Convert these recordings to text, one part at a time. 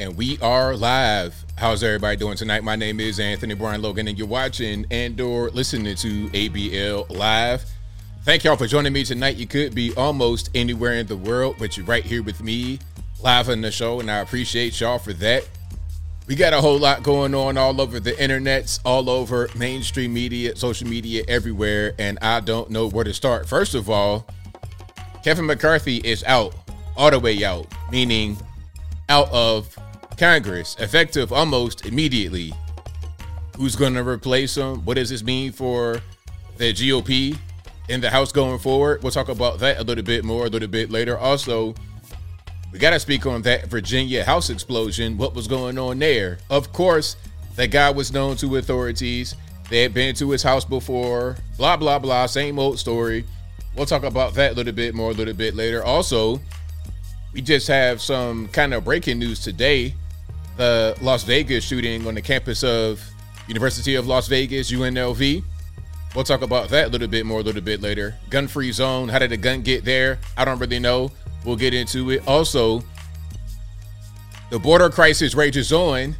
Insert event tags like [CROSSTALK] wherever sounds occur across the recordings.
And we are live. How's everybody doing tonight? My name is Anthony Brian Logan, and you're watching and or listening to ABL Live. Thank y'all for joining me tonight. You could be almost anywhere in the world, but you're right here with me live on the show, and I appreciate y'all for that. We got a whole lot going on all over the internets, all over mainstream media, social media, everywhere, and I don't know where to start. First of all, Kevin McCarthy is out, all the way out, meaning out of Congress, effective almost immediately. Who's going to replace him? What does this mean for the GOP in the House going forward? We'll talk about that a little bit more a little bit later. Also, we got to speak on that Virginia House explosion. What was going on there? Of course, that guy was known to authorities. They had been to his house before. Blah, blah, blah. Same old story. We'll talk about that a little bit more a little bit later. Also, we just have some kind of breaking news today the Las Vegas shooting on the campus of University of Las Vegas, UNLV. We'll talk about that a little bit more a little bit later. Gun free zone. How did the gun get there? I don't really know. We'll get into it. Also, the border crisis rages on,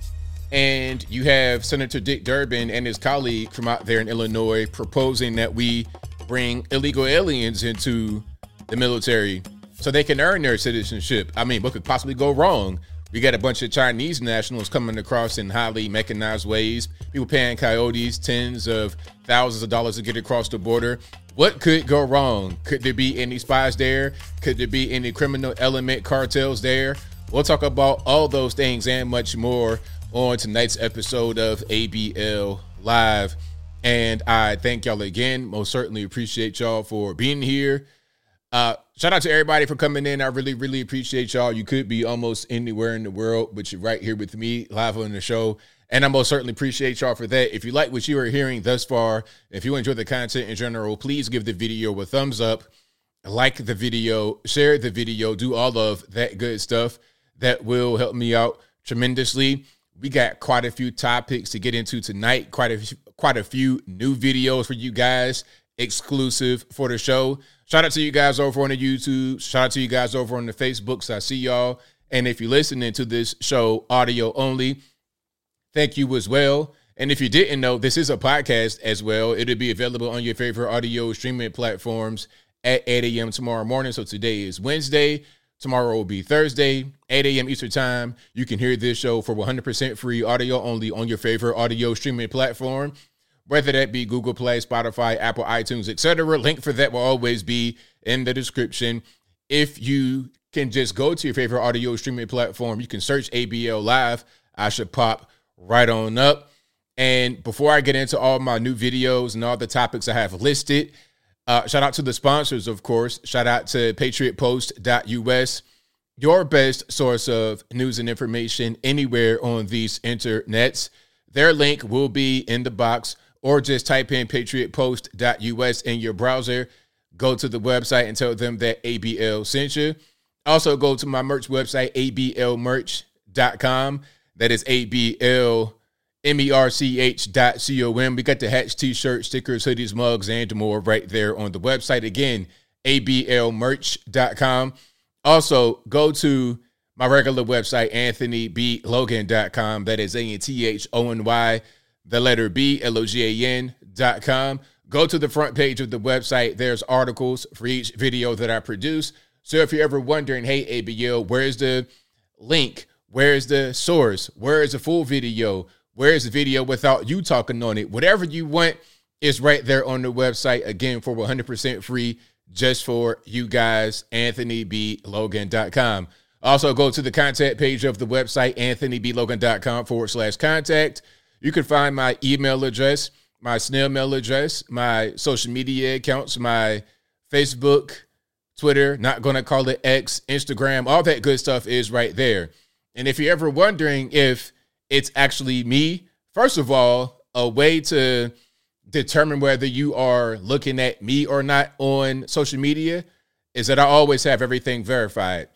and you have Senator Dick Durbin and his colleague from out there in Illinois proposing that we bring illegal aliens into the military so they can earn their citizenship. I mean, what could possibly go wrong? We got a bunch of Chinese nationals coming across in highly mechanized ways. People paying coyotes tens of thousands of dollars to get across the border. What could go wrong? Could there be any spies there? Could there be any criminal element cartels there? We'll talk about all those things and much more on tonight's episode of ABL Live. And I thank y'all again. Most certainly appreciate y'all for being here. Uh, shout out to everybody for coming in. I really, really appreciate y'all. You could be almost anywhere in the world, but you're right here with me live on the show. And I most certainly appreciate y'all for that. If you like what you are hearing thus far, if you enjoy the content in general, please give the video a thumbs up, like the video, share the video, do all of that good stuff. That will help me out tremendously. We got quite a few topics to get into tonight, quite a quite a few new videos for you guys exclusive for the show. Shout out to you guys over on the YouTube. Shout out to you guys over on the Facebooks. I see y'all. And if you're listening to this show audio only, thank you as well. And if you didn't know, this is a podcast as well. It'll be available on your favorite audio streaming platforms at 8 a.m. tomorrow morning. So today is Wednesday. Tomorrow will be Thursday, 8 a.m. Eastern Time. You can hear this show for 100% free audio only on your favorite audio streaming platform whether that be Google Play, Spotify, Apple, iTunes, etc. Link for that will always be in the description. If you can just go to your favorite audio streaming platform, you can search ABL Live. I should pop right on up. And before I get into all my new videos and all the topics I have listed, uh, shout out to the sponsors, of course. Shout out to patriotpost.us, your best source of news and information anywhere on these internets. Their link will be in the box or just type in patriotpost.us in your browser. Go to the website and tell them that ABL sent you. Also, go to my merch website, ablmerch.com. That is ABL M-E-R-C-H dot C-O-M. We got the hats, t-shirts, stickers, hoodies, mugs, and more right there on the website. Again, ablmerch.com. Also, go to my regular website, anthonyblogan.com. That is A-N-T-H-O-N-Y the letter B, L-O-G-A-N dot com. Go to the front page of the website. There's articles for each video that I produce. So if you're ever wondering, hey, ABL, where's the link? Where's the source? Where is the full video? Where is the video without you talking on it? Whatever you want is right there on the website. Again, for 100% free, just for you guys, anthonyblogan.com. Also, go to the contact page of the website, anthonyblogan.com forward slash contact. You can find my email address, my snail mail address, my social media accounts, my Facebook, Twitter, not going to call it X, Instagram, all that good stuff is right there. And if you're ever wondering if it's actually me, first of all, a way to determine whether you are looking at me or not on social media is that I always have everything verified.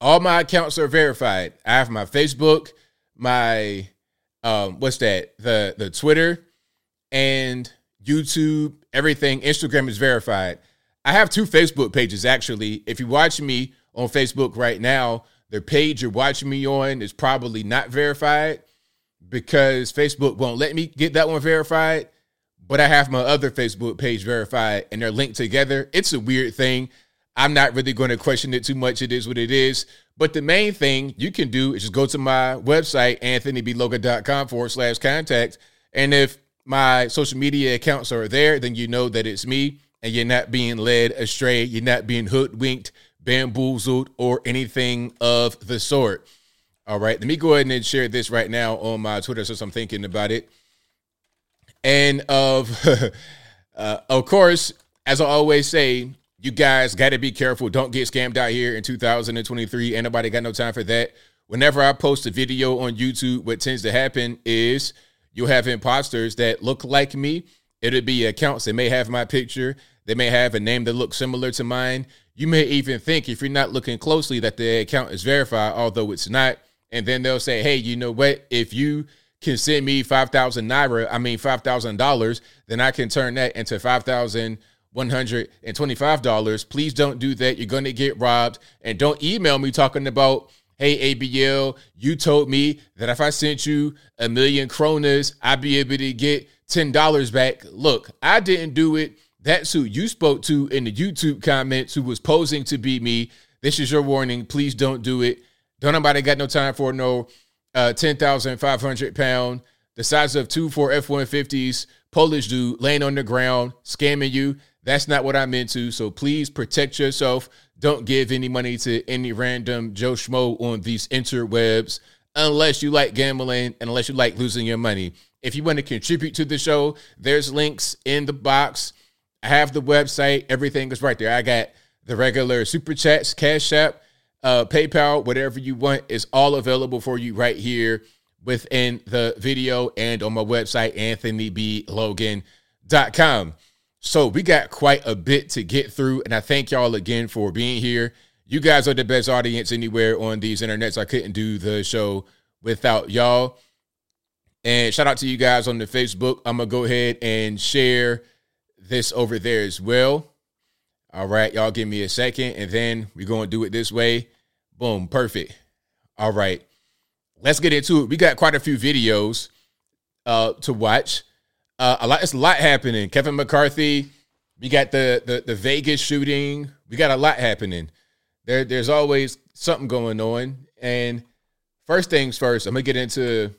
All my accounts are verified. I have my Facebook, my um, what's that? The the Twitter and YouTube, everything. Instagram is verified. I have two Facebook pages actually. If you watch me on Facebook right now, the page you're watching me on is probably not verified because Facebook won't let me get that one verified. But I have my other Facebook page verified and they're linked together. It's a weird thing. I'm not really going to question it too much. It is what it is. But the main thing you can do is just go to my website, anthonyblogan.com forward slash contact. And if my social media accounts are there, then you know that it's me and you're not being led astray. You're not being hoodwinked, bamboozled, or anything of the sort. All right, let me go ahead and share this right now on my Twitter since I'm thinking about it. And of, [LAUGHS] uh, of course, as I always say, you guys got to be careful. Don't get scammed out here in 2023. Ain't nobody got no time for that. Whenever I post a video on YouTube, what tends to happen is you'll have imposters that look like me. It'll be accounts that may have my picture. They may have a name that looks similar to mine. You may even think, if you're not looking closely, that the account is verified, although it's not. And then they'll say, hey, you know what? If you can send me 5,000 Naira, I mean $5,000, then I can turn that into 5,000 $125. Please don't do that. You're going to get robbed. And don't email me talking about, hey, ABL, you told me that if I sent you a million kronas, I'd be able to get $10 back. Look, I didn't do it. That's who you spoke to in the YouTube comments who was posing to be me. This is your warning. Please don't do it. Don't nobody got no time for no uh, 10,500 pound, the size of two four F 150s, Polish dude laying on the ground, scamming you. That's not what I'm into. So please protect yourself. Don't give any money to any random Joe Schmo on these interwebs unless you like gambling and unless you like losing your money. If you want to contribute to the show, there's links in the box. I have the website. Everything is right there. I got the regular super chats, Cash App, uh, PayPal, whatever you want is all available for you right here within the video and on my website, anthonyblogan.com. So we got quite a bit to get through, and I thank y'all again for being here. You guys are the best audience anywhere on these internets. I couldn't do the show without y'all. And shout out to you guys on the Facebook. I'm gonna go ahead and share this over there as well. All right, y'all give me a second, and then we're gonna do it this way. Boom, perfect. All right, let's get into it. We got quite a few videos uh, to watch. Uh, a lot. It's a lot happening. Kevin McCarthy. We got the, the the Vegas shooting. We got a lot happening. There, there's always something going on. And first things first, I'm gonna get into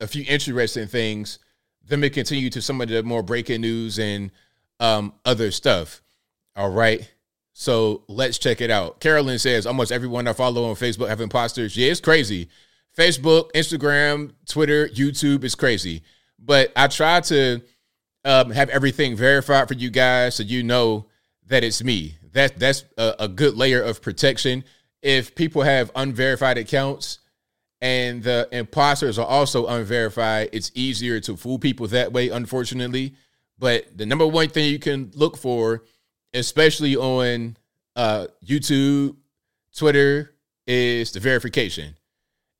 a few interesting things. Then we continue to some of the more breaking news and um, other stuff. All right. So let's check it out. Carolyn says almost everyone I follow on Facebook have imposters. Yeah, it's crazy. Facebook, Instagram, Twitter, YouTube is crazy. But I try to um, have everything verified for you guys so you know that it's me. That that's a, a good layer of protection. If people have unverified accounts and the imposters are also unverified, it's easier to fool people that way, unfortunately. But the number one thing you can look for, especially on uh, YouTube, Twitter, is the verification.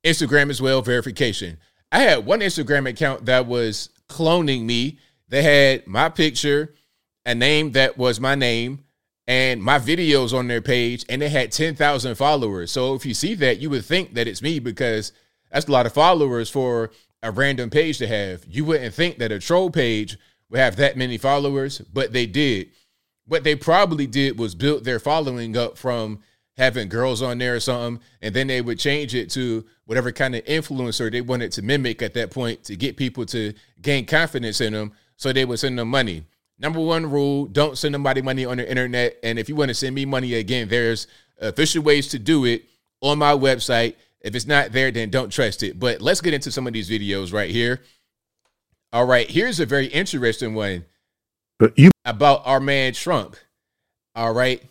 Instagram as well, verification. I had one Instagram account that was cloning me. They had my picture, a name that was my name, and my videos on their page, and they had 10,000 followers. So if you see that, you would think that it's me because that's a lot of followers for a random page to have. You wouldn't think that a troll page would have that many followers, but they did. What they probably did was build their following up from having girls on there or something, and then they would change it to whatever kind of influencer they wanted to mimic at that point to get people to gain confidence in them, so they would send them money. Number one rule: don't send nobody money on the internet. And if you want to send me money again, there's official ways to do it on my website. If it's not there, then don't trust it. But let's get into some of these videos right here. All right, here's a very interesting one. But you about our man Trump. All right.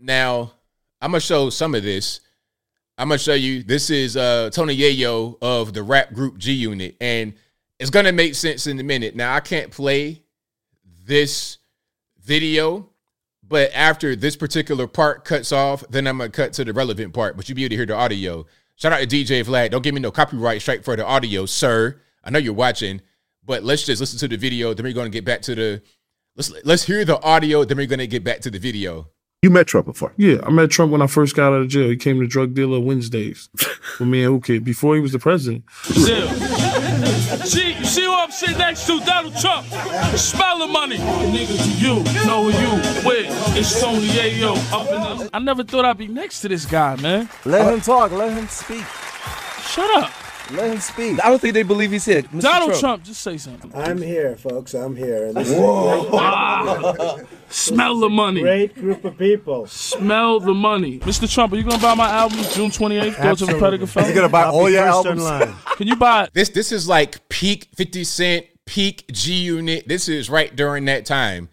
Now, I'm gonna show some of this. I'm gonna show you. This is uh, Tony Yayo of the rap group G Unit, and it's gonna make sense in a minute. Now, I can't play this video, but after this particular part cuts off, then I'm gonna cut to the relevant part. But you'll be able to hear the audio. Shout out to DJ Vlad. Don't give me no copyright strike for the audio, sir. I know you're watching, but let's just listen to the video. Then we're gonna get back to the let's let's hear the audio. Then we're gonna get back to the video. You met Trump before? Yeah, I met Trump when I first got out of jail. He came to Drug Dealer Wednesdays with me and Uke before he was the president. Still. See, see who I'm sitting next to? Donald Trump. Smell the money. Nigga to you, know who you with. It's Tony Yayo up in this. I never thought I'd be next to this guy, man. Let him talk. Let him speak. Shut up. Let him speak. I don't think they believe he's here. Mr. Donald Trump. Trump. just say something. I'm here, folks. I'm here. This [LAUGHS] Smell the money. Great group of people. Smell the money. Mr. Trump, are you gonna buy my album June 28th? Thoughts of a Predicate Felon? gonna buy all your first albums. line. [LAUGHS] Can you buy it? This this is like peak 50 Cent, peak G Unit. This is right during that time.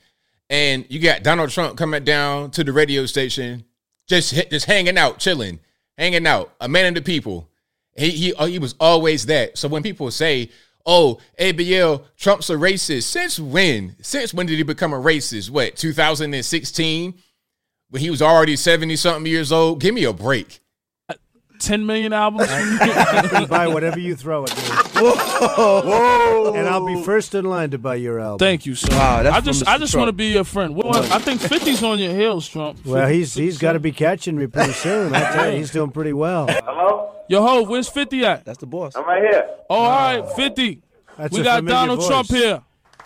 And you got Donald Trump coming down to the radio station, just just hanging out, chilling, hanging out, a man of the people. He he oh, he was always that. So when people say, "Oh, ABL, Trump's a racist," since when? Since when did he become a racist? What 2016? When he was already 70 something years old? Give me a break. 10 million albums? I can [LAUGHS] buy whatever you throw at me. And I'll be first in line to buy your album. Thank you, sir. Wow, that's I just I just want to be your friend. What, I think 50's on your heels, Trump. well, 50, he's he's got to be catching me pretty soon. I tell you, he's doing pretty well. Hello? Yo, ho, where's 50 at? That's the boss. I'm right here. Oh, all right, 50. That's we a got familiar Donald voice. Trump here.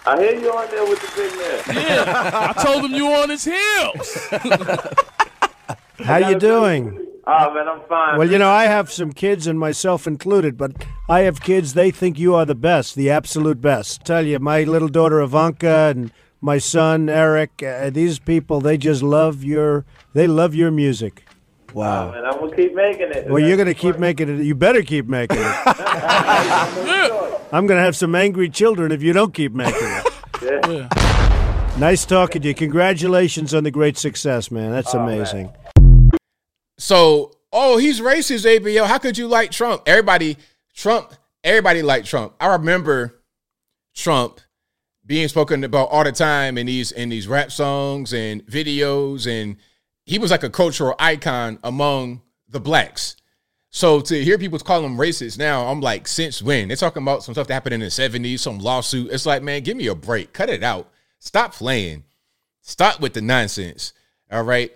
I hear you on there with the big man. Yeah, I told him you on his heels. [LAUGHS] How you doing? Oh, man, I'm fine. Well, you know, I have some kids, and myself included, but I have kids. They think you are the best, the absolute best. Tell you, my little daughter Ivanka and my son Eric. Uh, these people, they just love your. They love your music. Wow. Oh, man, I'm going to keep making it. Well, you're going to keep making it. You better keep making it. [LAUGHS] I'm going to have some angry children if you don't keep making it. Yeah. Nice talking to you. Congratulations on the great success, man. That's amazing. So, oh, he's racist, ABL. How could you like Trump? Everybody, Trump, everybody liked Trump. I remember Trump being spoken about all the time in these in these rap songs and videos, and he was like a cultural icon among the blacks. So to hear people call him racist now, I'm like, since when? They're talking about some stuff that happened in the 70s, some lawsuit. It's like, man, give me a break. Cut it out. Stop playing. Stop with the nonsense. All right.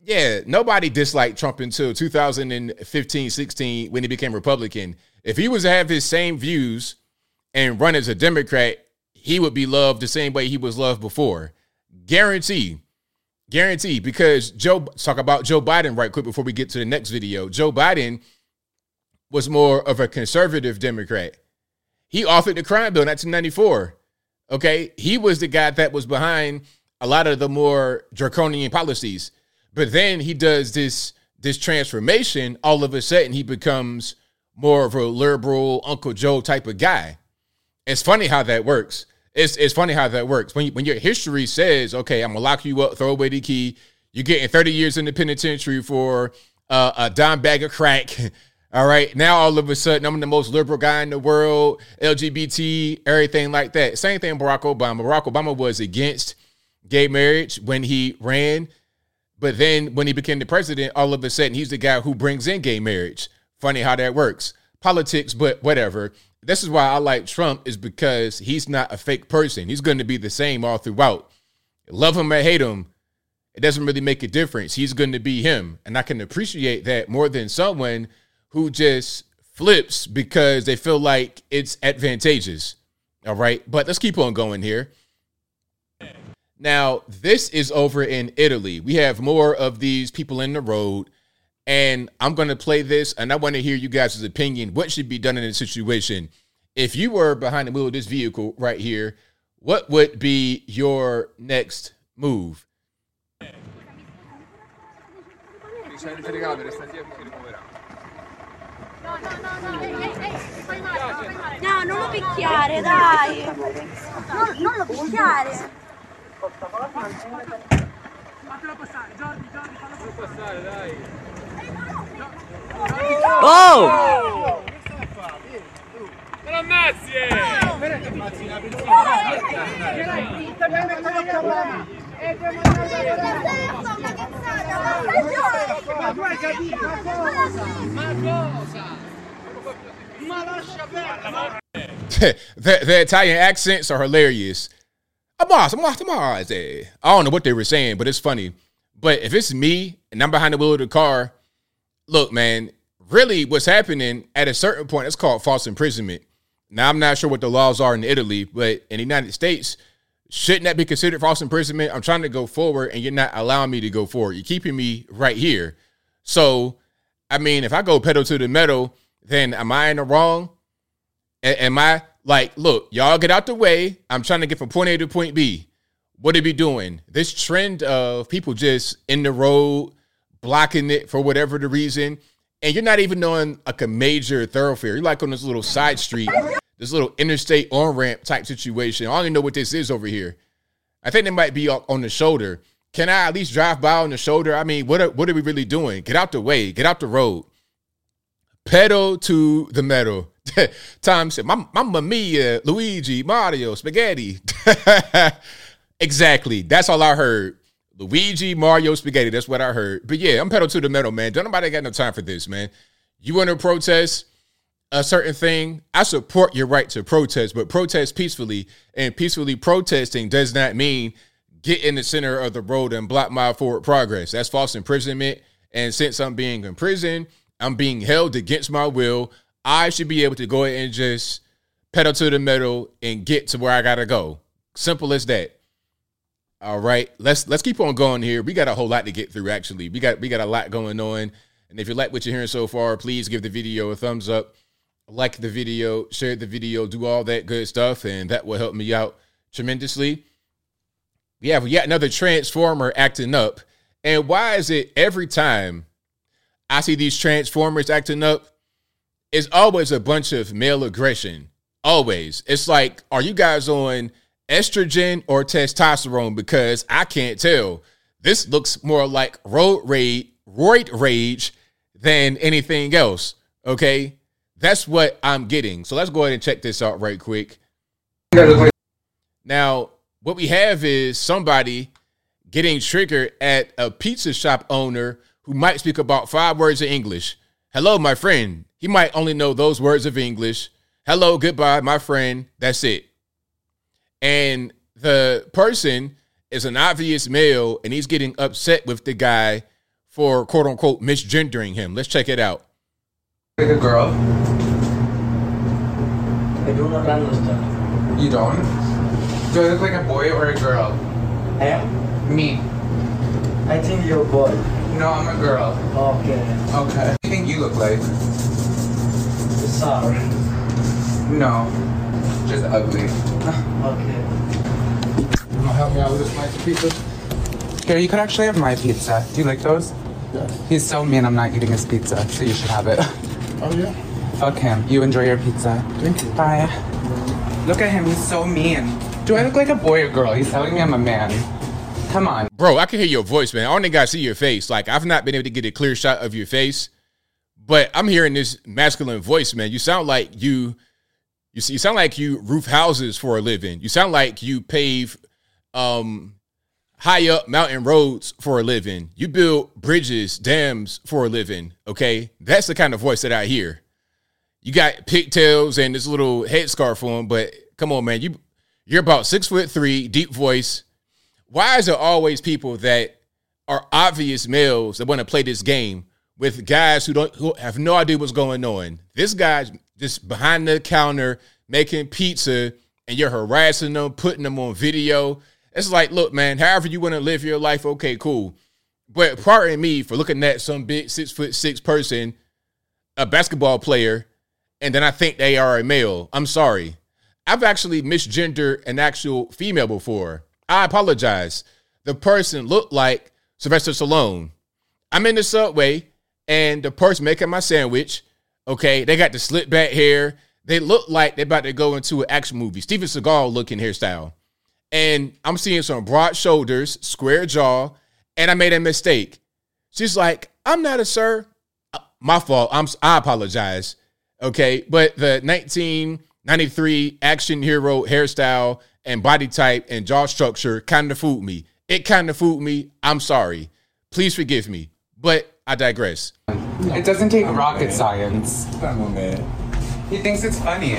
Yeah, nobody disliked Trump until 2015, 16 when he became Republican. If he was to have his same views and run as a Democrat, he would be loved the same way he was loved before. Guarantee. Guarantee. Because Joe, talk about Joe Biden right quick before we get to the next video. Joe Biden was more of a conservative Democrat. He authored the crime bill in 1994. Okay. He was the guy that was behind a lot of the more draconian policies. But then he does this this transformation. All of a sudden, he becomes more of a liberal Uncle Joe type of guy. It's funny how that works. It's it's funny how that works. When you, when your history says, "Okay, I'm gonna lock you up, throw away the key," you're getting 30 years in the penitentiary for uh, a dime bag of crack. [LAUGHS] All right, now all of a sudden I'm the most liberal guy in the world, LGBT, everything like that. Same thing, Barack Obama. Barack Obama was against gay marriage when he ran. But then when he became the president, all of a sudden he's the guy who brings in gay marriage. Funny how that works. Politics, but whatever. This is why I like Trump, is because he's not a fake person. He's going to be the same all throughout. Love him or hate him, it doesn't really make a difference. He's going to be him. And I can appreciate that more than someone who just flips because they feel like it's advantageous. All right. But let's keep on going here. Now, this is over in Italy. We have more of these people in the road, and I'm going to play this, and I want to hear you guys' opinion. What should be done in this situation? If you were behind the wheel of this vehicle right here, what would be your next move? No, non lo picchiare, dai. Non, non lo picchiare. Oh! [LAUGHS] the, the Italian accents are hilarious. Amas, amas. eh. I don't know what they were saying, but it's funny. But if it's me and I'm behind the wheel of the car, look, man, really what's happening at a certain point, it's called false imprisonment. Now, I'm not sure what the laws are in Italy, but in the United States, shouldn't that be considered false imprisonment? I'm trying to go forward and you're not allowing me to go forward. You're keeping me right here. So, I mean, if I go pedal to the metal, then am I in the wrong? A- am I like, look, y'all get out the way. I'm trying to get from point A to point B. What are we doing? This trend of people just in the road, blocking it for whatever the reason, and you're not even on like a major thoroughfare. You're like on this little side street, this little interstate on ramp type situation. I don't even know what this is over here. I think they might be on the shoulder. Can I at least drive by on the shoulder? I mean, what are, what are we really doing? Get out the way. Get out the road. Pedal to the metal. [LAUGHS] Tom said, Mamma mia, Luigi, Mario, spaghetti. [LAUGHS] exactly. That's all I heard. Luigi, Mario, spaghetti. That's what I heard. But yeah, I'm pedal to the metal, man. Don't nobody got no time for this, man. You want to protest a certain thing? I support your right to protest, but protest peacefully. And peacefully protesting does not mean get in the center of the road and block my forward progress. That's false imprisonment. And since I'm being imprisoned, I'm being held against my will. I should be able to go ahead and just pedal to the metal and get to where I gotta go. Simple as that. All right, let's let's keep on going here. We got a whole lot to get through. Actually, we got we got a lot going on. And if you like what you're hearing so far, please give the video a thumbs up, like the video, share the video, do all that good stuff, and that will help me out tremendously. We have yet another transformer acting up. And why is it every time I see these transformers acting up, it's always a bunch of male aggression. Always. It's like, are you guys on estrogen or testosterone? Because I can't tell. This looks more like road rage, roid rage than anything else. Okay. That's what I'm getting. So let's go ahead and check this out right quick. Now, what we have is somebody getting triggered at a pizza shop owner who might speak about five words of English. Hello, my friend. He might only know those words of English. Hello, goodbye, my friend. That's it. And the person is an obvious male and he's getting upset with the guy for quote unquote misgendering him. Let's check it out. Like a girl? I do not understand. You don't? Do I look like a boy or a girl? I am? Me. I think you're a boy. No, I'm a girl. Okay. Okay. What do you think you look like? Sorry. No. Just ugly. Okay. You wanna help me out with this slice of pizza? Here, you could actually have my pizza. Do you like those? Yeah. He's so mean I'm not eating his pizza, so you should have it. Oh yeah? Fuck him. You enjoy your pizza. Thank you. Bye. Look at him, he's so mean. Do I look like a boy or girl? He's telling me I'm a man. Come on. Bro, I can hear your voice, man. I only got to see your face. Like, I've not been able to get a clear shot of your face, but I'm hearing this masculine voice, man. You sound like you, you, you sound like you roof houses for a living. You sound like you pave um, high up mountain roads for a living. You build bridges, dams for a living. Okay, that's the kind of voice that I hear. You got pigtails and this little headscarf on, but come on, man. You you're about six foot three, deep voice. Why is there always people that are obvious males that want to play this game with guys who don't who have no idea what's going on? This guy's just behind the counter making pizza, and you're harassing them, putting them on video. It's like, look, man, however you want to live your life, okay, cool. But pardon me for looking at some big six foot six person, a basketball player, and then I think they are a male. I'm sorry. I've actually misgendered an actual female before. I apologize. The person looked like Sylvester Stallone. I'm in the subway and the person making my sandwich, okay, they got the slit back hair. They look like they're about to go into an action movie, Steven Seagal looking hairstyle. And I'm seeing some broad shoulders, square jaw, and I made a mistake. She's like, I'm not a sir. Uh, My fault. I'm I apologize. Okay. But the 1993 action hero hairstyle and body type and jaw structure kind of fooled me. It kind of fooled me. I'm sorry. Please forgive me. But I digress. It doesn't take rocket science. Come on, man. He thinks it's funny.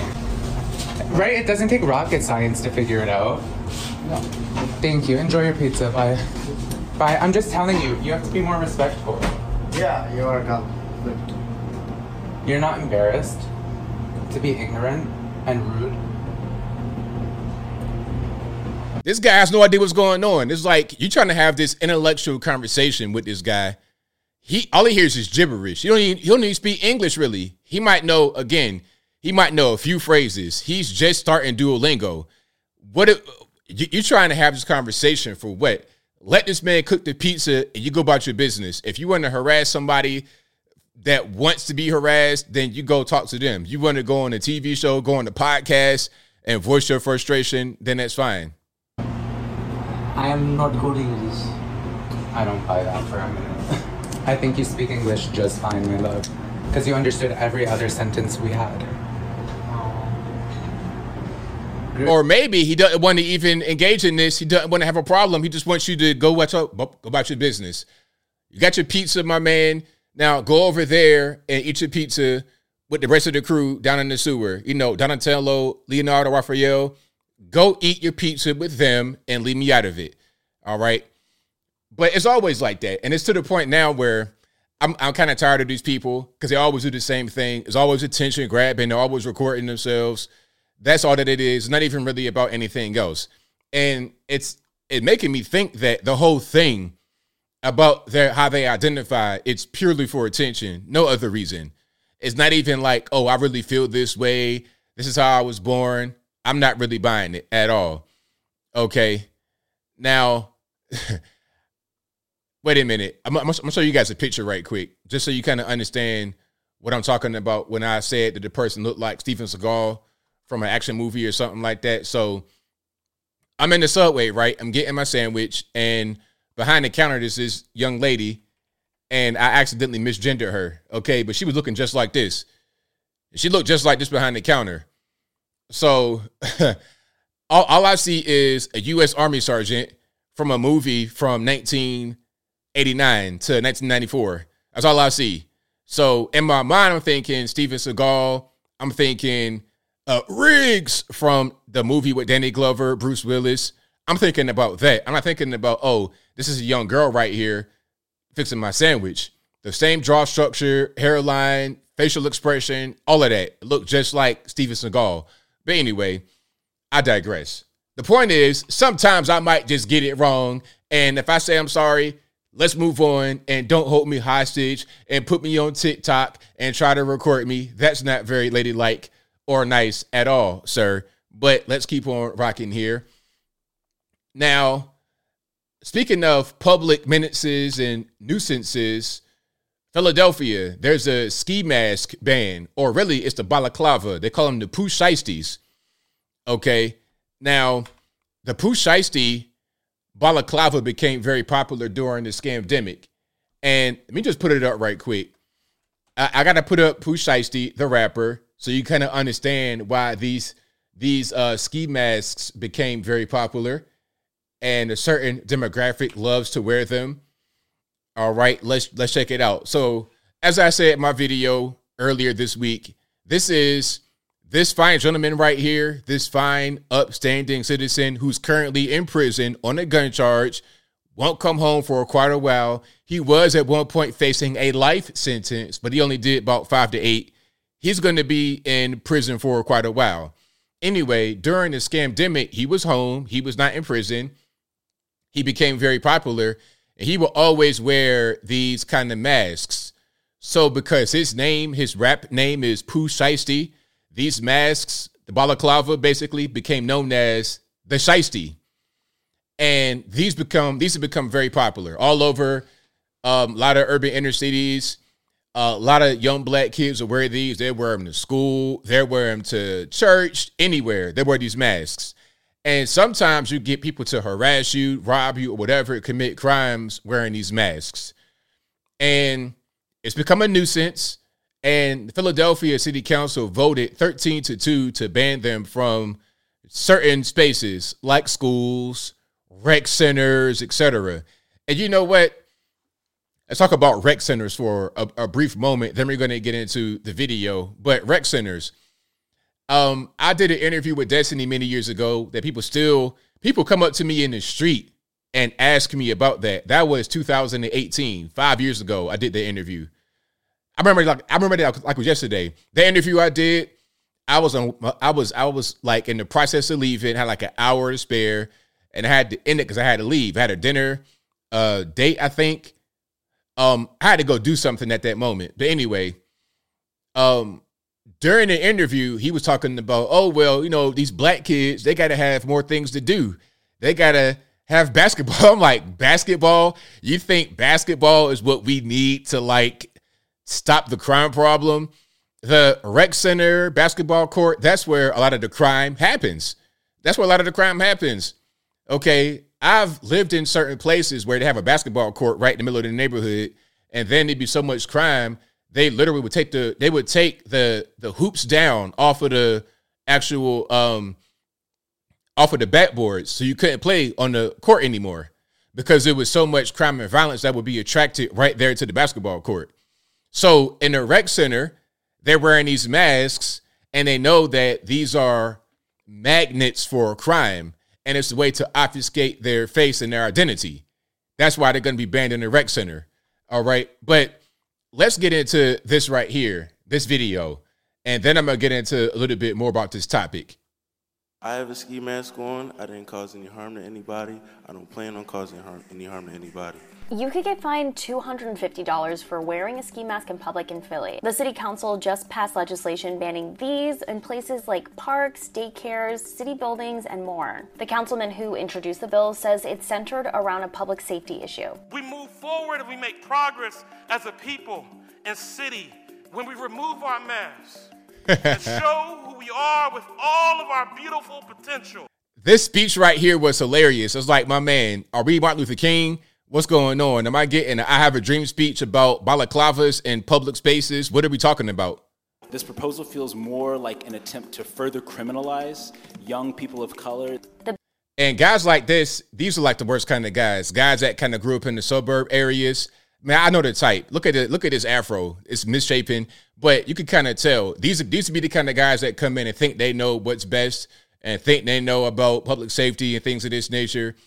Right? It doesn't take rocket science to figure it out. No. Thank you. Enjoy your pizza. Bye. Bye. I'm just telling you, you have to be more respectful. Yeah, you are come. You're not embarrassed to be ignorant and rude. This guy has no idea what's going on. It's like you're trying to have this intellectual conversation with this guy. He all he hears is gibberish. He don't even, he don't even speak English really. He might know again. He might know a few phrases. He's just starting Duolingo. What if, you, you're trying to have this conversation for what? Let this man cook the pizza and you go about your business. If you want to harass somebody that wants to be harassed, then you go talk to them. You want to go on a TV show, go on a podcast, and voice your frustration, then that's fine. I am not good English. I don't buy that for a minute. I think you speak English just fine, my love. Because you understood every other sentence we had. Or maybe he doesn't want to even engage in this. He doesn't want to have a problem. He just wants you to go watch up, go about your business. You got your pizza, my man. Now go over there and eat your pizza with the rest of the crew down in the sewer. You know, Donatello, Leonardo, Raphael. Go eat your pizza with them and leave me out of it. All right. But it's always like that. And it's to the point now where I'm, I'm kind of tired of these people because they always do the same thing. It's always attention grabbing. They're always recording themselves. That's all that it is. Not even really about anything else. And it's it making me think that the whole thing about their how they identify, it's purely for attention. No other reason. It's not even like, oh, I really feel this way. This is how I was born. I'm not really buying it at all. Okay. Now, [LAUGHS] wait a minute. I'm, I'm, I'm gonna show you guys a picture right quick, just so you kind of understand what I'm talking about when I said that the person looked like Steven Seagal from an action movie or something like that. So I'm in the subway, right? I'm getting my sandwich, and behind the counter, there's this young lady, and I accidentally misgendered her. Okay, but she was looking just like this. She looked just like this behind the counter. So [LAUGHS] all, all I see is a U.S. Army sergeant from a movie from 1989 to 1994. That's all I see. So in my mind, I'm thinking Steven Seagal. I'm thinking uh, Riggs from the movie with Danny Glover, Bruce Willis. I'm thinking about that. I'm not thinking about, oh, this is a young girl right here fixing my sandwich. The same jaw structure, hairline, facial expression, all of that look just like Steven Seagal. But anyway, I digress. The point is, sometimes I might just get it wrong. And if I say I'm sorry, let's move on and don't hold me hostage and put me on TikTok and try to record me. That's not very ladylike or nice at all, sir. But let's keep on rocking here. Now, speaking of public menaces and nuisances, Philadelphia, there's a ski mask ban, or really it's the balaclava. They call them the pooh shiesties. Okay. Now, the pooh shiesty balaclava became very popular during the scamdemic. And let me just put it up right quick. I, I gotta put up Pooh Shiesty, the rapper, so you kind of understand why these these uh, ski masks became very popular, and a certain demographic loves to wear them. All right, let's let's check it out. So, as I said in my video earlier this week, this is this fine gentleman right here, this fine upstanding citizen who's currently in prison on a gun charge, won't come home for quite a while. He was at one point facing a life sentence, but he only did about five to eight. He's going to be in prison for quite a while. Anyway, during the scamdemic, he was home. He was not in prison. He became very popular, and he will always wear these kind of masks. So, because his name, his rap name is Pooh Shiesty, these masks, the balaclava, basically became known as the Shiesty and these become these have become very popular all over um, a lot of urban inner cities. Uh, a lot of young black kids will wear these. They wear them to school. They wear them to church. Anywhere they wear these masks. And sometimes you get people to harass you, rob you, or whatever, commit crimes wearing these masks. And it's become a nuisance. And Philadelphia City Council voted 13 to 2 to ban them from certain spaces like schools, rec centers, etc. And you know what? Let's talk about rec centers for a, a brief moment. Then we're going to get into the video. But rec centers, um, I did an interview with Destiny many years ago that people still people come up to me in the street and ask me about that. That was 2018, five years ago. I did the interview. I remember like I remember that like it was yesterday. The interview I did, I was on I was I was like in the process of leaving, had like an hour to spare, and I had to end it because I had to leave. I had a dinner uh date, I think. Um, I had to go do something at that moment. But anyway, um during the interview, he was talking about, oh well, you know, these black kids, they gotta have more things to do. They gotta have basketball. [LAUGHS] I'm like, basketball? You think basketball is what we need to like stop the crime problem? The rec center, basketball court, that's where a lot of the crime happens. That's where a lot of the crime happens. Okay. I've lived in certain places where they have a basketball court right in the middle of the neighborhood, and then there'd be so much crime, they literally would take the they would take the the hoops down off of the actual um off of the backboards so you couldn't play on the court anymore because there was so much crime and violence that would be attracted right there to the basketball court. So in the rec center, they're wearing these masks and they know that these are magnets for crime and it's a way to obfuscate their face and their identity. That's why they're going to be banned in the rec center. All right. But let's get into this right here, this video, and then I'm going to get into a little bit more about this topic. I have a ski mask on. I didn't cause any harm to anybody. I don't plan on causing harm, any harm to anybody. You could get fined $250 for wearing a ski mask in public in Philly. The city council just passed legislation banning these in places like parks, daycares, city buildings, and more. The councilman who introduced the bill says it's centered around a public safety issue. We move forward and we make progress as a people and city when we remove our masks [LAUGHS] and show who we are with all of our beautiful potential. This speech right here was hilarious. It's like, my man, are we Martin Luther King? What's going on? Am I getting I have a dream speech about balaclavas in public spaces? What are we talking about? This proposal feels more like an attempt to further criminalize young people of color. And guys like this, these are like the worst kind of guys. Guys that kind of grew up in the suburb areas. Man, I know the type. Look at it. Look at his afro. It's misshapen, but you can kind of tell these these would be the kind of guys that come in and think they know what's best and think they know about public safety and things of this nature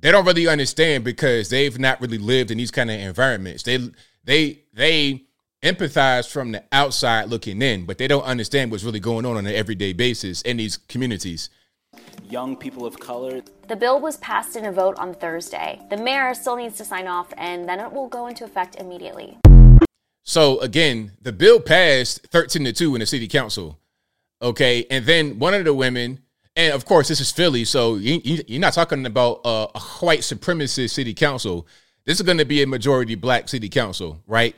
they don't really understand because they've not really lived in these kind of environments. They they they empathize from the outside looking in, but they don't understand what's really going on on an everyday basis in these communities. Young people of color. The bill was passed in a vote on Thursday. The mayor still needs to sign off, and then it will go into effect immediately. So again, the bill passed 13 to 2 in the city council. Okay. And then one of the women and of course, this is Philly, so you, are not talking about a, a white supremacist city council. This is going to be a majority black city council, right?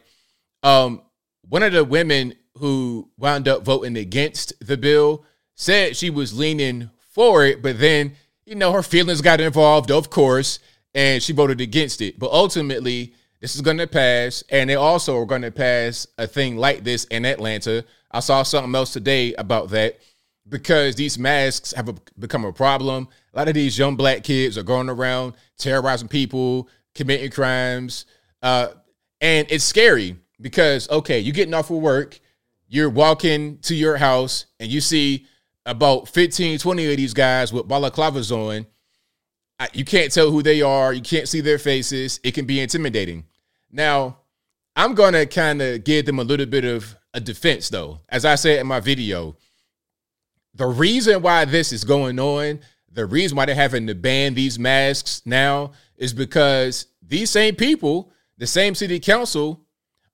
Um, one of the women who wound up voting against the bill said she was leaning for it, but then you know her feelings got involved, of course, and she voted against it. But ultimately, this is going to pass, and they also are going to pass a thing like this in Atlanta. I saw something else today about that because these masks have a, become a problem. A lot of these young black kids are going around terrorizing people, committing crimes. Uh, and it's scary because, okay, you're getting off of work, you're walking to your house, and you see about 15, 20 of these guys with balaclavas on. You can't tell who they are, you can't see their faces. It can be intimidating. Now, I'm going to kind of give them a little bit of a defense, though. As I said in my video, the reason why this is going on, the reason why they're having to ban these masks now is because these same people, the same city council,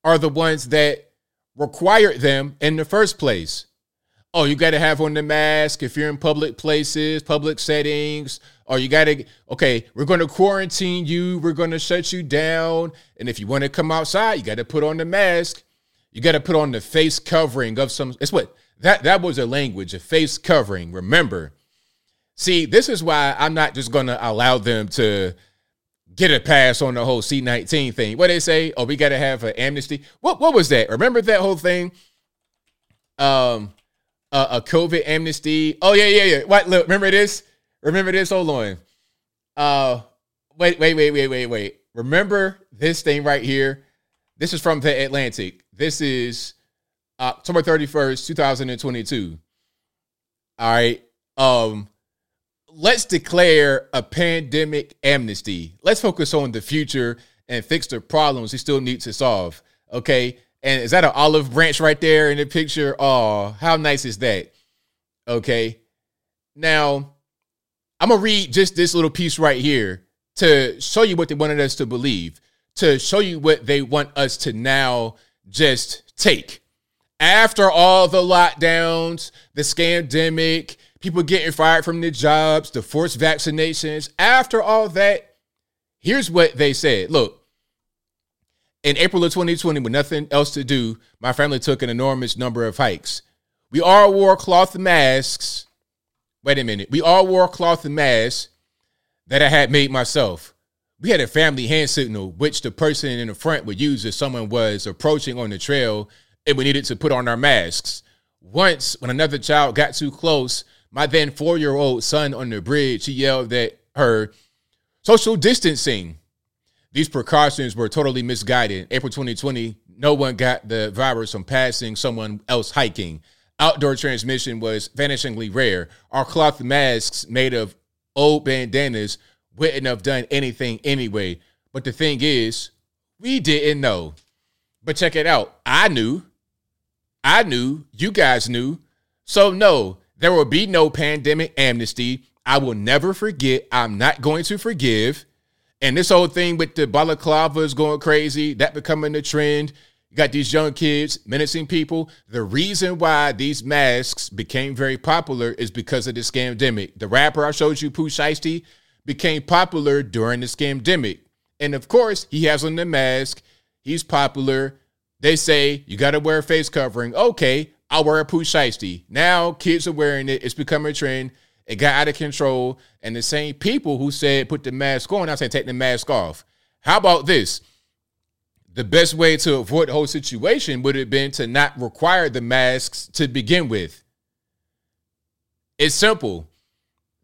are the ones that required them in the first place. Oh, you got to have on the mask if you're in public places, public settings, or you got to, okay, we're going to quarantine you, we're going to shut you down. And if you want to come outside, you got to put on the mask. You got to put on the face covering of some, it's what? That that was a language, a face covering. Remember. See, this is why I'm not just gonna allow them to get a pass on the whole C19 thing. What they say? Oh, we gotta have an amnesty. What what was that? Remember that whole thing? Um uh, a COVID amnesty. Oh yeah, yeah, yeah. What look, remember this? Remember this? Hold on. Uh wait, wait, wait, wait, wait, wait. Remember this thing right here? This is from the Atlantic. This is October 31st, 2022. All right. Um, let's declare a pandemic amnesty. Let's focus on the future and fix the problems we still need to solve. Okay. And is that an olive branch right there in the picture? Oh, how nice is that? Okay. Now, I'm going to read just this little piece right here to show you what they wanted us to believe, to show you what they want us to now just take. After all the lockdowns, the scandemic, people getting fired from their jobs, the forced vaccinations, after all that, here's what they said. Look, in April of 2020, with nothing else to do, my family took an enormous number of hikes. We all wore cloth masks. Wait a minute. We all wore cloth masks that I had made myself. We had a family hand signal, which the person in the front would use if someone was approaching on the trail and we needed to put on our masks. Once, when another child got too close, my then four year old son on the bridge, he yelled at her, social distancing. These precautions were totally misguided. April 2020, no one got the virus from passing someone else hiking. Outdoor transmission was vanishingly rare. Our cloth masks made of old bandanas wouldn't have done anything anyway. But the thing is, we didn't know. But check it out. I knew. I knew. You guys knew. So, no, there will be no pandemic amnesty. I will never forget. I'm not going to forgive. And this whole thing with the balaclava is going crazy, that becoming the trend. You got these young kids menacing people. The reason why these masks became very popular is because of the scamdemic. The rapper I showed you, Pooh Shiesty, became popular during the scamdemic. And of course, he has on the mask. He's popular. They say you got to wear a face covering. Okay, I'll wear a Shiesty. Now kids are wearing it. It's becoming a trend. It got out of control. And the same people who said put the mask on, I say take the mask off. How about this? The best way to avoid the whole situation would have been to not require the masks to begin with. It's simple.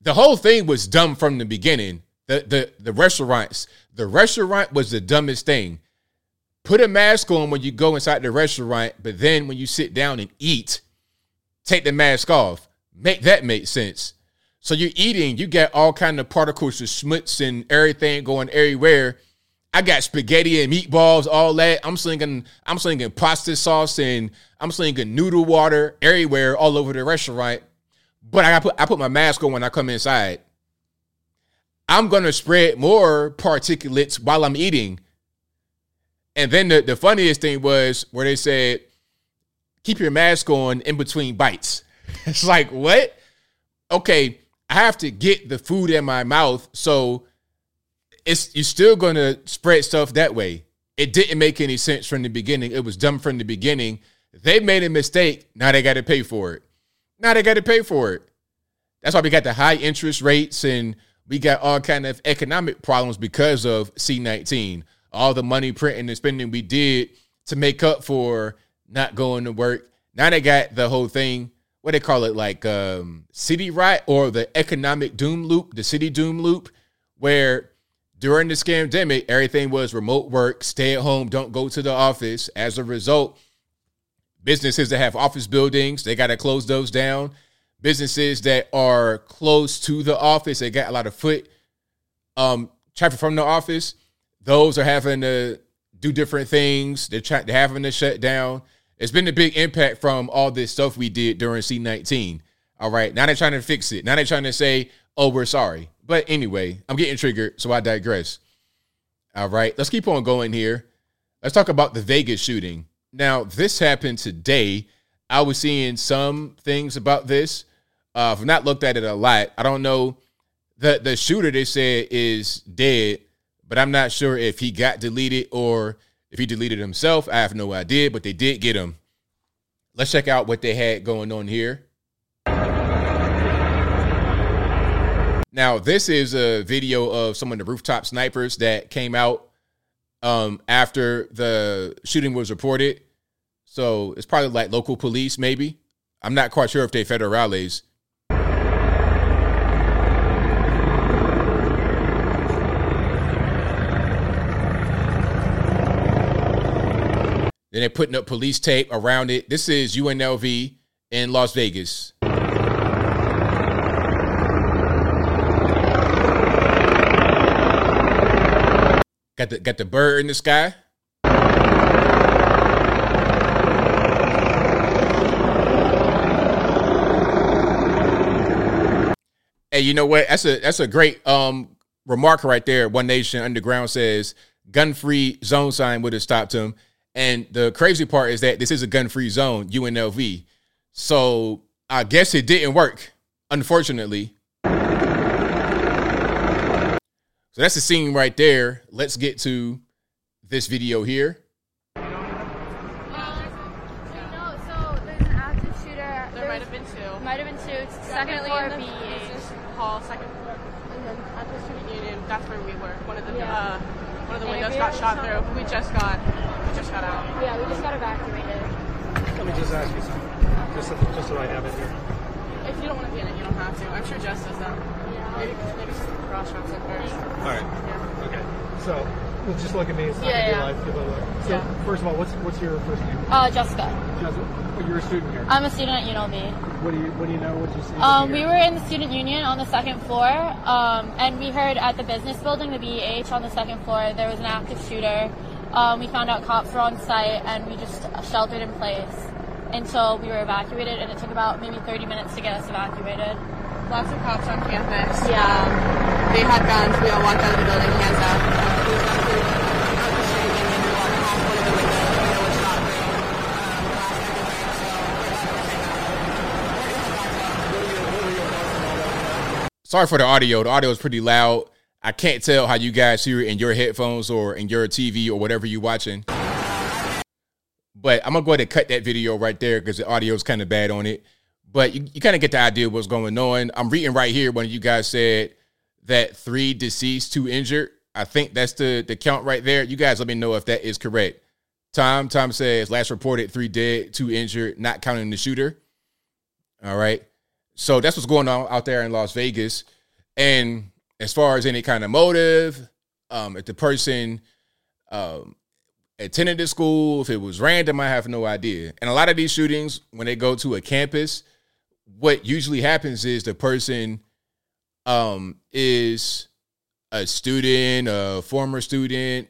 The whole thing was dumb from the beginning. The the the restaurants, the restaurant was the dumbest thing. Put a mask on when you go inside the restaurant, but then when you sit down and eat, take the mask off. Make that make sense. So you're eating, you got all kind of particles of schmutz and everything going everywhere. I got spaghetti and meatballs, all that. I'm slinging, I'm slinging pasta sauce and I'm slinging noodle water everywhere, all over the restaurant. But I put I put my mask on when I come inside. I'm gonna spread more particulates while I'm eating. And then the, the funniest thing was where they said, keep your mask on in between bites. [LAUGHS] it's like, what? Okay, I have to get the food in my mouth. So it's you're still gonna spread stuff that way. It didn't make any sense from the beginning. It was dumb from the beginning. They made a mistake. Now they got to pay for it. Now they got to pay for it. That's why we got the high interest rates and we got all kind of economic problems because of C19. All the money printing and spending we did to make up for not going to work. Now they got the whole thing, what they call it, like um, city right or the economic doom loop, the city doom loop, where during the scamdemic, everything was remote work, stay at home, don't go to the office. As a result, businesses that have office buildings, they got to close those down. Businesses that are close to the office, they got a lot of foot um, traffic from the office. Those are having to do different things. They're trying, they're having to shut down. It's been a big impact from all this stuff we did during C19. All right, now they're trying to fix it. Now they're trying to say, "Oh, we're sorry." But anyway, I'm getting triggered, so I digress. All right, let's keep on going here. Let's talk about the Vegas shooting. Now, this happened today. I was seeing some things about this. Uh, I've not looked at it a lot. I don't know. The the shooter they said is dead, but I'm not sure if he got deleted or if he deleted himself. I have no idea, but they did get him. Let's check out what they had going on here. Now, this is a video of some of the rooftop snipers that came out um, after the shooting was reported. So it's probably like local police, maybe. I'm not quite sure if they federales. Then they're putting up police tape around it. This is UNLV in Las Vegas. Got the got the bird in the sky. Hey, you know what? That's a that's a great um remark right there. One Nation Underground says gun free zone sign would have stopped him. And the crazy part is that this is a gun free zone, UNLV. So I guess it didn't work, unfortunately. So that's the scene right there. Let's get to this video here. No, so there's an active shooter. There might have been two. Might have been two. It's second floor in BH. hall, second floor, and then at the student union. That's where we were. One of the Yeah. uh, one of the windows got shot shot. through. We just got we just got out. Yeah, we just got evacuated. Let me just ask you something, just so, just so I have it here. If you don't want to be in it, you don't have to. I'm sure Jess does that. Yeah. Maybe maybe cross reference it first. All right. Yeah. Okay. So, well, just look at me. It's not Yeah, be yeah. live. Give a look. So, Yeah. first of all, what's what's your first name? Uh, Jessica. Jessica. Oh, you're a student here. I'm a student at UNLV. what do you What do you know? What you see? Um, we were in the student union on the second floor, um, and we heard at the business building, the BEH on the second floor, there was an active shooter. Um, we found out cops were on site, and we just sheltered in place until we were evacuated, and it took about maybe 30 minutes to get us evacuated. Lots of cops on campus. Yeah. Um, they had guns. We all walked out of the building, hands up. Uh, we went through out the street and we walked past one of the windows. The window was shot through. Sorry for the audio. The audio is pretty loud. I can't tell how you guys hear it in your headphones or in your TV or whatever you're watching. But I'm gonna go ahead and cut that video right there because the audio is kind of bad on it. But you, you kind of get the idea of what's going on. I'm reading right here when you guys said that three deceased, two injured. I think that's the the count right there. You guys let me know if that is correct. Tom, Tom says last reported three dead, two injured, not counting the shooter. All right. So that's what's going on out there in Las Vegas. And as far as any kind of motive, um, if the person um, attended the school, if it was random, I have no idea. And a lot of these shootings, when they go to a campus, what usually happens is the person um, is a student, a former student,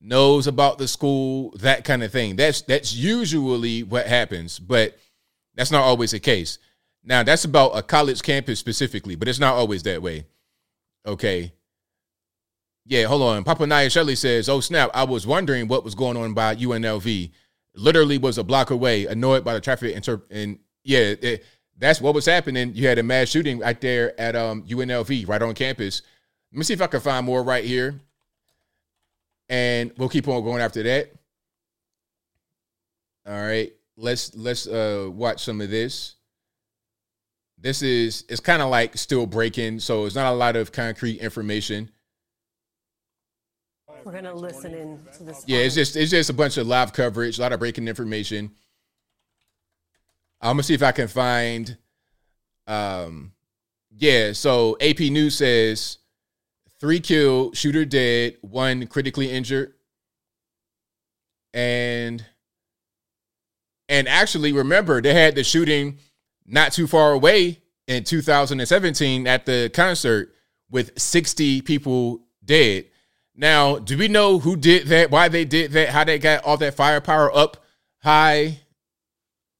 knows about the school, that kind of thing. That's that's usually what happens, but that's not always the case. Now, that's about a college campus specifically, but it's not always that way. Okay. Yeah, hold on. Papa Naya Shelley says, Oh, snap. I was wondering what was going on by UNLV. Literally was a block away, annoyed by the traffic. Inter- and yeah, it, that's what was happening. You had a mass shooting right there at um, UNLV, right on campus. Let me see if I can find more right here. And we'll keep on going after that. All right. Let's let's uh watch some of this this is it's kind of like still breaking so it's not a lot of concrete information. We're gonna listen in to this. yeah it's just it's just a bunch of live coverage a lot of breaking information. I'm gonna see if i can find um yeah so ap news says three killed shooter dead one critically injured. And and actually remember they had the shooting not too far away in 2017 at the concert with 60 people dead. Now, do we know who did that, why they did that, how they got all that firepower up high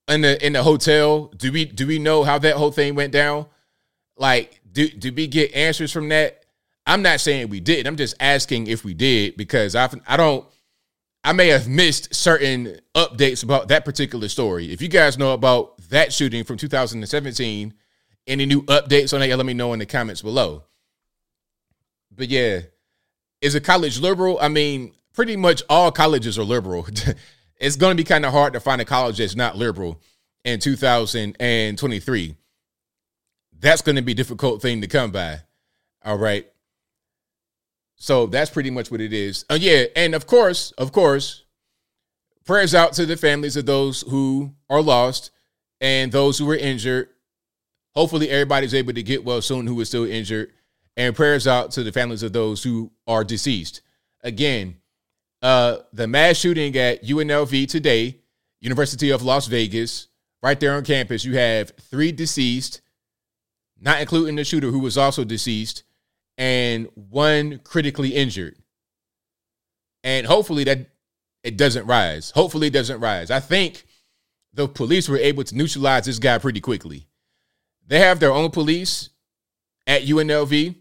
in the in the hotel? Do we do we know how that whole thing went down? Like, do do we get answers from that? I'm not saying we did. I'm just asking if we did because I I don't I may have missed certain updates about that particular story. If you guys know about that shooting from 2017, any new updates on that, let me know in the comments below. But yeah, is a college liberal? I mean, pretty much all colleges are liberal. [LAUGHS] it's going to be kind of hard to find a college that's not liberal in 2023. That's going to be a difficult thing to come by. All right. So that's pretty much what it is. Oh yeah, and of course, of course, prayers out to the families of those who are lost and those who were injured. Hopefully, everybody's able to get well soon who is still injured. And prayers out to the families of those who are deceased. Again, uh, the mass shooting at UNLV today, University of Las Vegas, right there on campus, you have three deceased, not including the shooter who was also deceased, and one critically injured. and hopefully that it doesn't rise. Hopefully it doesn't rise. I think the police were able to neutralize this guy pretty quickly. They have their own police at UNLV,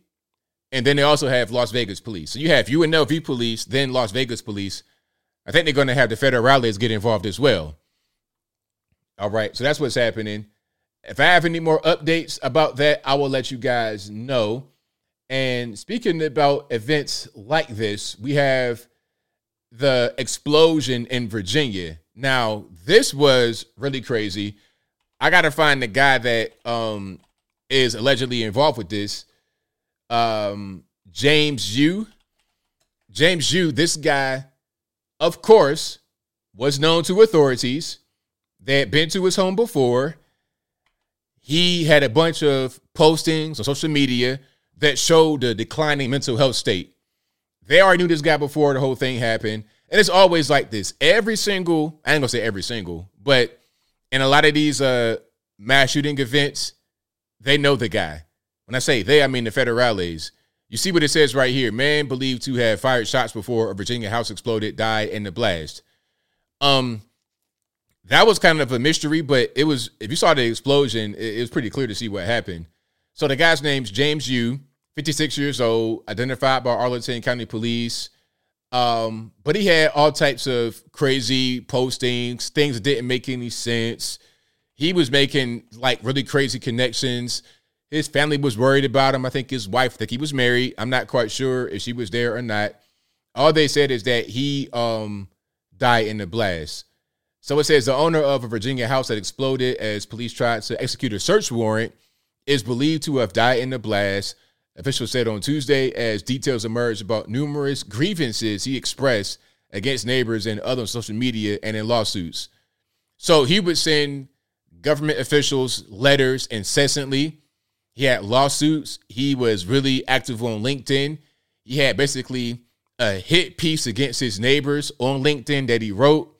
and then they also have Las Vegas police. So you have UNLV police, then Las Vegas police. I think they're going to have the federal federales get involved as well. All right, so that's what's happening. If I have any more updates about that, I will let you guys know. And speaking about events like this, we have the explosion in Virginia. Now, this was really crazy. I got to find the guy that um, is allegedly involved with this. Um, James Yoo. James Yoo, this guy, of course, was known to authorities. They had been to his home before. He had a bunch of postings on social media that showed the declining mental health state. They already knew this guy before the whole thing happened. And it's always like this. Every single, I ain't gonna say every single, but in a lot of these uh mass shooting events, they know the guy. When I say they, I mean the federales. You see what it says right here. Man believed to have fired shots before a Virginia house exploded, died in the blast. Um, that was kind of a mystery, but it was if you saw the explosion, it, it was pretty clear to see what happened. So the guy's name's James Yoo, 56 years old, identified by Arlington County Police. Um, but he had all types of crazy postings, things that didn't make any sense. He was making like really crazy connections. His family was worried about him. I think his wife, I think he was married. I'm not quite sure if she was there or not. All they said is that he um died in the blast. So it says the owner of a Virginia house that exploded as police tried to execute a search warrant is believed to have died in the blast. Officials said on Tuesday as details emerged about numerous grievances he expressed against neighbors and others on social media and in lawsuits. So he would send government officials letters incessantly. He had lawsuits. He was really active on LinkedIn. He had basically a hit piece against his neighbors on LinkedIn that he wrote.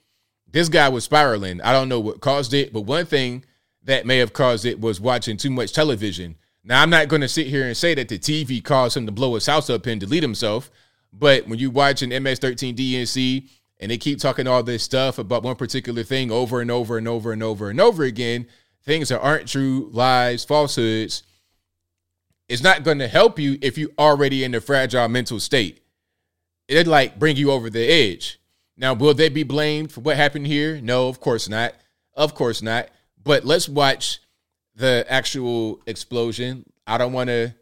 This guy was spiraling. I don't know what caused it, but one thing that may have caused it was watching too much television. Now, I'm not going to sit here and say that the TV caused him to blow his house up and delete himself, but when you watch an MS13 DNC and they keep talking all this stuff about one particular thing over and over and over and over and over again, things that aren't true, lies, falsehoods, it's not going to help you if you are already in a fragile mental state. It'd like bring you over the edge. Now, will they be blamed for what happened here? No, of course not. Of course not. But let's watch the actual explosion. I don't want to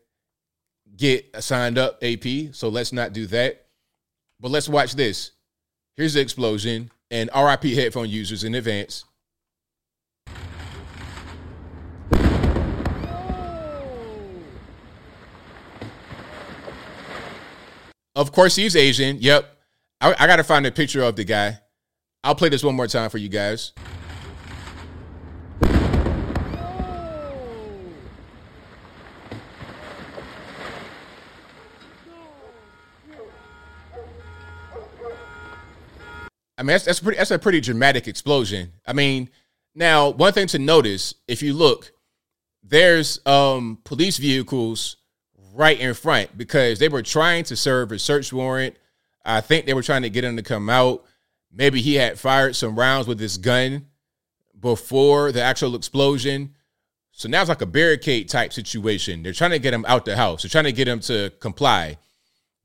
get signed up, AP, so let's not do that. But let's watch this. Here's the explosion and RIP headphone users in advance. Of course, he's Asian. Yep. I, I got to find a picture of the guy. I'll play this one more time for you guys. I mean, that's, that's pretty. That's a pretty dramatic explosion. I mean, now one thing to notice if you look, there's um police vehicles right in front because they were trying to serve a search warrant. I think they were trying to get him to come out. Maybe he had fired some rounds with his gun before the actual explosion. So now it's like a barricade type situation. They're trying to get him out the house. They're trying to get him to comply.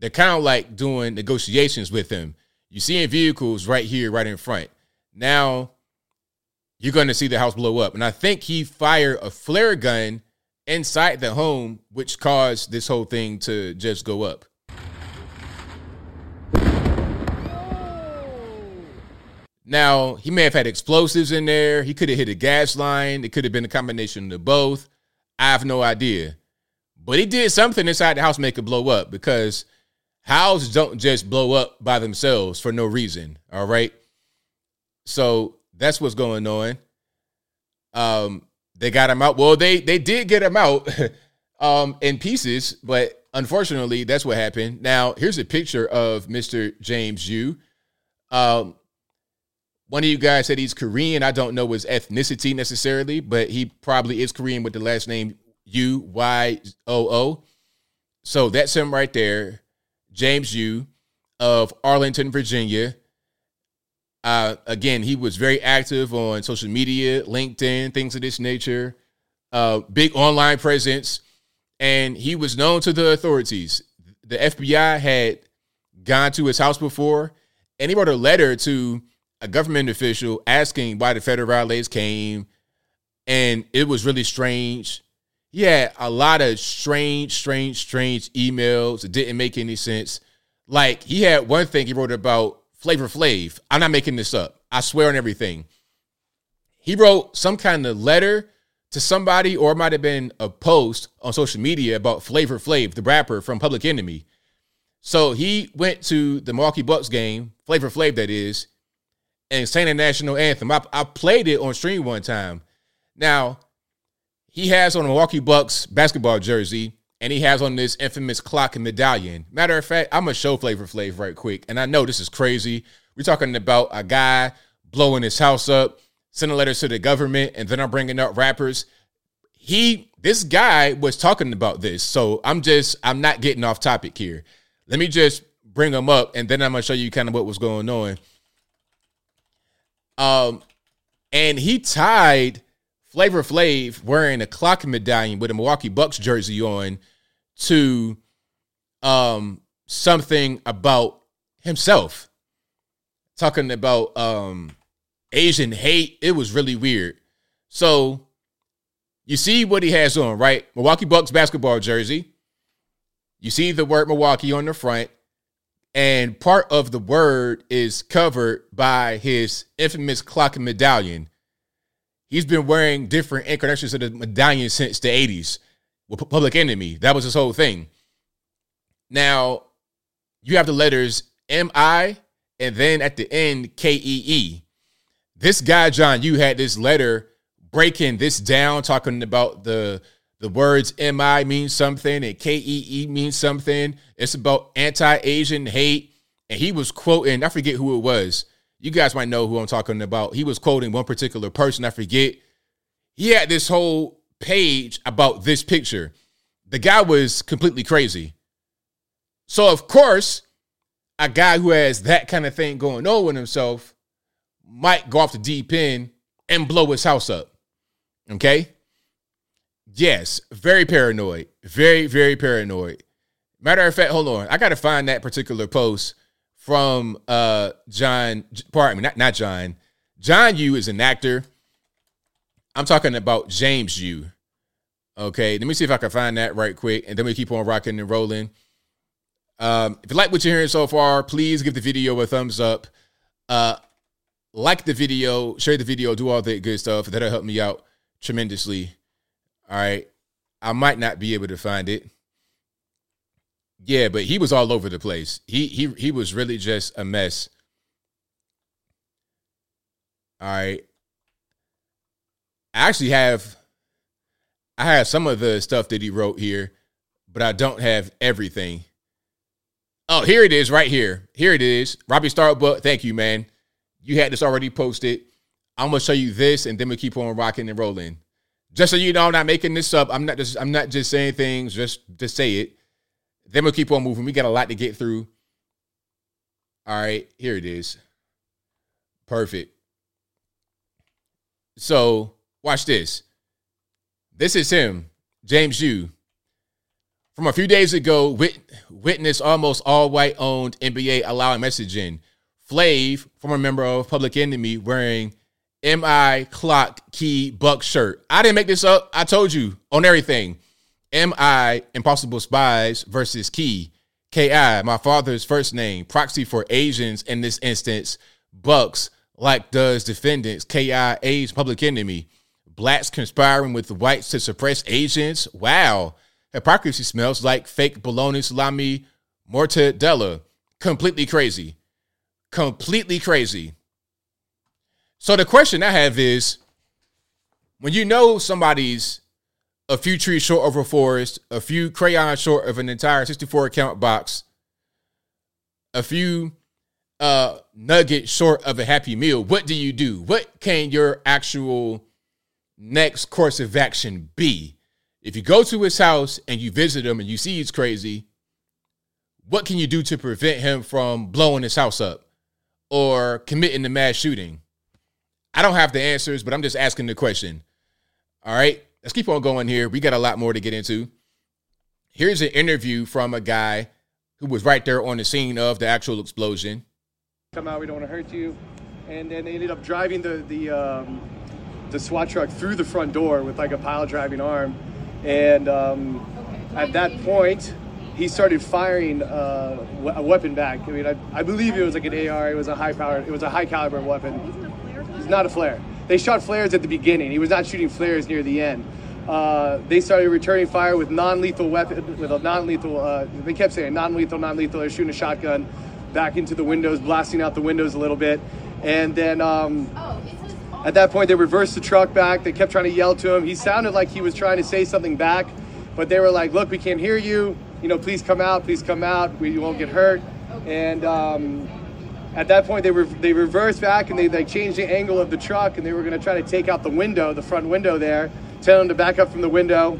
They're kind of like doing negotiations with him. You see in vehicles right here, right in front. Now you're going to see the house blow up. And I think he fired a flare gun inside the home, which caused this whole thing to just go up. Now, he may have had explosives in there. He could have hit a gas line. It could have been a combination of both. I have no idea. But he did something inside the house make it blow up because houses don't just blow up by themselves for no reason. All right. So that's what's going on. Um, they got him out. Well, they they did get him out [LAUGHS] um in pieces, but unfortunately, that's what happened. Now, here's a picture of Mr. James Yoo. Um, one of you guys said he's Korean. I don't know his ethnicity necessarily, but he probably is Korean with the last name U Y O O. So that's him right there, James Yoo. of Arlington, Virginia. Uh, again, he was very active on social media, LinkedIn, things of this nature. Uh, big online presence, and he was known to the authorities. The FBI had gone to his house before, and he wrote a letter to a government official asking why the federales came, and it was really strange. Had a lot of strange, strange, strange emails. It didn't make any sense. Like he had one thing he wrote about Flavor Flav. I'm not making this up. I swear on everything. He wrote some kind of letter to somebody, or it might have been a post on social media about Flavor Flav, the rapper from Public Enemy. So he went to the Milwaukee Bucks game, Flavor Flav that is, and sang the national anthem. I, I played it on stream one time. Now, he has on a Milwaukee Bucks basketball jersey, and he has on this infamous clock and medallion. Matter of fact, I'm gonna show Flavor Flav right quick, and I know this is crazy. We're talking about a guy blowing his house up, sending letters to the government, and then I'm bringing up rappers. He, this guy was talking about this, so I'm just, I'm not getting off topic here. Let me just bring him up, and then I'm gonna show you kind of what was going on. Um, and he tied Flavor Flav wearing a clock medallion with a Milwaukee Bucks jersey on to um something about himself. Talking about um Asian hate. It was really weird. So you see what he has on, right? Milwaukee Bucks basketball jersey. You see the word Milwaukee on the front, and part of the word is covered by his infamous clock medallion. He's been wearing different incarnations of the medallion since the 80s with Public Enemy. That was his whole thing. Now, you have the letters M-I and then at the end, K-E-E. This guy, John, you had this letter breaking this down, talking about the the words MI means something and KEE means something. It's about anti-Asian hate. And he was quoting, I forget who it was. You guys might know who I'm talking about. He was quoting one particular person, I forget. He had this whole page about this picture. The guy was completely crazy. So, of course, a guy who has that kind of thing going on with himself might go off the deep end and blow his house up. Okay? Yes, very paranoid. Very, very paranoid. Matter of fact, hold on. I gotta find that particular post from uh John pardon me, not, not John. John Yu is an actor. I'm talking about James Yoo. Okay, let me see if I can find that right quick, and then we keep on rocking and rolling. Um, if you like what you're hearing so far, please give the video a thumbs up. Uh, like the video, share the video, do all that good stuff. That'll help me out tremendously. All right. I might not be able to find it. Yeah, but he was all over the place. He he he was really just a mess. All right. I actually have I have some of the stuff that he wrote here, but I don't have everything. Oh, here it is right here. Here it is. Robbie Starbuck, thank you, man. You had this already posted. I'm gonna show you this, and then we keep on rocking and rolling. Just so you know, I'm not making this up. I'm not just I'm not just saying things just to say it. Then we'll keep on moving. We got a lot to get through. All right, here it is. Perfect. So watch this. This is him, James Yoo. From a few days ago, wit- witness almost all white owned NBA allowing messaging. Flav, former member of Public Enemy, wearing MI clock key buck shirt. I didn't make this up. I told you on everything. MI Impossible Spies versus Key. KI, my father's first name, proxy for Asians in this instance. Bucks, like does defendants. KI, Age Public Enemy. Blacks conspiring with whites to suppress Asians. Wow. Hypocrisy smells like fake bologna salami mortadella. Completely crazy. Completely crazy. So the question I have is when you know somebody's a few trees short of a forest, a few crayons short of an entire 64 count box, a few uh nuggets short of a happy meal, what do you do? What can your actual next course of action be? If you go to his house and you visit him and you see he's crazy, what can you do to prevent him from blowing his house up or committing the mass shooting? I don't have the answers, but I'm just asking the question. All right, let's keep on going here. We got a lot more to get into. Here's an interview from a guy who was right there on the scene of the actual explosion. come out. We don't want to hurt you. And then they ended up driving the the um, the SWAT truck through the front door with like a pile driving arm. And um, at that point, he started firing uh, a weapon back. I mean, I, I believe it was like an AR. It was a high powered. It was a high caliber weapon. It's not a flare. They shot flares at the beginning. He was not shooting flares near the end. Uh, they started returning fire with non-lethal weapon, with a non-lethal. Uh, they kept saying non-lethal, non-lethal. They're shooting a shotgun back into the windows, blasting out the windows a little bit, and then um, at that point they reversed the truck back. They kept trying to yell to him. He sounded like he was trying to say something back, but they were like, "Look, we can't hear you. You know, please come out. Please come out. We won't get hurt." And um, at that point they were they reversed back and they like changed the angle of the truck and they were going to try to take out the window the front window there tell them to back up from the window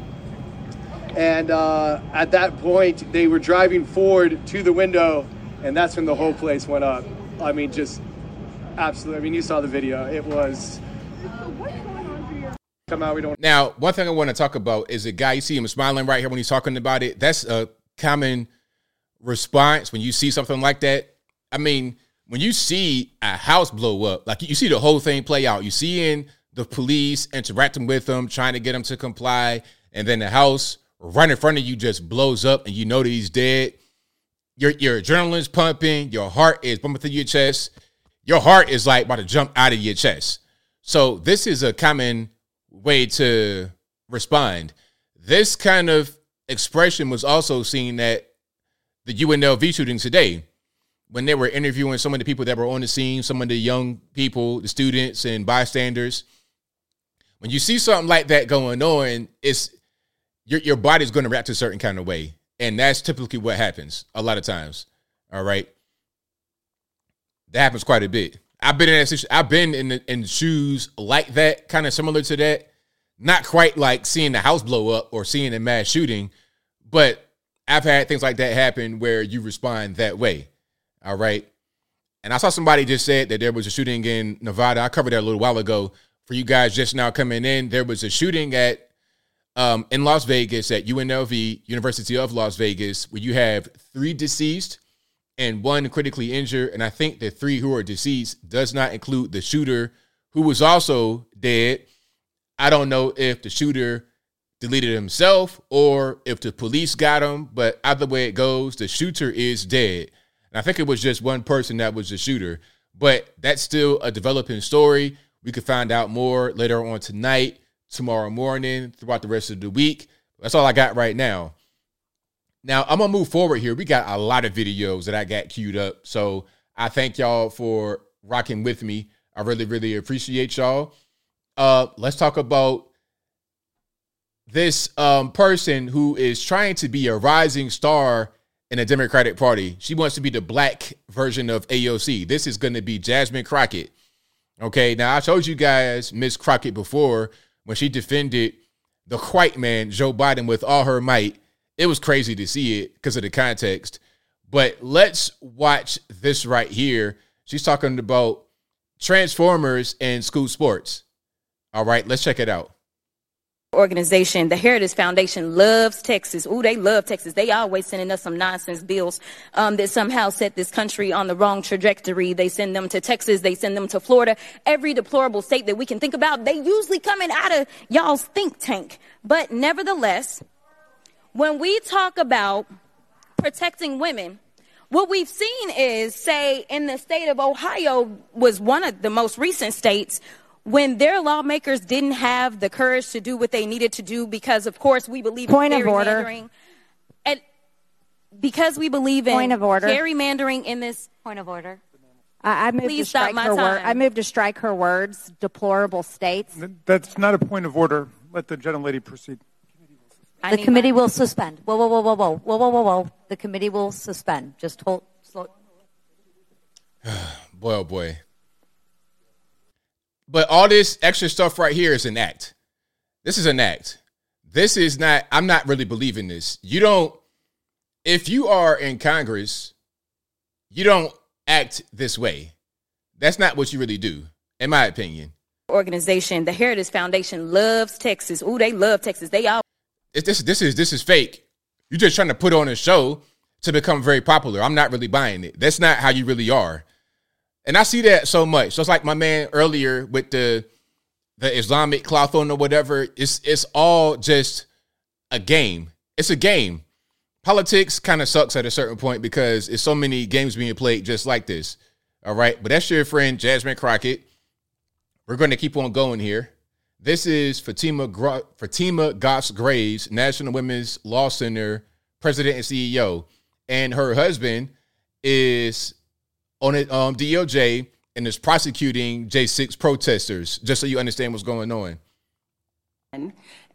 and uh, at that point they were driving forward to the window and that's when the whole place went up i mean just absolutely i mean you saw the video it was come out we don't Now, one thing I want to talk about is a guy you see him smiling right here when he's talking about it. That's a common response when you see something like that. I mean, when you see a house blow up, like you see the whole thing play out, you see in the police interacting with them, trying to get them to comply, and then the house right in front of you just blows up, and you know that he's dead. Your your adrenaline's pumping, your heart is pumping through your chest. Your heart is like about to jump out of your chest. So this is a common way to respond. This kind of expression was also seen at the UNLV shooting today when they were interviewing some of the people that were on the scene, some of the young people, the students and bystanders. When you see something like that going on, it's your your body's going to react a certain kind of way, and that's typically what happens a lot of times. All right, that happens quite a bit. I've been in that situation. I've been in the, in shoes like that, kind of similar to that. Not quite like seeing the house blow up or seeing a mass shooting, but I've had things like that happen where you respond that way. All right. And I saw somebody just said that there was a shooting in Nevada. I covered that a little while ago. For you guys just now coming in, there was a shooting at um, in Las Vegas at UNLV, University of Las Vegas, where you have three deceased and one critically injured. And I think the three who are deceased does not include the shooter who was also dead. I don't know if the shooter deleted himself or if the police got him, but either way it goes, the shooter is dead. And I think it was just one person that was the shooter, but that's still a developing story. We could find out more later on tonight, tomorrow morning, throughout the rest of the week. That's all I got right now. Now I'm gonna move forward here. We got a lot of videos that I got queued up. So I thank y'all for rocking with me. I really, really appreciate y'all. Uh, let's talk about this um, person who is trying to be a rising star in the Democratic Party. She wants to be the black version of AOC. This is going to be Jasmine Crockett. Okay, now I showed you guys Miss Crockett before when she defended the white man, Joe Biden, with all her might. It was crazy to see it because of the context. But let's watch this right here. She's talking about Transformers and school sports. All right, let's check it out. Organization, the Heritage Foundation, loves Texas. Ooh, they love Texas. They always sending us some nonsense bills um, that somehow set this country on the wrong trajectory. They send them to Texas. They send them to Florida. Every deplorable state that we can think about, they usually coming out of y'all's think tank. But nevertheless, when we talk about protecting women, what we've seen is, say, in the state of Ohio was one of the most recent states when their lawmakers didn't have the courage to do what they needed to do because, of course, we believe Point in of order. gerrymandering. And because we believe in Point of order. gerrymandering in this Point of order. I, I moved Please to stop strike my her word. time. I moved to strike her words. Deplorable states. That's not a point of order. Let the gentlelady proceed. the committee will suspend. Whoa, whoa, whoa, whoa, whoa, whoa, whoa, whoa, whoa. The committee will suspend. Just hold. Slow. [SIGHS] Boy, oh boy. But all this extra stuff right here is an act. This is an act. This is not, I'm not really believing this. You don't, if you are in Congress, you don't act this way. That's not what you really do, in my opinion. Organization, the Heritage Foundation loves Texas. Ooh, they love Texas. They all It's, this this is this is fake. You're just trying to put on a show to become very popular. I'm not really buying it. That's not how you really are. And I see that so much. So it's like my man earlier with the the Islamic cloth on or whatever. It's it's all just a game. It's a game. Politics kind of sucks at a certain point because it's so many games being played just like this. All right. But that's your friend Jasmine Crockett. We're going to keep on going here. This is Fatima Fatima Goss Graves, National Women's Law Center president and CEO, and her husband is on it um DOJ and is prosecuting J6 protesters. Just so you understand what's going on.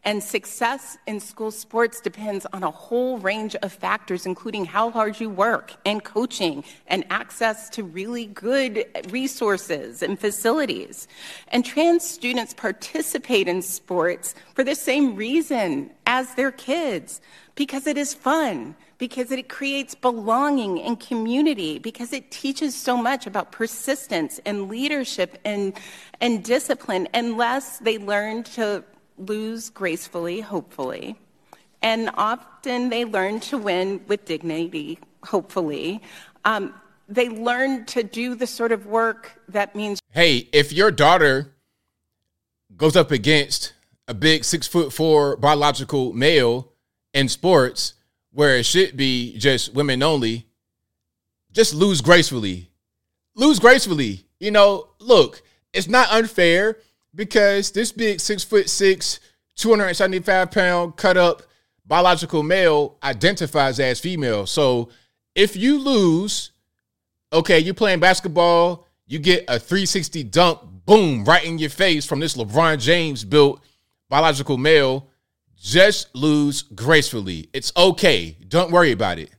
And success in school sports depends on a whole range of factors, including how hard you work and coaching and access to really good resources and facilities. And trans students participate in sports for the same reason as their kids because it is fun, because it creates belonging and community, because it teaches so much about persistence and leadership and, and discipline, unless they learn to lose gracefully, hopefully. And often they learn to win with dignity, hopefully. Um, they learn to do the sort of work that means. Hey, if your daughter goes up against a big six foot four biological male in sports where it should be just women only, just lose gracefully. Lose gracefully. You know, look, it's not unfair because this big six foot six, 275 pound cut up biological male identifies as female. So if you lose, okay, you're playing basketball, you get a 360 dunk, boom, right in your face from this LeBron James built biological male. Just lose gracefully. It's okay. Don't worry about it.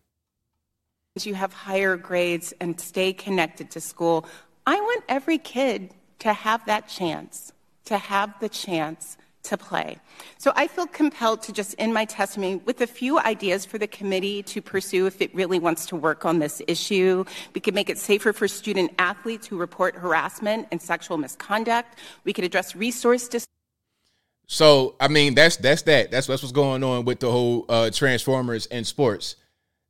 You have higher grades and stay connected to school. I want every kid to have that chance to have the chance to play. So I feel compelled to just end my testimony with a few ideas for the committee to pursue if it really wants to work on this issue. We could make it safer for student athletes who report harassment and sexual misconduct. We could address resource So I mean that's that's that. That's that's what's going on with the whole uh Transformers and sports.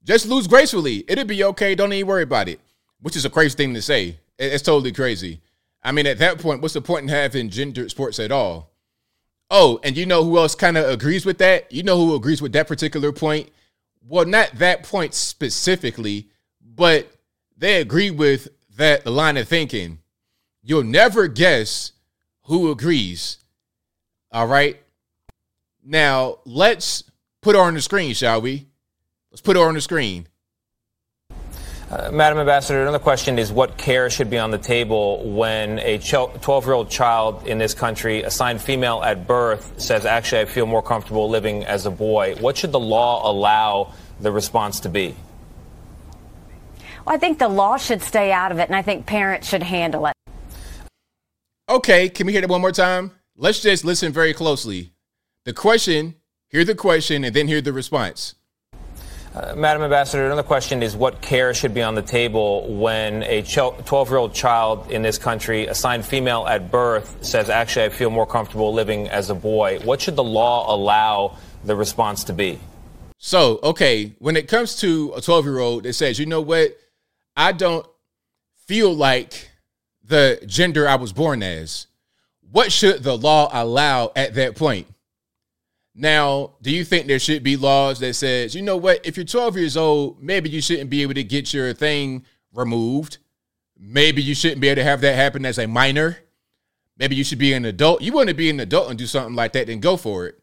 Just lose gracefully. It'll be okay. Don't even worry about it. Which is a crazy thing to say. It's totally crazy. I mean, at that point, what's the point in having gendered sports at all? Oh, and you know who else kind of agrees with that? You know who agrees with that particular point? Well, not that point specifically, but they agree with that line of thinking. You'll never guess who agrees. All right. Now, let's put her on the screen, shall we? Let's put her on the screen. Uh, Madam Ambassador, another question is what care should be on the table when a 12 year old child in this country, assigned female at birth, says, actually, I feel more comfortable living as a boy? What should the law allow the response to be? Well, I think the law should stay out of it, and I think parents should handle it. Okay, can we hear that one more time? Let's just listen very closely. The question, hear the question, and then hear the response. Uh, Madam Ambassador, another question is what care should be on the table when a 12 year old child in this country, assigned female at birth, says, actually, I feel more comfortable living as a boy? What should the law allow the response to be? So, okay, when it comes to a 12 year old that says, you know what, I don't feel like the gender I was born as, what should the law allow at that point? Now, do you think there should be laws that says, you know what, if you're 12 years old, maybe you shouldn't be able to get your thing removed. Maybe you shouldn't be able to have that happen as a minor. Maybe you should be an adult. You want to be an adult and do something like that, then go for it.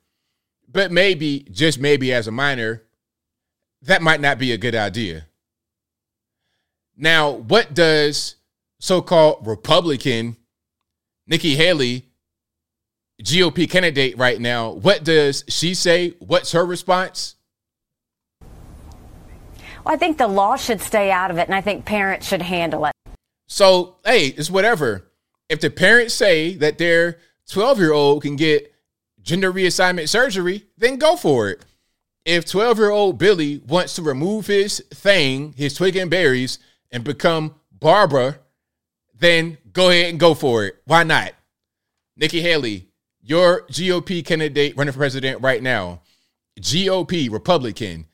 But maybe, just maybe as a minor, that might not be a good idea. Now, what does so-called Republican Nikki Haley GOP candidate right now. What does she say? What's her response? Well, I think the law should stay out of it, and I think parents should handle it. So, hey, it's whatever. If the parents say that their 12 year old can get gender reassignment surgery, then go for it. If 12 year old Billy wants to remove his thing, his twig and berries, and become Barbara, then go ahead and go for it. Why not? Nikki Haley, your GOP candidate running for president right now, GOP Republican.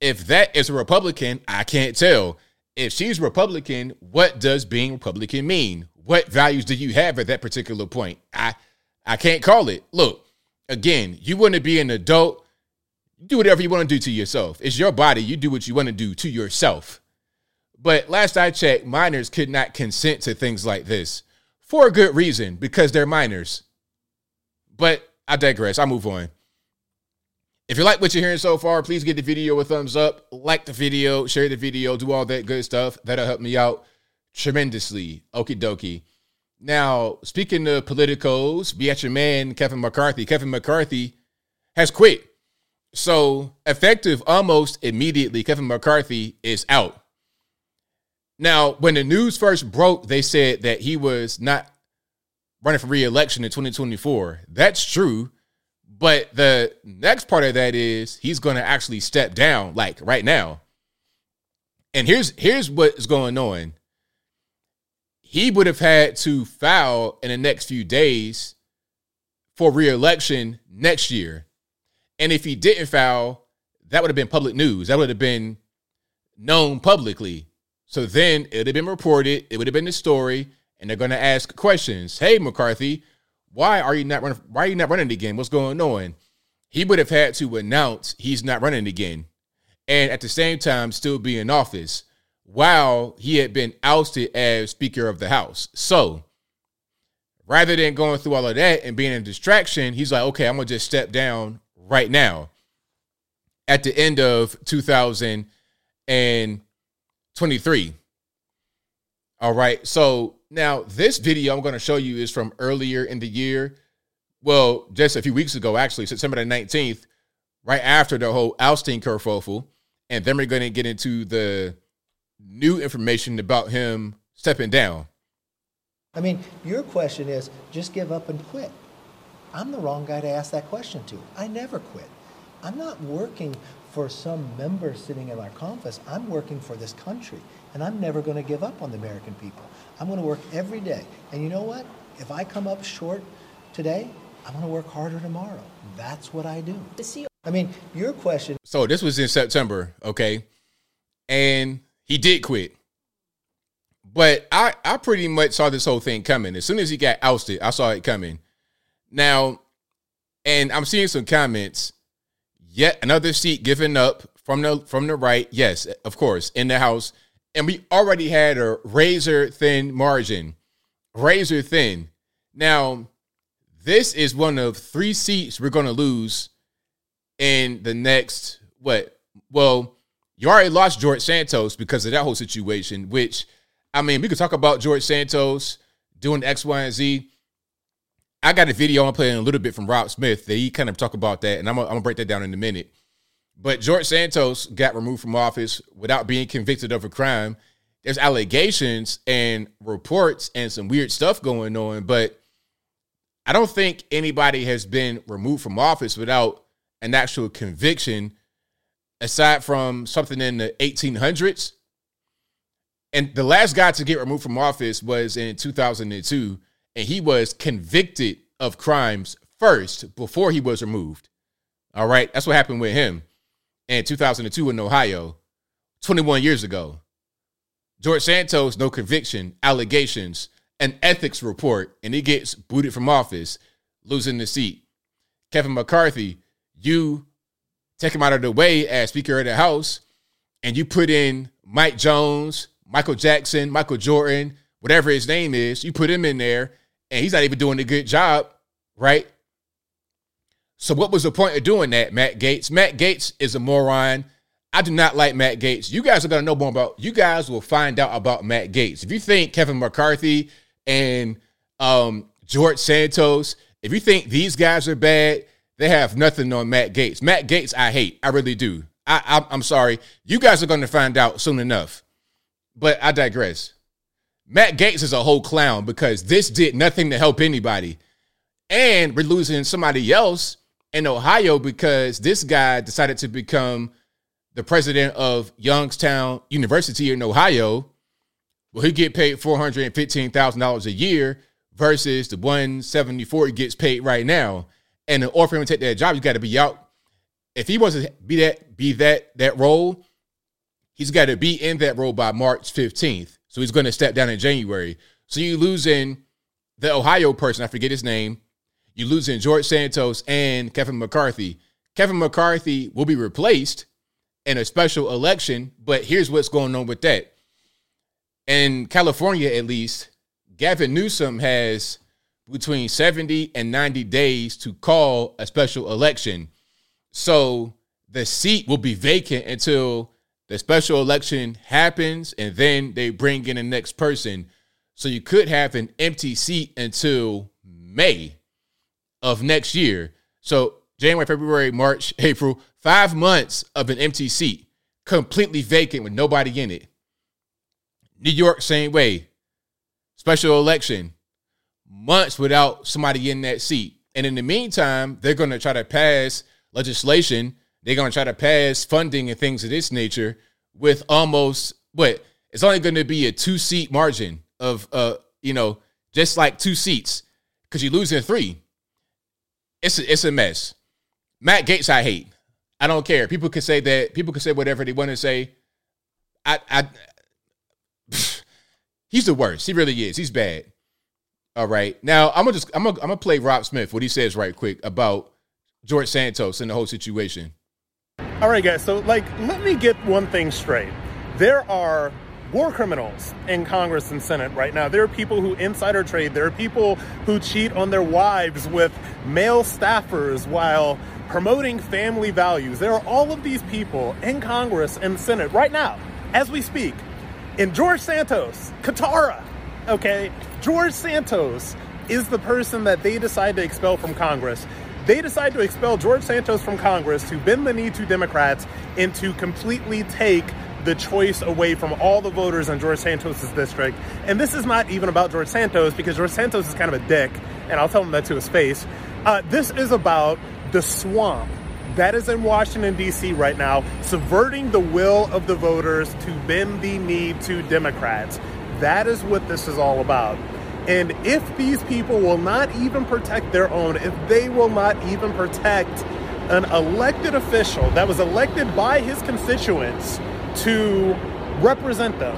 If that is a Republican, I can't tell. If she's Republican, what does being Republican mean? What values do you have at that particular point? I I can't call it. Look, again, you want to be an adult, do whatever you want to do to yourself. It's your body. You do what you want to do to yourself. But last I checked, minors could not consent to things like this for a good reason because they're minors. But I digress. I move on. If you like what you're hearing so far, please give the video a thumbs up, like the video, share the video, do all that good stuff. That'll help me out tremendously. Okie dokie. Now, speaking of politicos, be at your man, Kevin McCarthy. Kevin McCarthy has quit. So, effective almost immediately, Kevin McCarthy is out. Now, when the news first broke, they said that he was not running for re-election in 2024. That's true. But the next part of that is he's going to actually step down like right now. And here's here's what's going on. He would have had to file in the next few days for re-election next year. And if he didn't file, that would have been public news. That would have been known publicly. So then it would have been reported, it would have been the story, and they're going to ask questions. Hey, McCarthy, why are you not running? Why are you not running again? What's going on? He would have had to announce he's not running again, and at the same time still be in office while he had been ousted as Speaker of the House. So rather than going through all of that and being a distraction, he's like, okay, I'm gonna just step down right now. At the end of 2023. All right. So now this video I'm going to show you is from earlier in the year. Well, just a few weeks ago, actually, September the 19th, right after the whole ousting kerfuffle. And then we're going to get into the new information about him stepping down. I mean, your question is just give up and quit. I'm the wrong guy to ask that question to. I never quit. I'm not working for some member sitting in our conference. I'm working for this country, and I'm never going to give up on the American people. I'm going to work every day. And you know what? If I come up short today, I'm going to work harder tomorrow. That's what I do. I mean, your question. So this was in September, okay? And he did quit. But I, I pretty much saw this whole thing coming. As soon as he got ousted, I saw it coming. Now, and I'm seeing some comments. Yet another seat given up from the from the right. Yes, of course, in the House. And we already had a razor thin margin. Razor thin. Now, this is one of three seats we're going to lose in the next what? Well, you already lost George Santos because of that whole situation, which I mean, we could talk about George Santos doing X, Y, and Z. I got a video I'm playing a little bit from Rob Smith that he kind of talk about that, and I'm gonna, I'm gonna break that down in a minute. But George Santos got removed from office without being convicted of a crime. There's allegations and reports and some weird stuff going on, but I don't think anybody has been removed from office without an actual conviction, aside from something in the 1800s. And the last guy to get removed from office was in 2002 and he was convicted of crimes first before he was removed. All right, that's what happened with him in 2002 in Ohio, 21 years ago. George Santos, no conviction, allegations, an ethics report, and he gets booted from office, losing the seat. Kevin McCarthy, you take him out of the way as Speaker of the House, and you put in Mike Jones, Michael Jackson, Michael Jordan, whatever his name is, you put him in there, and he's not even doing a good job, right? So what was the point of doing that, Matt Gaetz? Matt Gaetz is a moron. I do not like Matt Gaetz. You guys are gonna know more about. You guys will find out about Matt Gaetz. If you think Kevin McCarthy and um, George Santos, if you think these guys are bad, they have nothing on Matt Gaetz. Matt Gaetz, I hate. I really do. I, I I'm sorry. You guys are gonna find out soon enough. But I digress. Matt Gaetz is a whole clown because this did nothing to help anybody. And we're losing somebody else in Ohio because this guy decided to become the president of Youngstown University in Ohio. Well, he get paid four hundred and fifteen thousand dollars a year versus the one seventy four he gets paid right now. And in order for him to take that job, you got to be out. If he wants to be that be that that role, he's got to be in that role by March fifteenth. So he's going to step down in January. So you losing the Ohio person, I forget his name. You losing George Santos and Kevin McCarthy. Kevin McCarthy will be replaced in a special election, but here's what's going on with that. In California, at least, Gavin Newsom has between 70 and 90 days to call a special election. So the seat will be vacant until the special election happens and then they bring in the next person. So you could have an empty seat until May of next year. So January, February, March, [LAUGHS] April, five months of an empty seat, completely vacant with nobody in it. New York, same way. Special election, months without somebody in that seat. And in the meantime, they're going to try to pass legislation. They're going to try to pass funding and things of this nature with almost what it's only going to be a two seat margin of uh you know just like two seats because you're losing three. It's a, it's a mess. Matt Gaetz, I hate. I don't care. People can say that. People can say whatever they want to say. I, I, [SIGHS] he's the worst. He really is. He's bad. All right. Now I'm gonna just I'm gonna I'm gonna play Rob Smith what he says right quick about George Santos and the whole situation. All right, guys. So, like, let me get one thing straight. There are war criminals in Congress and Senate right now. There are people who insider trade. There are people who cheat on their wives with male staffers while promoting family values. There are all of these people in Congress and Senate right now, as we speak. in George Santos, Katara, okay? George Santos is the person that they decide to expel from Congress. They decide to expel George Santos from Congress to bend the knee to Democrats and to completely take the choice away from all the voters in George Santos's district. And this is not even about George Santos because George Santos is kind of a dick, and I'll tell him that to his face. Uh, this is about the swamp that is in Washington, D.C. right now, subverting the will of the voters to bend the knee to Democrats. That is what this is all about. And if these people will not even protect their own, if they will not even protect an elected official that was elected by his constituents to represent them,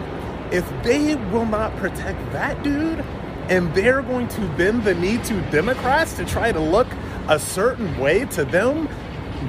if they will not protect that dude and they're going to bend the knee to Democrats to try to look a certain way to them,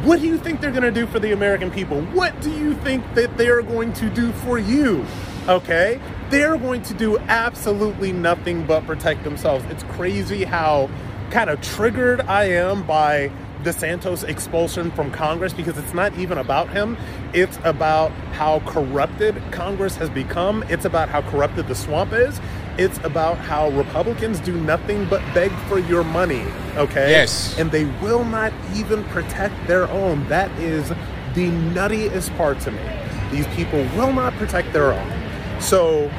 what do you think they're going to do for the American people? What do you think that they're going to do for you? Okay? They're going to do absolutely nothing but protect themselves. It's crazy how kind of triggered I am by the Santos expulsion from Congress because it's not even about him. It's about how corrupted Congress has become. It's about how corrupted the swamp is. It's about how Republicans do nothing but beg for your money, okay? Yes. And they will not even protect their own. That is the nuttiest part to me. These people will not protect their own. So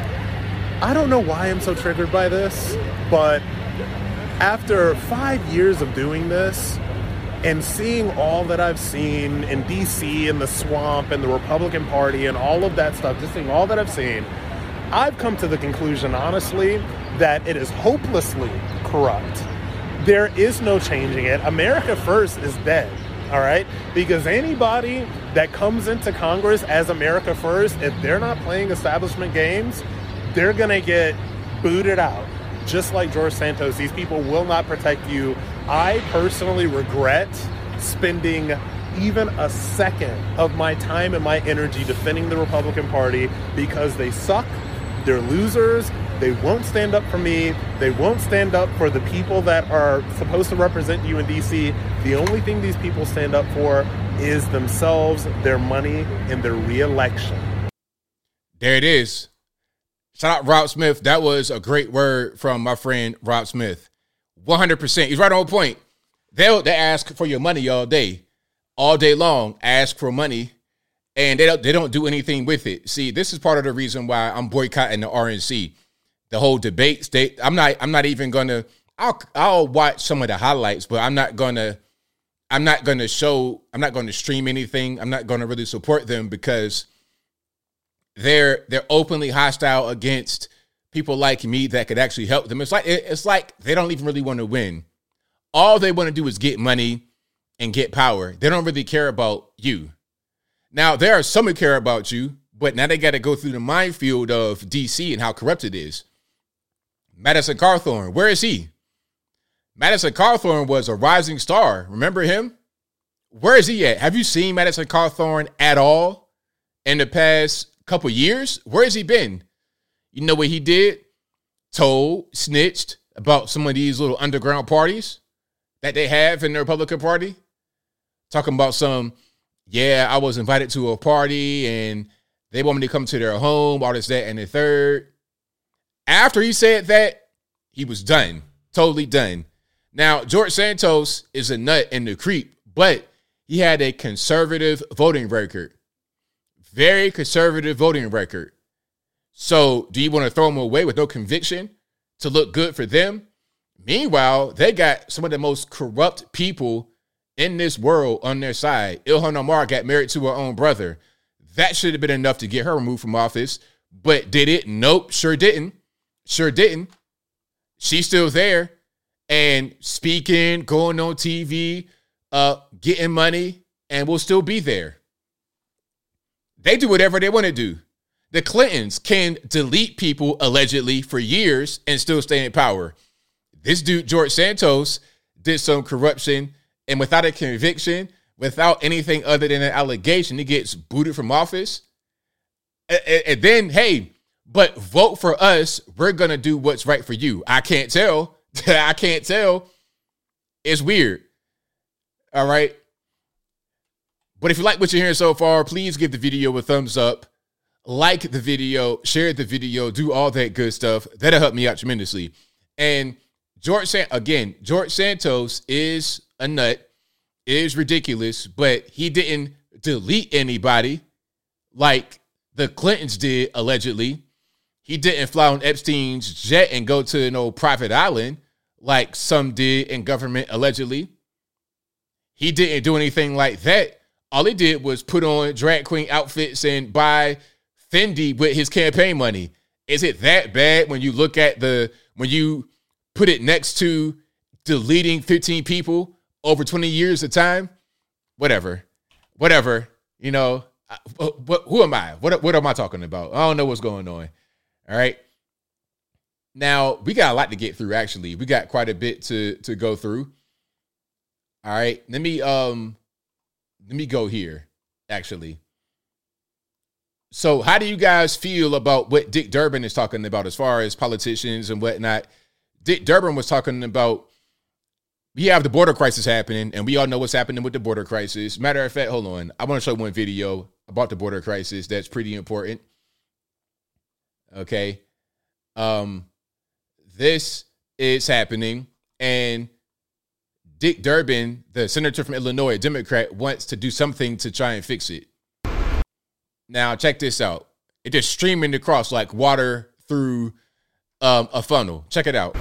I don't know why I'm so triggered by this, but after five years of doing this and seeing all that I've seen in DC and the swamp and the Republican Party and all of that stuff, just seeing all that I've seen, I've come to the conclusion, honestly, that it is hopelessly corrupt. There is no changing it. America First is dead. All right? Because anybody that comes into Congress as America First, if they're not playing establishment games, they're going to get booted out. Just like George Santos, these people will not protect you. I personally regret spending even a second of my time and my energy defending the Republican Party because they suck, they're losers, they won't stand up for me. They won't stand up for the people that are supposed to represent you in DC. The only thing these people stand up for is themselves, their money, and their reelection. There it is. Shout out Rob Smith. That was a great word from my friend Rob Smith. 100%. He's right on point. They'll they ask for your money all day. All day long, ask for money and they don't they don't do anything with it. See, this is part of the reason why I'm boycotting the RNC the whole debate state. I'm not. I'm not even gonna. I'll I'll watch some of the highlights, but I'm not gonna I'm not to show, I'm not to stream anything. I'm not to really support them because they're they're openly hostile against people like me that could actually help them. It's like it's like they don't even really want to win. All they want to do is get money and get power. They don't really care about you. Now there are some who care about you, but now they got to go through the minefield of DC and how corrupt it is. Madison Cawthorn, where is he? Madison Cawthorn was a rising star. Remember him? Where is he at? Have you seen Madison Cawthorn at all in the past couple years? Where has he been? You know what he did? Told, snitched about some of these little underground parties that they have in the Republican Party. Talking about some, yeah, I was invited to a party and they want me to come to their home, all this, that, and the third. After he said that, he was done. Totally done. Now, George Santos is a nut and the creep, but he had a conservative voting record. Very conservative voting record. So, do you want to throw him away with no conviction to look good for them? Meanwhile, they got some of the most corrupt people in this world on their side. Ilhan Omar got married to her own brother. That should have been enough to get her removed from office. But did it? Nope, sure didn't. Sure didn't. She's still there and speaking, going on TV, uh, getting money, and we'll still be there. They do whatever they want to do. The Clintons can delete people allegedly for years and still stay in power. This dude, George Santos, did some corruption and without a conviction, without anything other than an allegation, he gets booted from office. And, then, hey, but vote for us. We're going to do what's right for you. I can't tell. [LAUGHS] I can't tell. It's weird. All right. But if you like what you're hearing so far, please give the video a thumbs up, like the video, share the video, do all that good stuff. That'll help me out tremendously. And George San- again, George Santos is a nut, is ridiculous, but he didn't delete anybody like the Clintons did allegedly. He didn't fly on Epstein's jet and go to old private island like some did in government allegedly. He didn't do anything like that. All he did was put on drag queen outfits and buy Fendi with his campaign money. Is it that bad when you look at the when you put it next to deleting 15 people over 20 years of time? Whatever. Whatever. You know, who am I? What what am I talking about? I don't know what's going on. All right. Now we got a lot to get through. Actually, we got quite a bit to to go through. All right, let me um, let me go here. Actually, so how do you guys feel about what Dick Durbin is talking about as far as politicians and whatnot? Dick Durbin was talking about we have the border crisis happening, and we all know what's happening with the border crisis. Matter of fact, hold on, I want to show one video about the border crisis that's pretty important. Okay, um, this is happening, and Dick Durbin, the senator from Illinois, Democrat, wants to do something to try and fix it. Now, check this out. It just streaming across like water through um, a funnel. Check it out.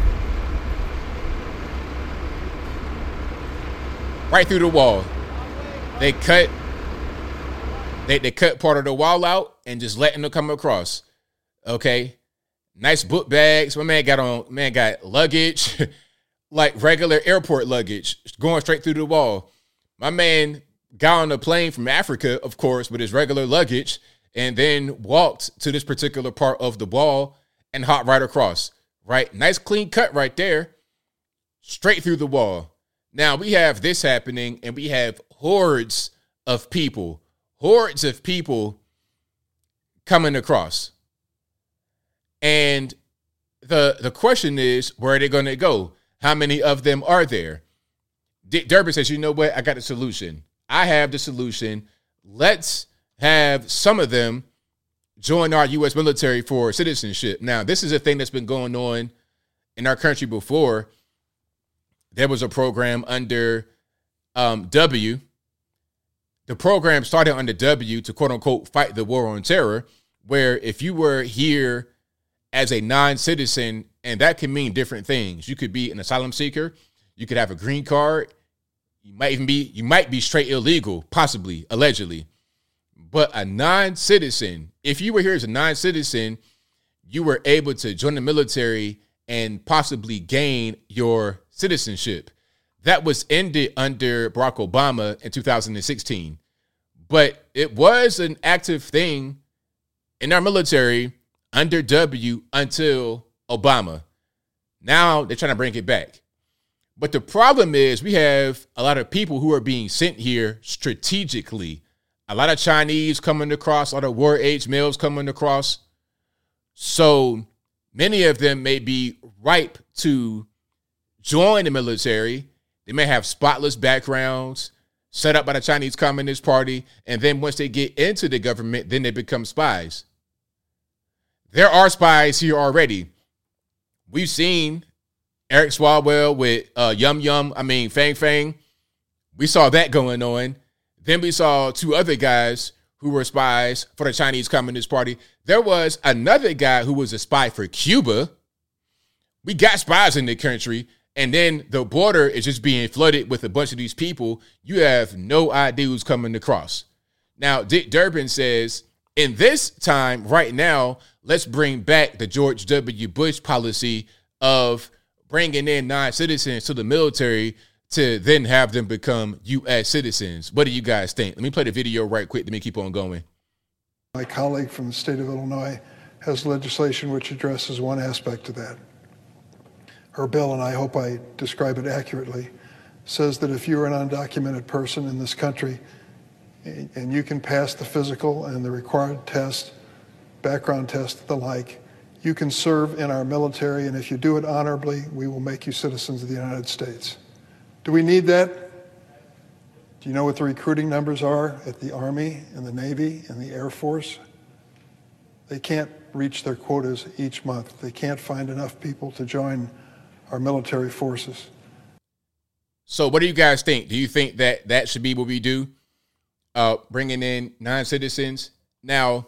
Right through the wall. They cut. They, they cut part of the wall out and just letting them come across. Okay. Nice book bags. My man got on man got luggage, [LAUGHS] like regular airport luggage, going straight through the wall. My man got on a plane from Africa, of course, with his regular luggage, and then walked to this particular part of the wall and hopped right across. Right, nice clean cut right there, straight through the wall. Now we have this happening, and we have hordes of people, hordes of people coming across. And the the question is, where are they going to go? How many of them are there? Dick Durbin says, you know what? I got a solution. I have the solution. Let's have some of them join our U.S. military for citizenship. Now, this is a thing that's been going on in our country before. There was a program under um, W. The program started under W to quote unquote fight the war on terror, where if you were here as a non citizen, and that can mean different things. You could be an asylum seeker, you could have a green card, you might even be you might be straight illegal, possibly, allegedly. But a non-citizen, if you were here as a non-citizen, you were able to join the military and possibly gain your citizenship. That was ended under Barack Obama in 2016. But it was an active thing in our military under W until Obama. Now they're trying to bring it back. But the problem is we have a lot of people who are being sent here strategically. A lot of Chinese coming across, a lot of war age males coming across. So many of them may be ripe to join the military. They may have spotless backgrounds set up by the Chinese Communist Party. And then once they get into the government, then they become spies. There are spies here already. We've seen Eric Swalwell with uh, Yum Yum, I mean, Fang Fang. We saw that going on. Then we saw two other guys who were spies for the Chinese Communist Party. There was another guy who was a spy for Cuba. We got spies in the country, and then the border is just being flooded with a bunch of these people. You have no idea who's coming across. Now, Dick Durbin says, in this time, right now, let's bring back the George W. Bush policy of bringing in non citizens to the military to then have them become U.S. citizens. What do you guys think? Let me play the video right quick. Let me keep on going. My colleague from the state of Illinois has legislation which addresses one aspect of that. Her bill, and I hope I describe it accurately, says that if you're an undocumented person in this country and you can pass the physical and the required test, background test, the like, you can serve in our military, and if you do it honorably, we will make you citizens of the United States. Do we need that? Do you know what the recruiting numbers are at the Army and the Navy and the Air Force? They can't reach their quotas each month. They can't find enough people to join our military forces. So, what do you guys think? Do you think that that should be what we do? Uh, bringing in non citizens. Now,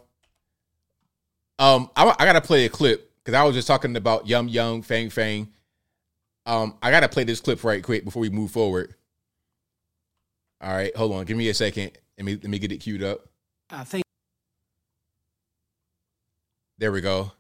um, I, I got to play a clip because I was just talking about Yum Yum, Fang Fang. Um, I got to play this clip right quick before we move forward. All right, hold on. Give me a second. Let me let me get it queued up. Uh, thank, There we go.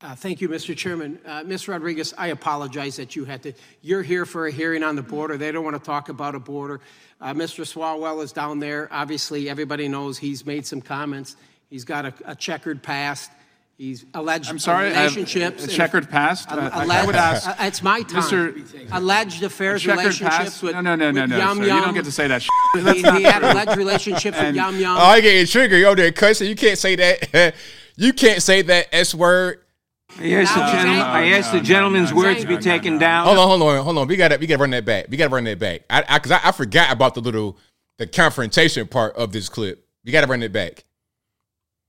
uh, thank you, Mr. Chairman. Uh, Ms. Rodriguez, I apologize that you had to. You're here for a hearing on the border. They don't want to talk about a border. Uh, Mr. Swalwell is down there. Obviously, everybody knows he's made some comments. He's got a, a checkered past. He's alleged I'm sorry, have relationships. a checkered past? Al- Uh, I- I would ask- uh, it's my time. Mr. Alleged affairs, checkered relationships past? with No, no, no, no, no, Yum sir. Yum. You don't get to say that. He, That's not he had alleged relationships with And- Yum Yum. Oh, I get triggered. You over there cussing. You can't say that. you can't say that S word. I asked the, gentleman, no, I asked the gentleman's words be taken down. Hold on, hold on, hold on. We gotta we gotta run that back. We gotta run that back. I I, cause I, I forgot about the little the confrontation part of this clip. We gotta run it back.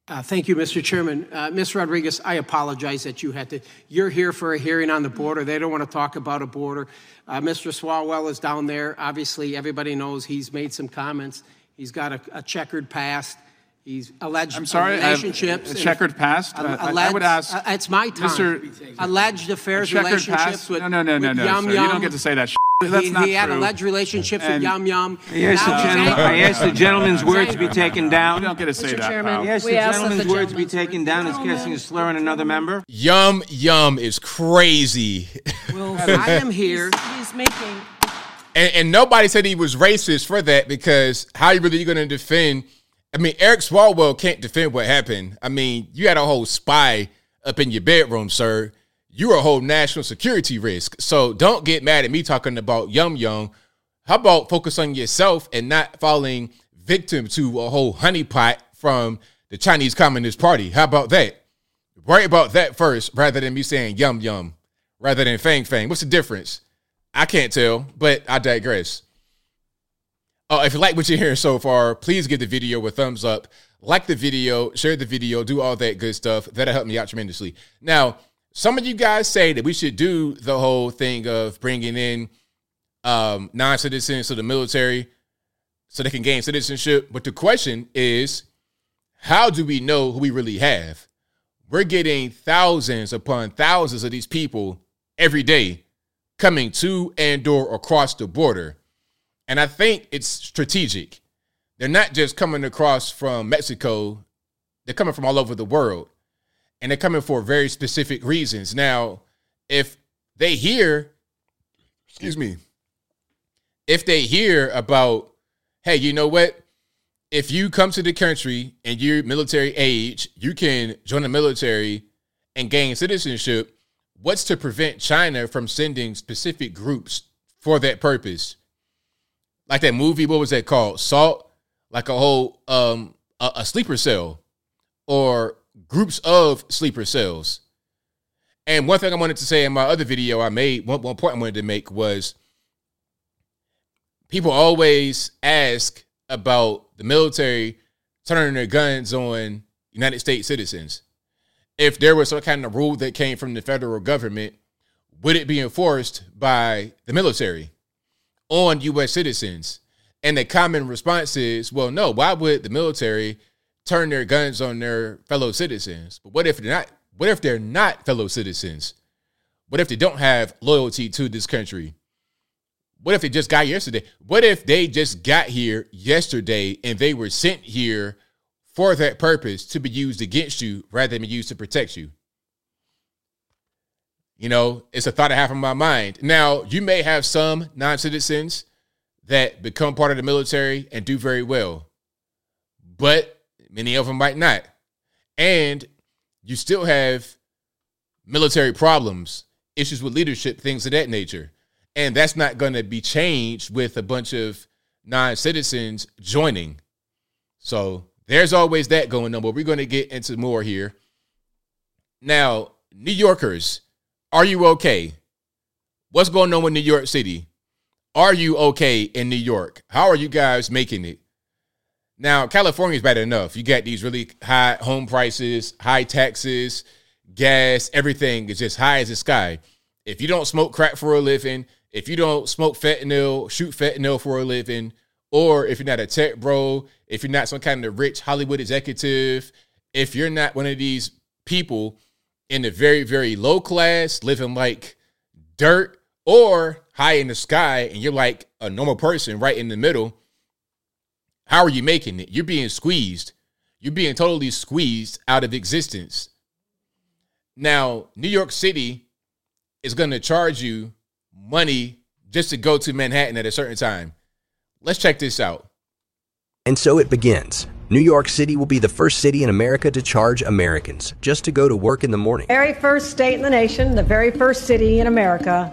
Uh, thank you, Mr. Chairman. Uh, Ms. Rodriguez, I apologize that you had to. You're here for a hearing on the border. They don't want to talk about a border. Uh, Mr. Swalwell is down there. Obviously, everybody knows he's made some comments. He's got a, a checkered past. He's alleged I'm sorry, I have relationships. a checkered past? Al- Uh, I- I would ask uh, it's my time. Mr. Alleged affairs, relationships past? with No, no, no, no, with no, Yum sir. You don't get to say that. That's he, not he had true. alleged relationships And- with Yum Yum. I asked, the, Now- gentleman, I asked the gentleman's words to be taken down. You don't get to say Mr. that, Chairman, pal. I asked the asked gentleman's the words to be taken down as casting a slur on another member. Yum yum is crazy. Well, I am here. He's making. And, and nobody said he was racist for that because how are you really going to defend? I mean, Eric Swalwell can't defend what happened. I mean, you had a whole spy up in your bedroom, sir. You're a whole national security risk. So don't get mad at me talking about Yum Yum. How about focus on yourself and not falling victim to a whole honeypot from the Chinese Communist Party? How about that? Worry about that first rather than me saying Yum Yum rather than Fang Fang. What's the difference? I can't tell, but I digress. Oh, if you like what you're hearing so far, please give the video a thumbs up, like the video, share the video, do all that good stuff. That'll help me out tremendously. Now, some of you guys say that we should do the whole thing of bringing in um, non-citizens to the military so they can gain citizenship. But the question is, how do we know who we really have? We're getting thousands upon thousands of these people every day coming to and or across the border. And I think it's strategic. They're not just coming across from Mexico, they're coming from all over the world. And they're coming for very specific reasons. Now, if they hear, excuse me, if they hear about, hey, you know what? If you come to the country and you're military age, you can join the military and gain citizenship. What's to prevent China from sending specific groups for that purpose? Like that movie, what was that called? Salt, like a whole um a, a sleeper cell or groups of sleeper cells. And one thing I wanted to say in my other video I made, one, one point I wanted to make was people always ask about the military turning their guns on United States citizens. If there was some kind of rule that came from the federal government, would it be enforced by the military on U.S. citizens? And the common response is, well, no, why would the military turn their guns on their fellow citizens? But what if they're not what if they're not fellow citizens? What if they don't have loyalty to this country? What if they just got yesterday? What if they just got here yesterday and they were sent here for that purpose to be used against you rather than be used to protect you? You know, it's a thought I have in my mind. Now, you may have some non citizens that become part of the military and do very well, but many of them might not. And you still have military problems, issues with leadership, things of that nature. And that's not going to be changed with a bunch of non citizens joining. So there's always that going on, but we're going to get into more here. Now, New Yorkers, are you okay? What's going on with New York City? Are you okay in New York? How are you guys making it? Now, California is bad enough. You got these really high home prices, high taxes, gas, everything is just high as the sky. If you don't smoke crack for a living, if you don't smoke fentanyl, shoot fentanyl for a living, or if you're not a tech bro, if you're not some kind of rich Hollywood executive, if you're not one of these people in the very, very low class, living like dirt or high in the sky, and you're like a normal person right in the middle, how are you making it? You're being squeezed. You're being totally squeezed out of existence. Now, New York City is going to charge you money just to go to Manhattan at a certain time. Let's check this out. And so it begins. New York City will be the first city in America to charge Americans just to go to work in the morning. Very first state in the nation, the very first city in America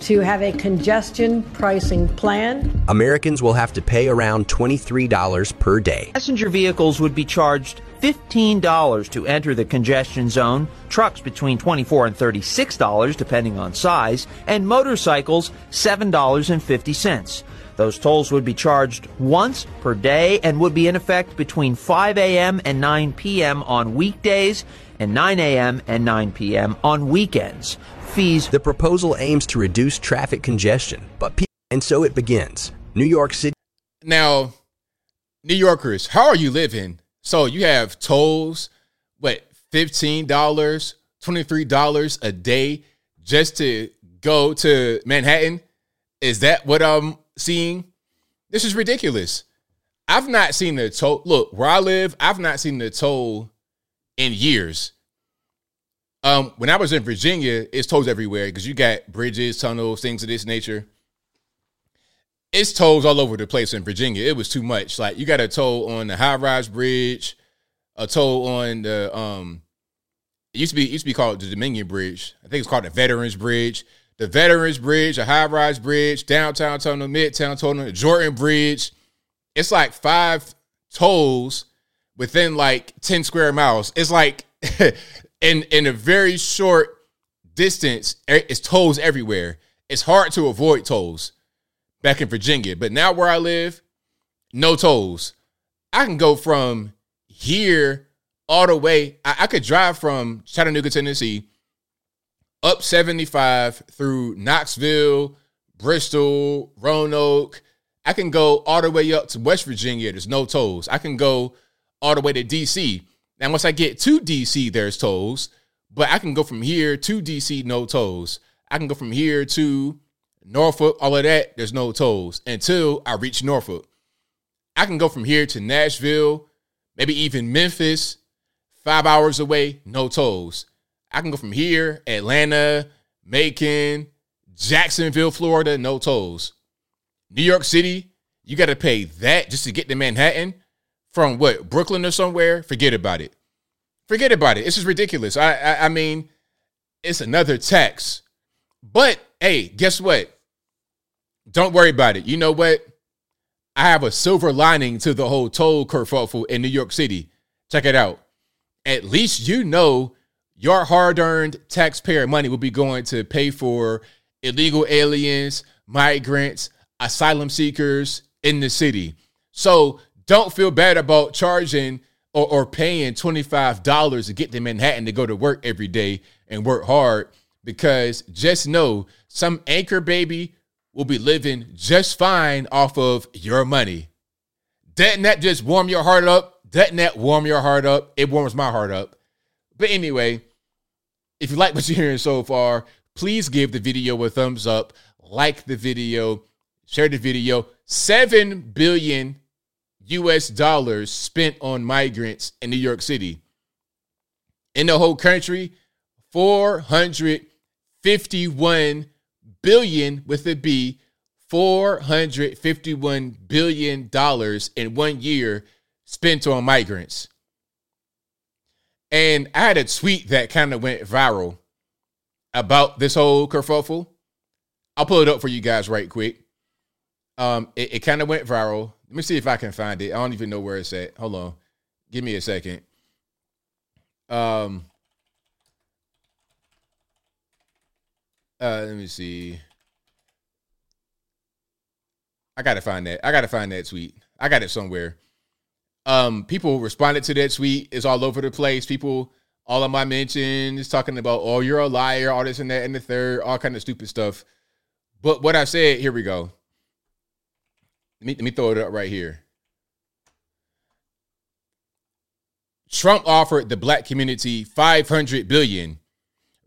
to have a congestion pricing plan. Americans will have to pay around $23 per day. Passenger vehicles would be charged $15 to enter the congestion zone, trucks between 24 and $36 depending on size, and motorcycles $7.50. Those tolls would be charged once per day and would be in effect between 5 a.m. and 9 p.m. on weekdays and 9 a.m. and 9 p.m. on weekends. Fees. The proposal aims to reduce traffic congestion, but pe- and so it begins. New York City. Now, New Yorkers, how are you living? So you have tolls, what, $15, $23 a day just to go to Manhattan? Is that what I'm seeing? This is ridiculous. I've not seen the toll. Look, where I live, I've not seen the toll in years. Um, when I was in Virginia, it's tolls everywhere because you got bridges, tunnels, things of this nature. It's tolls all over the place in Virginia. It was too much. Like you got a toll on the high rise bridge, a toll on the um it used to be it used to be called the Dominion Bridge. I think it's called the Veterans Bridge. The Veterans Bridge, a high rise bridge, downtown tunnel, midtown tunnel, Jordan Bridge. It's like five tolls within like 10 square miles. It's like [LAUGHS] in in a very short distance, it's tolls everywhere. It's hard to avoid tolls back in Virginia. But now where I live, no tolls. I can go from here all the way. I, I could drive from Chattanooga, Tennessee, up 75 through Knoxville, Bristol, Roanoke. I can go all the way up to West Virginia. There's no tolls. I can go all the way to DC. Now, once I get to DC, there's tolls, but I can go from here to DC, no tolls. I can go from here to Norfolk, all of that, there's no tolls until I reach Norfolk. I can go from here to Nashville, maybe even Memphis, five hours away, no tolls. I can go from here, Atlanta, Macon, Jacksonville, Florida, no tolls. New York City, you got to pay that just to get to Manhattan from what Brooklyn or somewhere. Forget about it. Forget about it. This is ridiculous. I, I, I mean, it's another tax. But hey, guess what? Don't worry about it. You know what? I have a silver lining to the whole toll kerfuffle in New York City. Check it out. At least you know your hard earned taxpayer money will be going to pay for illegal aliens, migrants, asylum seekers in the city. So don't feel bad about charging or, or paying $25 to get to Manhattan to go to work every day and work hard because just know some anchor baby will be living just fine off of your money. Doesn't that just warm your heart up? Doesn't that warm your heart up? It warms my heart up. But anyway, if you like what you're hearing so far, please give the video a thumbs up, like the video, share the video. 7 billion US dollars spent on migrants in New York City. In the whole country, 451 billion with a B, 451 billion dollars in one year spent on migrants. And I had a tweet that kind of went viral about this whole kerfuffle. I'll pull it up for you guys right quick. Um, it, it kind of went viral. Let me see if I can find it. I don't even know where it's at. Hold on. Give me a second. Um, uh, let me see. I gotta find that. I gotta find that tweet. I got it somewhere. Um, people responded to that tweet. It's all over the place. People, all of my mentions, talking about, oh, you're a liar, all this and that and the third, all kind of stupid stuff. But what I said, here we go. Let me, let me throw it up right here. Trump offered the black community 500 billion.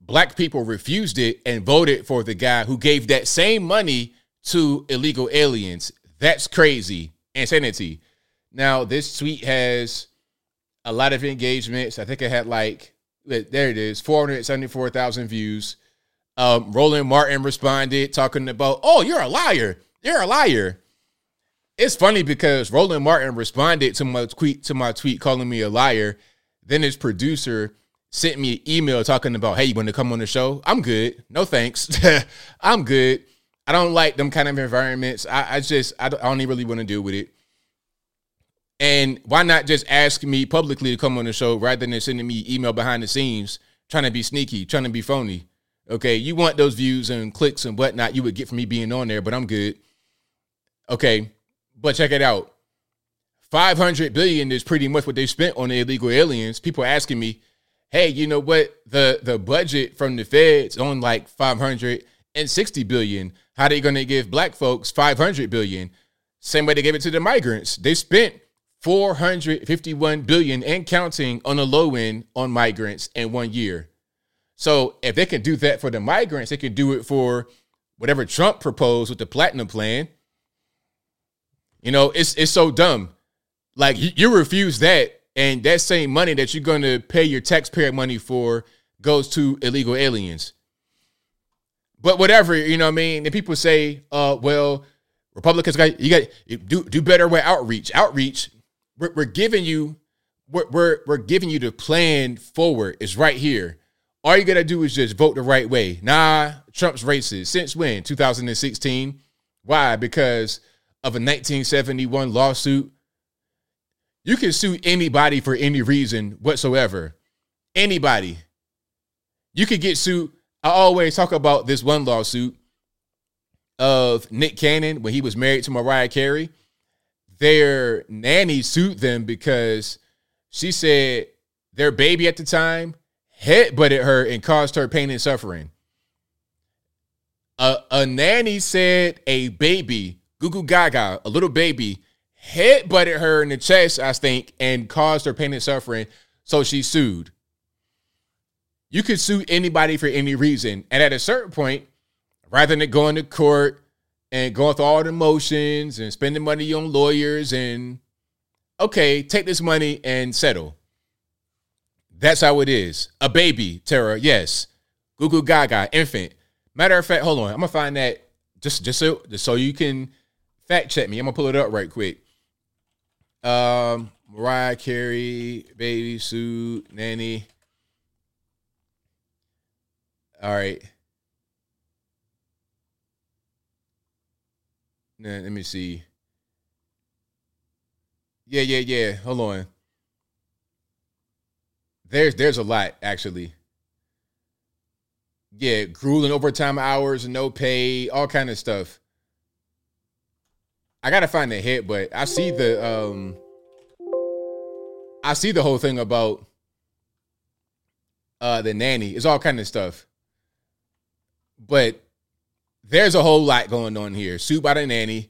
Black people refused it and voted for the guy who gave that same money to illegal aliens. That's crazy. Insanity. Now, this tweet has a lot of engagements. I think it had like, there it is, 474,000 views. Um, Roland Martin responded talking about, oh, you're a liar. You're a liar. It's funny because Roland Martin responded to my tweet to my tweet calling me a liar. Then his producer sent me an email talking about, hey, you want to come on the show? I'm good. No thanks. [LAUGHS] I'm good. I don't like them kind of environments. I, I just I don't, I don't really want to deal with it. And why not just ask me publicly to come on the show rather than sending me email behind the scenes, trying to be sneaky, trying to be phony? Okay, you want those views and clicks and whatnot you would get from me being on there, but I'm good. Okay, but check it out. 500 billion is pretty much what they spent on the illegal aliens. People asking me, hey, you know what? The the budget from the feds on like 560 billion. How they to give black folks 500 billion? Same way they gave it to the migrants. They spent 451 billion and counting on the low end on migrants in one year. So if they can do that for the migrants, they can do it for whatever Trump proposed with the platinum plan. You know, it's it's so dumb. Like you, you refuse that, and that same money that you're going to pay your taxpayer money for goes to illegal aliens. But whatever, you know what I mean? And people say, uh, well, Republicans got you got do do better with outreach. Outreach, we're, we're giving you we're, we're we're giving you the plan forward. It's right here. All you gotta do is just vote the right way. Nah, Trump's racist. Since when? 2016. Why? Because of a 1971 lawsuit. You can sue anybody for any reason whatsoever. Anybody. You could get sued. I always talk about this one lawsuit of Nick Cannon when he was married to Mariah Carey. Their nanny sued them because she said their baby at the time headbutted her and caused her pain and suffering. A, a nanny said a baby Gugu Gaga, a little baby, head butted her in the chest, I think, and caused her pain and suffering. So she sued. You could sue anybody for any reason. And at a certain point, rather than going to court and going through all the motions and spending money on lawyers and okay, take this money and settle. That's how it is. A baby, Tara, yes. Google Gaga, infant. Matter of fact, hold on. I'm gonna find that just just so just so you can fact check me. I'm gonna pull it up right quick. Um, Mariah Carey, baby suit, nanny. All right. Now, let me see. Yeah, yeah, yeah. Hold on. There's there's a lot actually. Yeah, grueling overtime hours, no pay, all kind of stuff. I gotta find the hit, but I see the um I see the whole thing about uh the nanny. It's all kind of stuff. But there's a whole lot going on here. Sued by the nanny.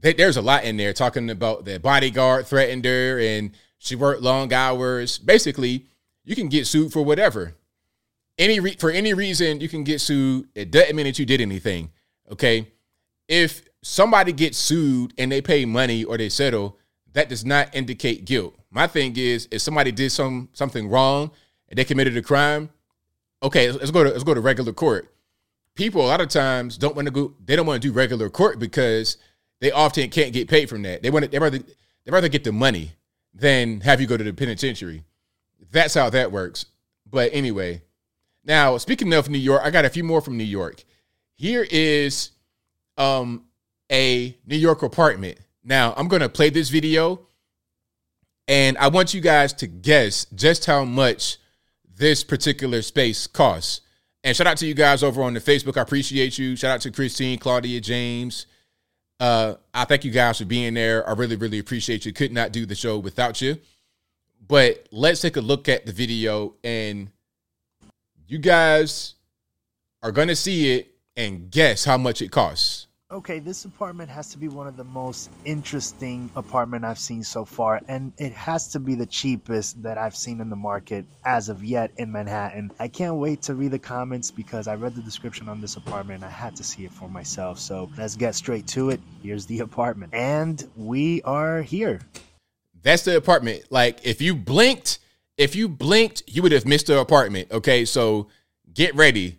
There's a lot in there talking about the bodyguard threatened her and she worked long hours. Basically, you can get sued for whatever. Any re- for any reason you can get sued. It doesn't mean that you did anything. Okay, if somebody gets sued and they pay money or they settle, that does not indicate guilt. My thing is, if somebody did some something wrong and they committed a crime, okay, let's go to let's go to regular court. People a lot of times don't want to go. They don't want to do regular court because they often can't get paid from that. They want to, they rather they rather get the money than have you go to the penitentiary. That's how that works. But anyway, now speaking of New York, I got a few more from New York. Here is um a New York apartment. Now I'm gonna play this video, and I want you guys to guess just how much this particular space costs. And shout out to you guys over on the Facebook. I appreciate you. Shout out to Christine, Claudia, James. Uh, I thank you guys for being there. I really, really appreciate you. Could not do the show without you. But let's take a look at the video, and you guys are gonna see it and guess how much it costs. Okay, this apartment has to be one of the most interesting apartment I've seen so far, and it has to be the cheapest that I've seen in the market as of yet in Manhattan. I can't wait to read the comments because I read the description on this apartment and I had to see it for myself. So let's get straight to it. Here's the apartment, and we are here. That's the apartment. Like if you blinked, if you blinked, you would have missed the apartment. Okay, so get ready.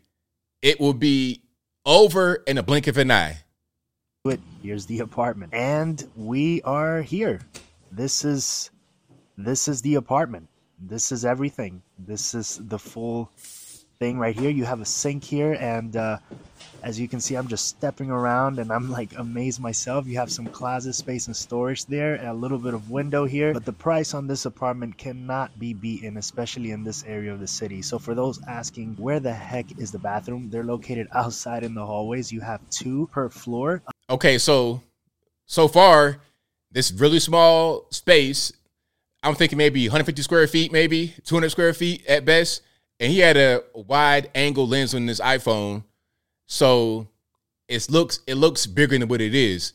It will be over in a blink of an eye. It. Here's the apartment, and we are here. This is this is the apartment. This is everything. This is the full thing right here. You have a sink here, and uh, as you can see, I'm just stepping around, and I'm like amazed myself. You have some closet space and storage there, and a little bit of window here. But the price on this apartment cannot be beaten, especially in this area of the city. So for those asking, where the heck is the bathroom? They're located [LAUGHS] outside in the hallways. You have two per floor. Okay, so so far, this really small space, I'm thinking maybe 150 square feet, maybe 200 square feet at best. And he had a wide angle lens on this iPhone, so it looks it looks bigger than what it is.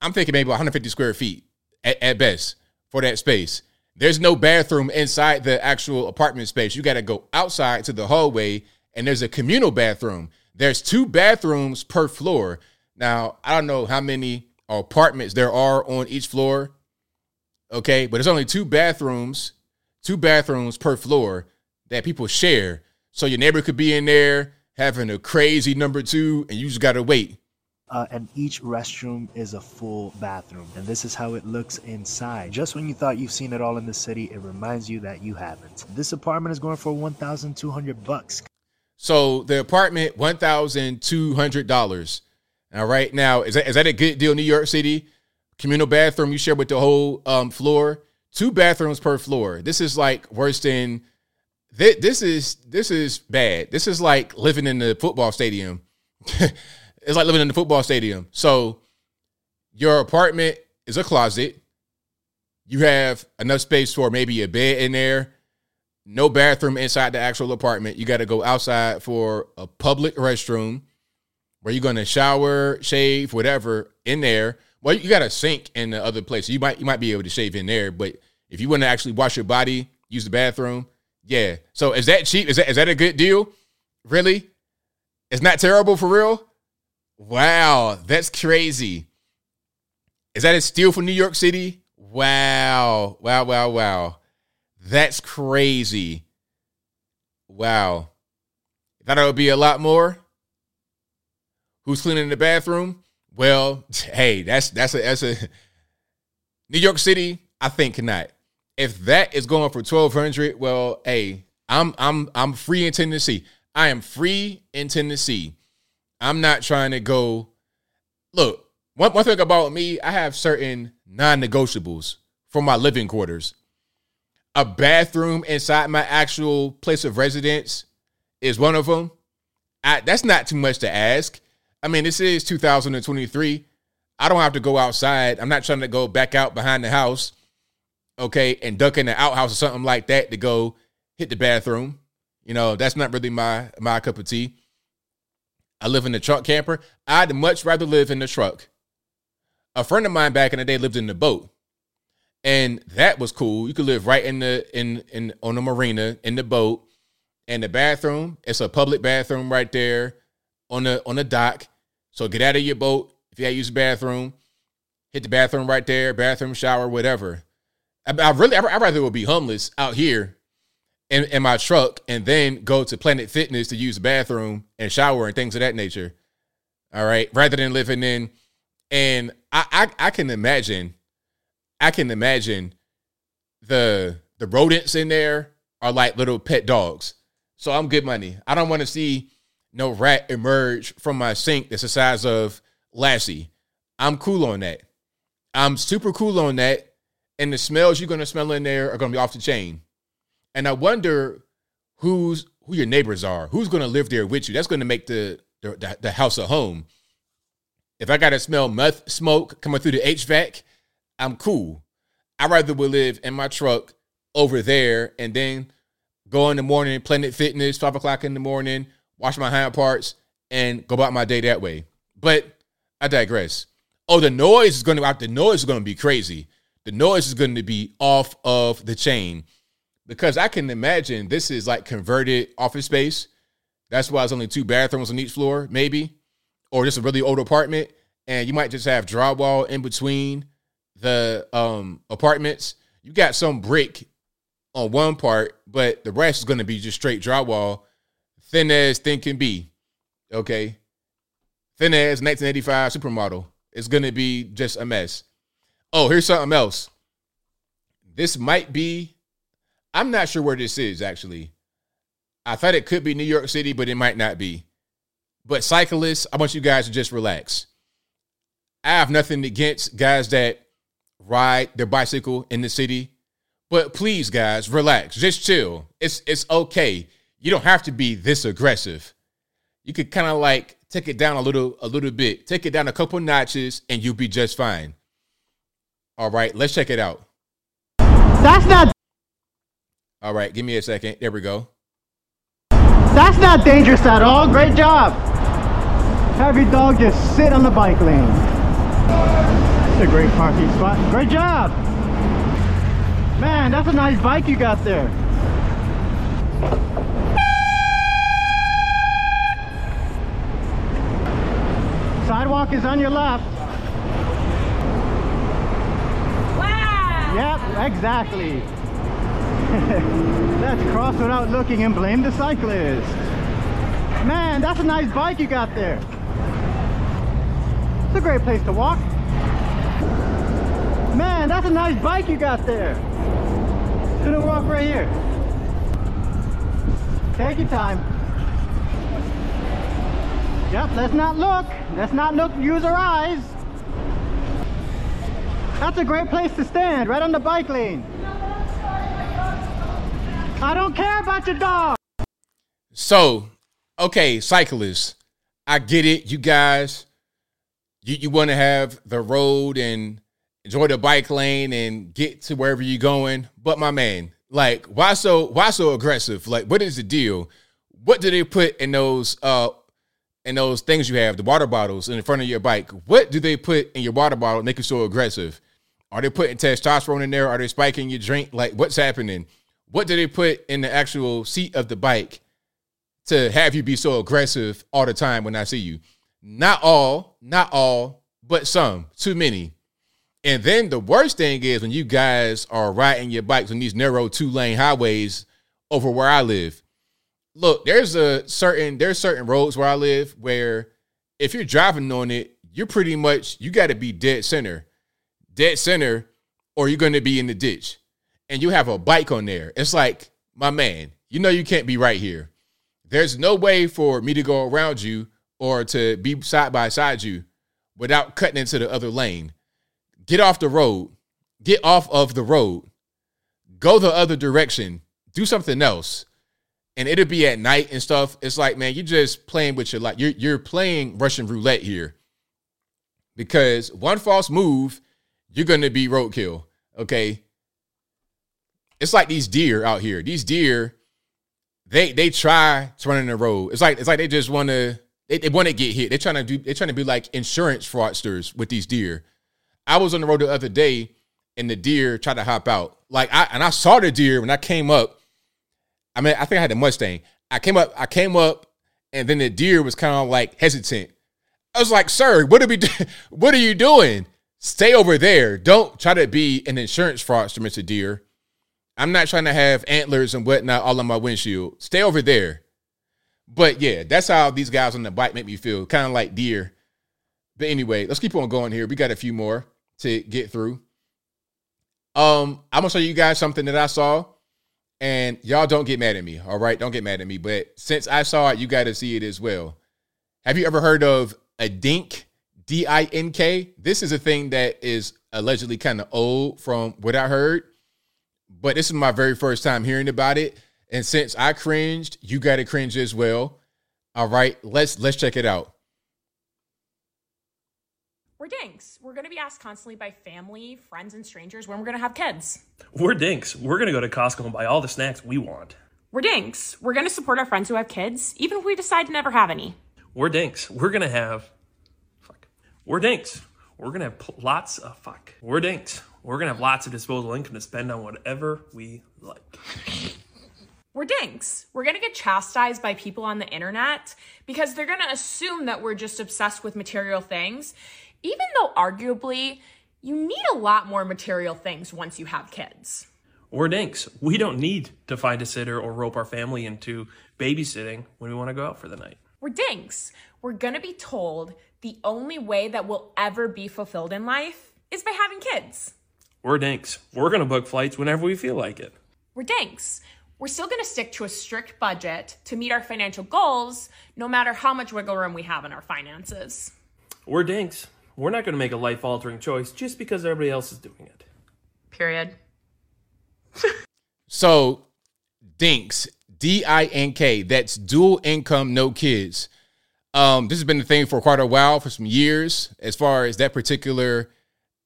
I'm thinking maybe 150 square feet at, at best for that space. There's no bathroom inside the actual apartment space. You got to go outside to the hallway, and there's a communal bathroom. There's two bathrooms per floor. Now, I don't know how many apartments there are on each floor. Okay, but there's only two bathrooms, two bathrooms per floor that people share. So your neighbor could be in there having a crazy number two, and you just gotta wait. Uh, and each restroom is a full bathroom. And this is how it looks inside. Just when you thought you've seen it all in the city, it reminds you that you haven't. This apartment is going for 1,200 bucks. So the apartment, one thousand two hundred dollars. Now, right now, is that is that a good deal? New York City, communal bathroom you share with the whole um, floor, two bathrooms per floor. This is like worse than. This is this is bad. This is like living in the football stadium. [LAUGHS] it's like living in the football stadium. So your apartment is a closet. You have enough space for maybe a bed in there. No bathroom inside the actual apartment. You got to go outside for a public restroom where you're going to shower, shave, whatever in there. Well, you got a sink in the other place. You might you might be able to shave in there, but if you want to actually wash your body, use the bathroom, yeah. So is that cheap? Is that is that a good deal? Really? It's not terrible for real. Wow, that's crazy. Is that a steal from New York City? Wow. Wow, wow, wow. That's crazy. Wow. Thought it would be a lot more. Who's cleaning the bathroom? Well, [LAUGHS] hey, that's that's a that's a New York City, I think cannot. If that is going for twelve hundred, well, hey, I'm I'm I'm free in Tennessee. I am free in Tennessee. I'm not trying to go. Look, one, one thing about me, I have certain non-negotiables for my living quarters. A bathroom inside my actual place of residence is one of them. I, that's not too much to ask. I mean, this is 2023. I don't have to go outside. I'm not trying to go back out behind the house, okay, and duck in the outhouse or something like that to go hit the bathroom. You know, that's not really my my cup of tea. I live in the truck camper. I'd much rather live in the truck. A friend of mine back in the day lived in the boat. And that was cool. You could live right in the in in on the marina in the boat. And the bathroom, it's a public bathroom right there on the on the dock. So get out of your boat if you got to use the bathroom. Hit the bathroom right there, bathroom, shower, whatever. I, I really, I, I'd rather be homeless out here in, in my truck and then go to Planet Fitness to use the bathroom and shower and things of that nature. All right, rather than living in, and I, I, I can imagine, I can imagine the the rodents in there are like little pet dogs. So I'm good money. I don't want to see no rat emerge from my sink that's the size of Lassie. I'm cool on that. I'm super cool on that. And the smells you're gonna smell in there are gonna be off the chain. And I wonder who's who your neighbors are. Who's gonna live there with you? That's gonna make the the, the house a home. If I gotta smell meth smoke coming through the HVAC, I'm cool. I'd rather would live in my truck over there and then go in the morning, Planet Fitness, five o'clock in the morning, wash my hind parts, and go about my day that way. But I digress. Oh, the noise is going to the noise is going to be crazy. The noise is going to be off of the chain because I can imagine this is like converted office space. That's why it's only two bathrooms on each floor, maybe, or just a really old apartment, and you might just have drywall in between the um apartments. You got some brick on one part, but the rest is going to be just straight drywall, thin as thin can be. Okay, thin as 1985 supermodel. It's to be just a mess. Oh, here's something else. This might be. I'm not sure where this is actually. I thought it could be New York City, but it might not be. But cyclists, I want you guys to just relax. I have nothing against guys that ride their bicycle in the city, but please, guys, relax. Just chill. It's it's okay. You don't have to be this aggressive. You could kind of like take it down a little a little bit. Take it down a couple notches, and you'll be just fine. All right, let's check it out. That's not All right, give me a second. There we go. that's not dangerous at all. Great job. Have your dog just sit on the bike lane. It's a great parking spot. Great job. Man, that's a nice bike you got there. Sidewalk is on your left. Wow! Yep, exactly. [LAUGHS] Let's cross without looking and blame the cyclist. Man, that's a nice bike you got there. It's a great place to walk. Man, that's a nice bike you got there. Gonna walk right here. Take your time. Yep, let's not look. Let's not look, use our eyes. That's a great place to stand, right on the bike lane. I don't care about your dog. So, okay, cyclists, I get it. You guys, you, you want to have the road and enjoy the bike lane and get to wherever you're going. But my man, like, why so why so aggressive? Like, what is the deal? What do they put in those uh in those things you have, the water bottles in front of your bike? What do they put in your water bottle make you so aggressive? Are they putting testosterone in there? Are they spiking your drink? Like, what's happening? What do they put in the actual seat of the bike to have you be so aggressive all the time when I see you? Not all, not all, but some. Too many. And then the worst thing is when you guys are riding your bikes on these narrow two lane highways over where I live. Look, there's a certain there's certain roads where I live where if you're driving on it, you're pretty much you got to be dead center, dead center, or you're going to be in the ditch. And you have a bike on there. It's like, my man, you know you can't be right here. There's no way for me to go around you or to be side by side you without cutting into the other lane. Get off the road. Get off of the road. Go the other direction. Do something else. And it'll be at night and stuff. It's like, man, you're just playing with your life. You're you're playing Russian roulette here. Because one false move, you're gonna be roadkill. Okay. It's like these deer out here. These deer, they they try to run in the road. It's like it's like they just want to they, they want to get hit. They're trying to do they're trying to be like insurance fraudsters with these deer. I was on the road the other day and the deer tried to hop out. Like I and I saw the deer when I came up. I mean, I think I had the Mustang. I came up, I came up, and then the deer was kind of like hesitant. I was like, "Sir, what are we? Do- [LAUGHS] what are you doing? Stay over there. Don't try to be an insurance fraudster, Mister Deer. I'm not trying to have antlers and whatnot all on my windshield. Stay over there." But yeah, that's how these guys on the bike make me feel, kind of like deer. But anyway, let's keep on going here. We got a few more to get through. Um, I'm gonna show you guys something that I saw, and y'all don't get mad at me. All right, don't get mad at me. But since I saw it, you got to see it as well. Have you ever heard of a dink? D I N K. This is a thing that is allegedly kind of old from what I heard, but this is my very first time hearing about it. And since I cringed, you got to cringe as well. All right, let's let's check it out. We're dinks. We're going to be asked constantly by family, friends, and strangers when we're going to have kids. We're dinks. We're gonna go to Costco and buy all the snacks we want. We're dinks. We're going to support our friends who have kids, even if we decide to never have any. We're dinks. We're gonna have. Fuck. We're dinks. We're gonna have pl- lots of fuck. We're dinks. We're gonna have lots of disposable income to spend on whatever we like. We're dinks. We're going to get chastised by people on the internet because they're going to assume that we're just obsessed with material things, even though arguably you need a lot more material things once you have kids. We're dinks. We don't need to find a sitter or rope our family into babysitting when we want to go out for the night. We're dinks. We're going to be told the only way that we'll ever be fulfilled in life is by having kids. We're dinks. We're gonna book flights whenever we feel like it. We're dinks. We're still going to stick to a strict budget to meet our financial goals, no matter how much wiggle room we have in our finances. We're dinks. We're not gonna make a life altering choice just because everybody else is doing it. Period. So, Dinks, D I N K, that's dual income, no kids. Um, this has been the thing for quite a while, for some years, as far as that particular,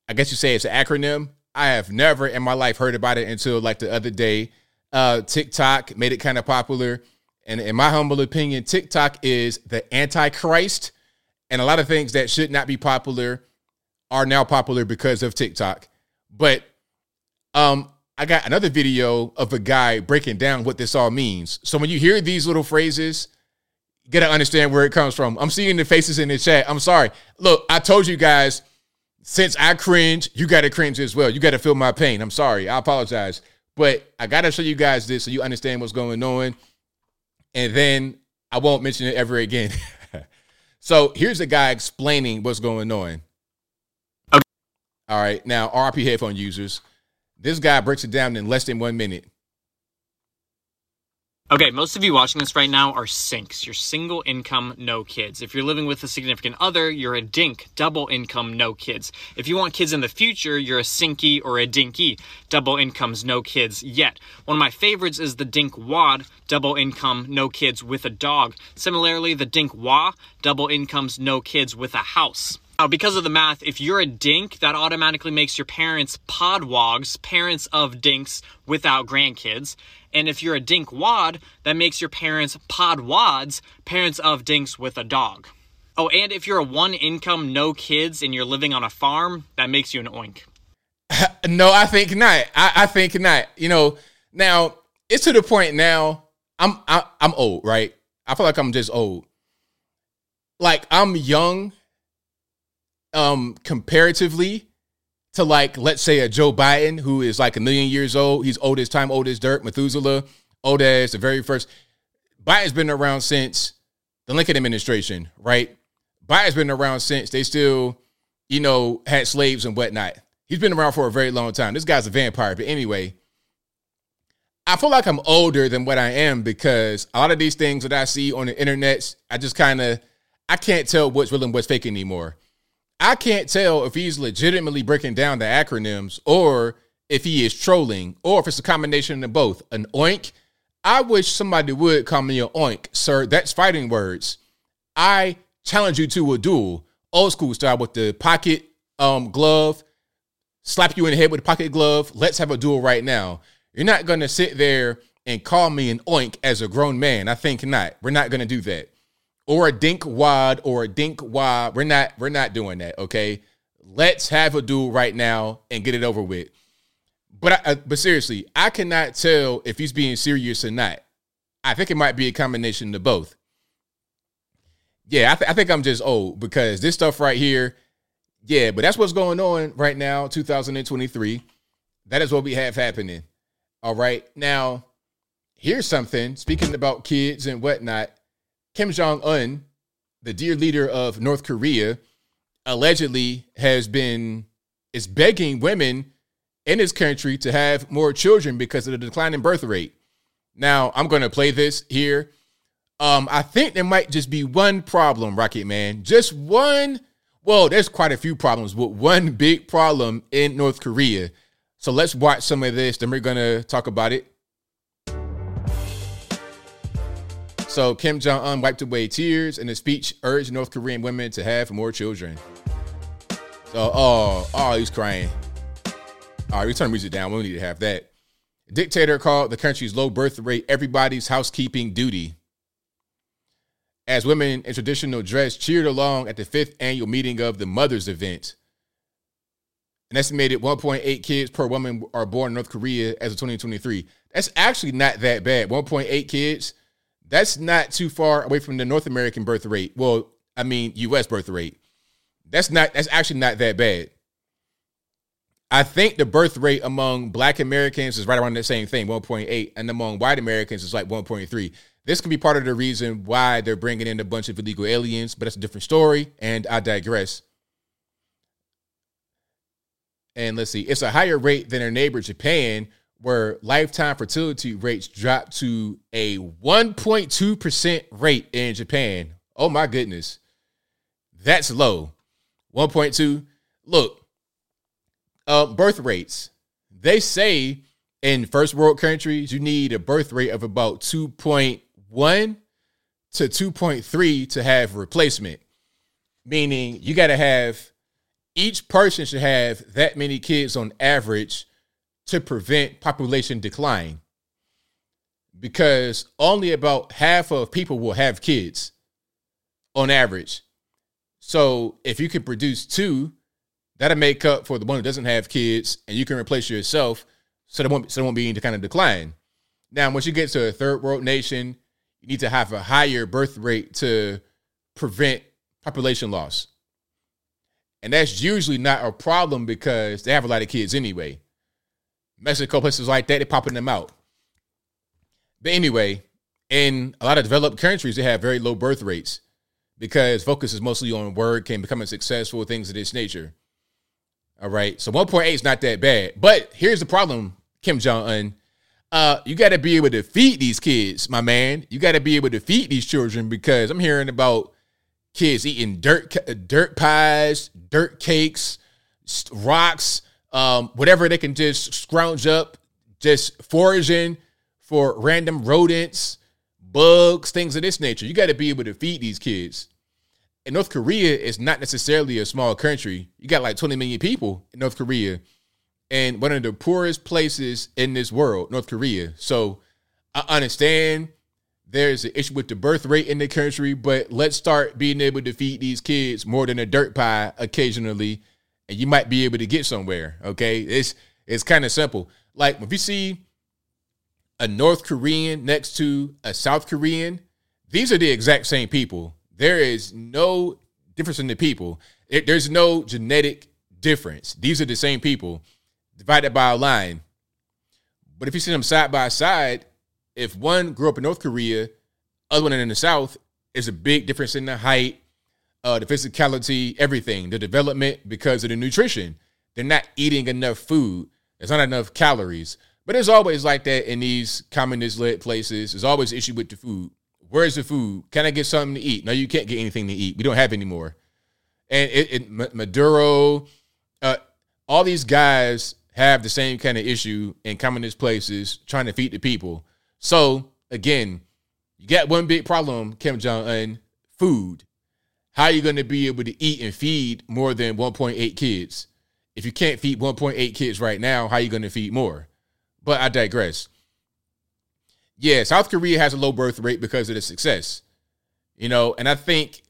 I guess you say it's an acronym. I have never in my life heard about it until like the other day. Uh, TikTok made it kind of popular. And in my humble opinion, TikTok is the antichrist. And a lot of things that should not be popular are now popular because of TikTok. But um, I got another video of a guy breaking down what this all means. So when you hear these little phrases, you gotta understand where it comes from. I'm seeing the faces in the chat. I'm sorry. Look, I told you guys, since I cringe, you gotta cringe as well. You gotta feel my pain. I'm sorry. I apologize. But I gotta show you guys this so you understand what's going on. And then I won't mention it ever again. [LAUGHS] so here's a guy explaining what's going on. All right. Now, RP headphone users. This guy breaks it down in less than one minute. Okay, most of you watching this right now are sinks. You're single income, no kids. If you're living with a significant other, you're a dink, double income, no kids. If you want kids in the future, you're a sinky or a dinky, double incomes, no kids yet. One of my favorites is the dink wad, double income, no kids with a dog. Similarly, the dink wah, double incomes, no kids with a house. Now, because of the math, if you're a dink, that automatically makes your parents podwogs, parents of dinks without grandkids. And if you're a dink wad, that makes your parents pod wads, parents of dinks with a dog. Oh, and if you're a one income, no kids, and you're living on a farm, that makes you an oink. [LAUGHS] No, I think not. I, I think not. You know, now it's to the point now. I'm I, I'm old, right? I feel like I'm just old. like I'm young um comparatively to like let's say a Joe Biden who is like a million years old. He's old as time, old as dirt, Methuselah, old as the very first. Biden's been around since the Lincoln administration, right? Biden's been around since they still, you know, had slaves and whatnot. He's been around for a very long time. This guy's a vampire. But anyway, I feel like I'm older than what I am because a lot of these things that I see on the internet, I just kind of I can't tell what's real and what's fake anymore. I can't tell if he's legitimately breaking down the acronyms or if he is trolling or if it's a combination of both. An oink. I wish somebody would call me an oink, sir. That's fighting words. I challenge you to a duel, old school style with the pocket um, glove, slap you in the head with a pocket glove. Let's have a duel right now. You're not gonna sit there and call me an oink as a grown man. I think not. We're not gonna do that or a dink wad or a dink wad. We're not we're not doing that, okay? Let's have a duel right now and get it over with. But I, but seriously, I cannot tell if he's being serious or not. I think it might be a combination of both. Yeah, I, th- I think I'm just old because this stuff right here, yeah, but that's what's going on right now, 2023. That is what we have happening. All right. Now, here's something speaking about kids and whatnot. Kim Jong un, the dear leader of North Korea, allegedly has been is begging women in his country to have more children because of the declining birth rate. Now, I'm going to play this here. Um, I think there might just be one problem, Rocket Man. Just one. Well, there's quite a few problems, but one big problem in North Korea. So let's watch some of this, then we're going to talk about it. So Kim Jong Un wiped away tears in a speech urged North Korean women to have more children. So oh oh he's crying. All right, we turn music down. We don't need to have that. Dictator called the country's low birth rate everybody's housekeeping duty. As women in traditional dress cheered along at the fifth annual meeting of the Mothers event. An estimated 1.8 kids per woman are born in North Korea as of 2023. That's actually not that bad. 1.8 kids that's not too far away from the North American birth rate. Well, I mean, US birth rate. That's not that's actually not that bad. I think the birth rate among black Americans is right around the same thing, 1.8, and among white Americans is like 1.3. This could be part of the reason why they're bringing in a bunch of illegal aliens, but that's a different story, and I digress. And let's see, it's a higher rate than their neighbor Japan, where lifetime fertility rates dropped to a 1.2% rate in Japan. Oh my goodness. That's low. 1.2. Look, uh, birth rates. They say in first world countries, you need a birth rate of about 2.1 to 2.3 to have replacement. Meaning you got to have, each person should have that many kids on average to prevent population decline because only about half of people will have kids on average. So if you can produce two, that'll make up for the one who doesn't have kids, and you can replace yourself, so there won't so there won't be any kind of decline. Now, once you get to a third world nation, you need to have a higher birth rate to prevent population loss. And that's usually not a problem because they have a lot of kids anyway. Mexico, places like that, they're popping them out. But anyway, in a lot of developed countries, they have very low birth rates because focus is mostly on work and becoming successful, things of this nature. All right. So 1.8 is not that bad. But here's the problem, Kim Jong Un. Uh, you got to be able to feed these kids, my man. You got to be able to feed these children because I'm hearing about kids eating dirt, dirt pies, dirt cakes, rocks, um, whatever they can just scrounge up, just foraging for random rodents, bugs, things of this nature. You got to be able to feed these kids. And North Korea is not necessarily a small country. You got like 20 million people in North Korea and one of the poorest places in this world, North Korea. So I understand there's an issue with the birth rate in the country, but let's start being able to feed these kids more than a dirt pie occasionally and you might be able to get somewhere. Okay, it's it's kind of simple. Like if you see a North Korean next to a South Korean, these are the exact same people. There is no difference in the people. It, there's no genetic difference. These are the same people divided by a line. But if you see them side by side, if one grew up in North Korea, other one in the South, there's a big difference in the height, uh, the physicality, everything, the development because of the nutrition. They're not eating enough food. There's not enough calories. But it's always like that in these communist led places. There's always issue with the food. Where's the food? Can I get something to eat? No, you can't get anything to eat. We don't have any more. And it, it Maduro, uh, all these guys have the same kind of issue in communist places trying to feed the people. So again, you got one big problem, Kim Jong Un, food. How are you going to be able to eat and feed more than 1.8 kids? If you can't feed 1.8 kids right now, how are you going to feed more? But I digress. Yeah, South Korea has a low birth rate because of the success. You know, and I think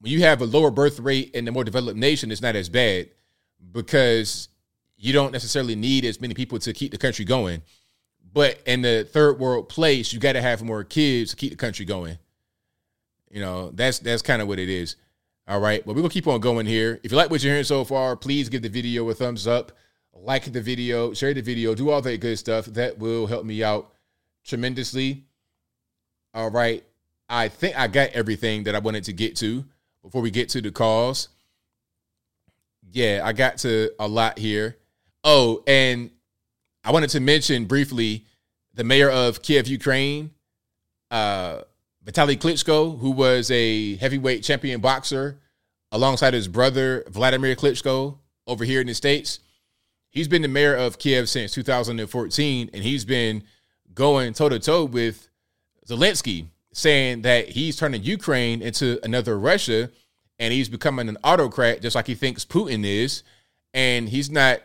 when you have a lower birth rate in the more developed nation, it's not as bad because you don't necessarily need as many people to keep the country going. But in the third world place, you got to have more kids to keep the country going. You know, that's that's kind of what it is. All right, but we're gonna keep on going here. If you like what you're hearing so far, please give the video a thumbs up, like the video, share the video, do all that good stuff. That will help me out tremendously. All right, I think I got everything that I wanted to get to before we get to the calls. Yeah, I got to a lot here. Oh, and I wanted to mention briefly the mayor of Kiev, Ukraine, uh, Vitaly Klitschko, who was a heavyweight champion boxer alongside his brother Vladimir Klitschko over here in the States. He's been the mayor of Kiev since 2014, and he's been going toe to toe with Zelensky, saying that he's turning Ukraine into another Russia and he's becoming an autocrat just like he thinks Putin is. And he's not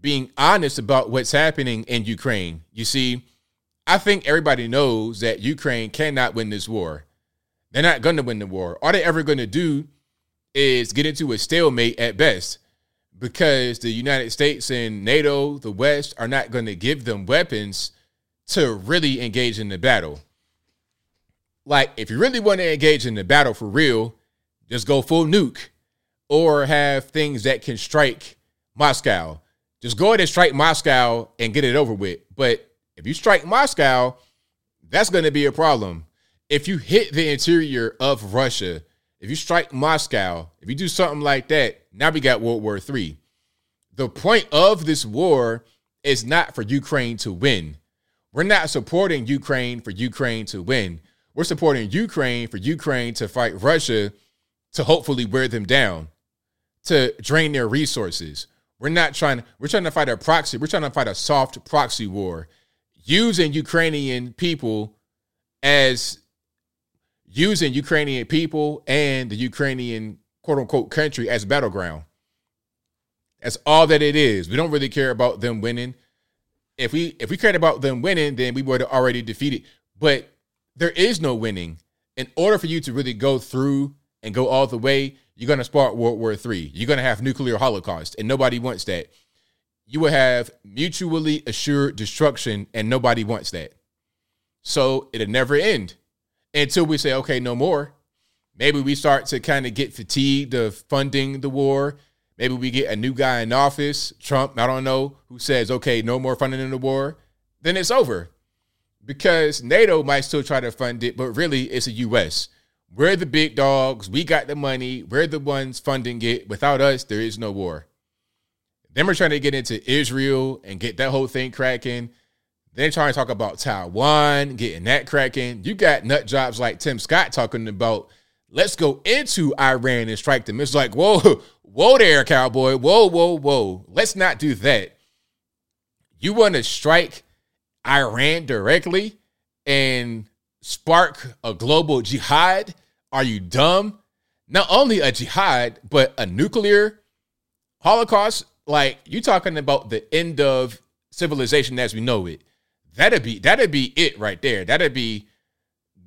being honest about what's happening in Ukraine. You see, I think everybody knows that Ukraine cannot win this war. They're not going to win the war. All they're ever going to do is get into a stalemate at best because the United States and NATO, the West, are not going to give them weapons to really engage in the battle. Like, if you really want to engage in the battle for real, just go full nuke or have things that can strike Moscow. Just go ahead and strike Moscow and get it over with. But if you strike Moscow, that's going to be a problem. If you hit the interior of Russia, if you strike Moscow, if you do something like that, now we got World War III. The point of this war is not for Ukraine to win. We're not supporting Ukraine for Ukraine to win. We're supporting Ukraine for Ukraine to fight Russia to hopefully wear them down, to drain their resources. We're not trying, we're trying to fight a proxy, we're trying to fight a soft proxy war using Ukrainian people as using Ukrainian people and the Ukrainian quote unquote country as battleground. That's all that it is. We don't really care about them winning. If we if we cared about them winning, then we would have already defeated. But there is no winning. In order for you to really go through and go all the way, you're gonna spark World War Three. You're gonna have nuclear holocaust, and nobody wants that you will have mutually assured destruction, and nobody wants that. So it'll never end until we say, okay, no more. Maybe we start to kind of get fatigued of funding the war. Maybe we get a new guy in office, Trump, I don't know, who says, okay, no more funding in the war. Then it's over because NATO might still try to fund it, but really it's the US. We're the big dogs. We got the money. We're the ones funding it. Without us, there is no war. Then we're trying to get into Israel and get that whole thing cracking. Then trying to talk about Taiwan, getting that cracking. You got nut jobs like Tim Scott talking about let's go into Iran and strike them. It's like, whoa, [LAUGHS] whoa there, cowboy. Whoa, whoa, whoa. Let's not do that. You want to strike Iran directly and spark a global jihad? Are you dumb? Not only a jihad, but a nuclear holocaust like you're talking about the end of civilization as we know it. That'd be that'd be it right there. That'd be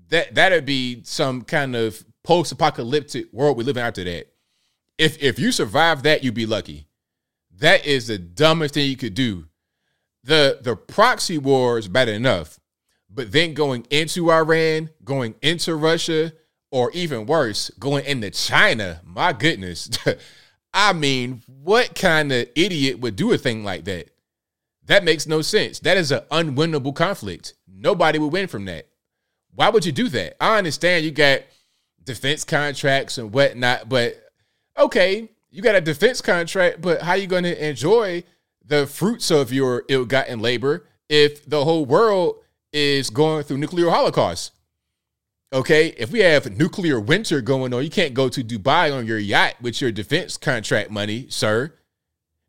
that that'd be some kind of post-apocalyptic world we live in after that. If if you survive that, you'd be lucky. That is the dumbest thing you could do. The the proxy war is bad enough, but then going into Iran, going into Russia, or even worse, going into China. My goodness. [LAUGHS] I mean, what kind of idiot would do a thing like that? That makes no sense. That is an unwinnable conflict. Nobody would win from that. Why would you do that? I understand you got defense contracts and whatnot, but okay, you got a defense contract, but how are you going to enjoy the fruits of your ill-gotten labor if the whole world is going through nuclear holocaust? Okay, if we have nuclear winter going on, you can't go to Dubai on your yacht with your defense contract money, sir.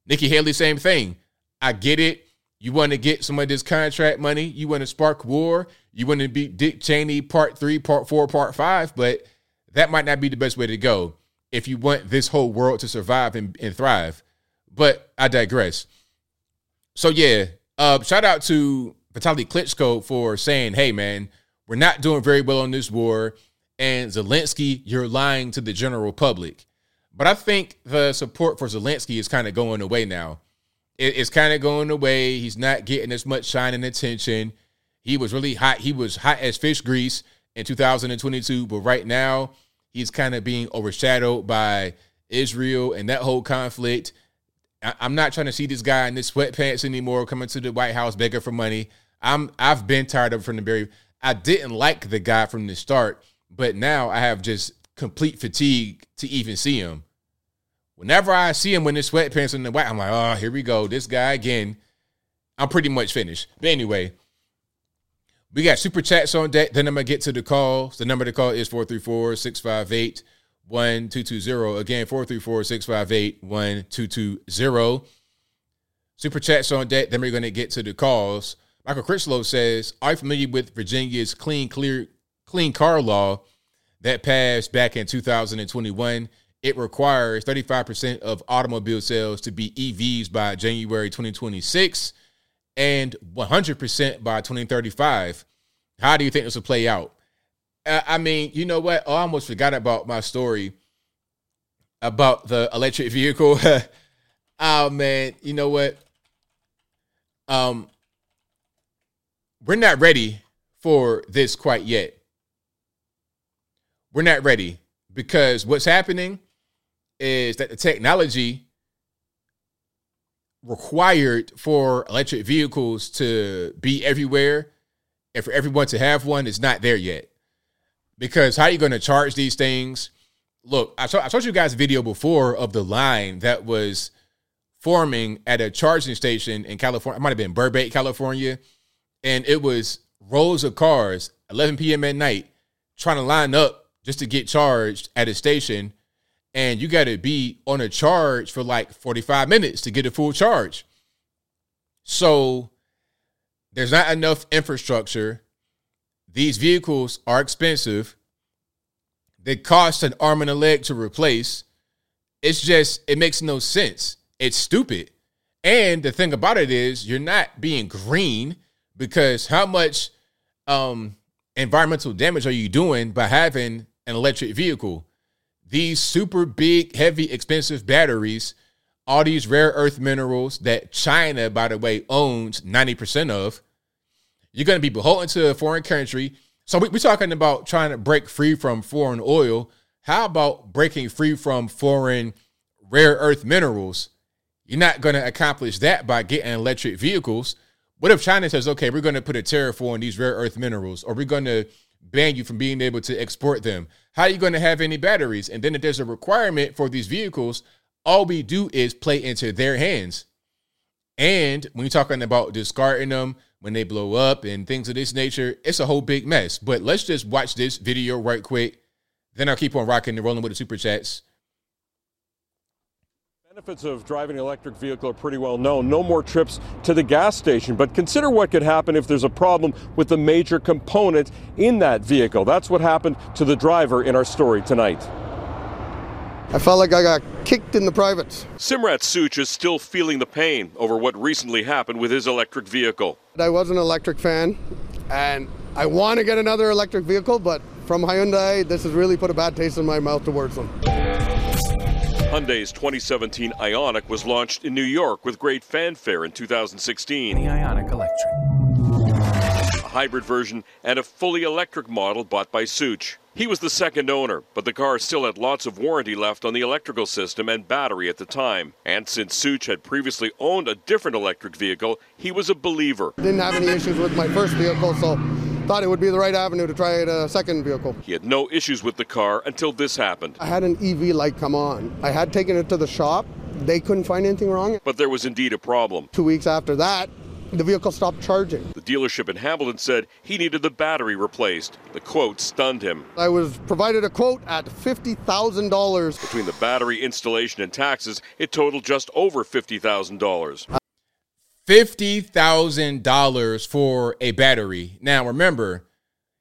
Nikki Haley, same thing. I get it. You want to get some of this contract money. You want to spark war. You want to be Dick Cheney part three, part four, part five, but that might not be the best way to go if you want this whole world to survive and, and thrive. But I digress. So yeah, uh, shout out to Vitaly Klitschko for saying, "Hey man, we're not doing very well on this war, and Zelensky, you're lying to the general public." But I think the support for Zelensky is kind of going away now. It, it's kind of going away. He's not getting as much shine and attention. He was really hot. He was hot as fish grease in 2022, but right now he's kind of being overshadowed by Israel and that whole conflict. I, am not trying to see this guy in his sweatpants anymore coming to the White House begging for money. I'm I've been tired of from the very I didn't like the guy from the start, but now I have just complete fatigue to even see him. Whenever I see him in his sweatpants and the white, I'm like, oh, here we go. This guy again. I'm pretty much finished. But anyway, we got super chats on deck. Then I'm going to get to the calls. The number to call is 434 658 1220. Again, 434 658 1220. Super chats on deck. Then we're going to get to the calls. Michael Critchlow says, Are you familiar with Virginia's clean, clear, clean car law that passed back in 2021? It requires 35% of automobile sales to be EVs by January 2026 and 100% by 2035. How do you think this will play out? I mean, you know what? Oh, I almost forgot about my story about the electric vehicle. [LAUGHS] oh man, you know what? Um, we're not ready for this quite yet. We're not ready because what's happening is that the technology required for electric vehicles to be everywhere and for everyone to have one is not there yet. Because how are you going to charge these things? Look, I, I showed you guys a video before of the line that was forming at a charging station in California. It might have been Burbank, California. And it was rows of cars, 11 p.m. at night, trying to line up just to get charged at a station and you got to be on a charge for like 45 minutes to get a full charge. So there's not enough infrastructure. These vehicles are expensive. They cost an arm and a leg to replace. It's just, it makes no sense. It's stupid. And the thing about it is, you're not being green because how much um, environmental damage are you doing by having an electric vehicle? these super big, heavy, expensive batteries, all these rare earth minerals that China, by the way, owns 90% of, you're going to be beholden to a foreign country. So we, are talking about trying to break free from foreign oil. How about breaking free from foreign rare earth minerals? You're not going to accomplish that by getting electric vehicles. What if China says, okay, we're going to put a tariff on these rare earth minerals, or we're going to ban you from being able to export them. How are you going to have any batteries? And then if there's a requirement for these vehicles, all we do is play into their hands. And when you're talking about discarding them when they blow up and things of this nature, it's a whole big mess. But let's just watch this video right quick. Then I'll keep on rocking and rolling with the super chats. Benefits of driving an electric vehicle are pretty well known. No more trips to the gas station. But consider what could happen if there's a problem with the major component in that vehicle. That's what happened to the driver in our story tonight. I felt like I got kicked in the privates. Simrat Such is still feeling the pain over what recently happened with his electric vehicle. I was an electric fan, and I want to get another electric vehicle, but from Hyundai, this has really put a bad taste in my mouth towards them. Hyundai's 2017 Ioniq was launched in New York with great fanfare in 2016. The Ioniq Electric. A hybrid version and a fully electric model bought by Such. He was the second owner, but the car still had lots of warranty left on the electrical system and battery at the time. And since Such had previously owned a different electric vehicle, he was a believer. Didn't have any issues with my first vehicle, so thought it would be the right avenue to try a second vehicle. He had no issues with the car until this happened. I had an EV light come on. I had taken it to the shop. They couldn't find anything wrong. But there was indeed a problem. Two weeks after that, the vehicle stopped charging. The dealership in Hamilton said he needed the battery replaced. The quote stunned him. I was provided a quote at $50,000. Between the battery installation and taxes, it totaled just over $50,000. $50,000 for a battery. Now, remember,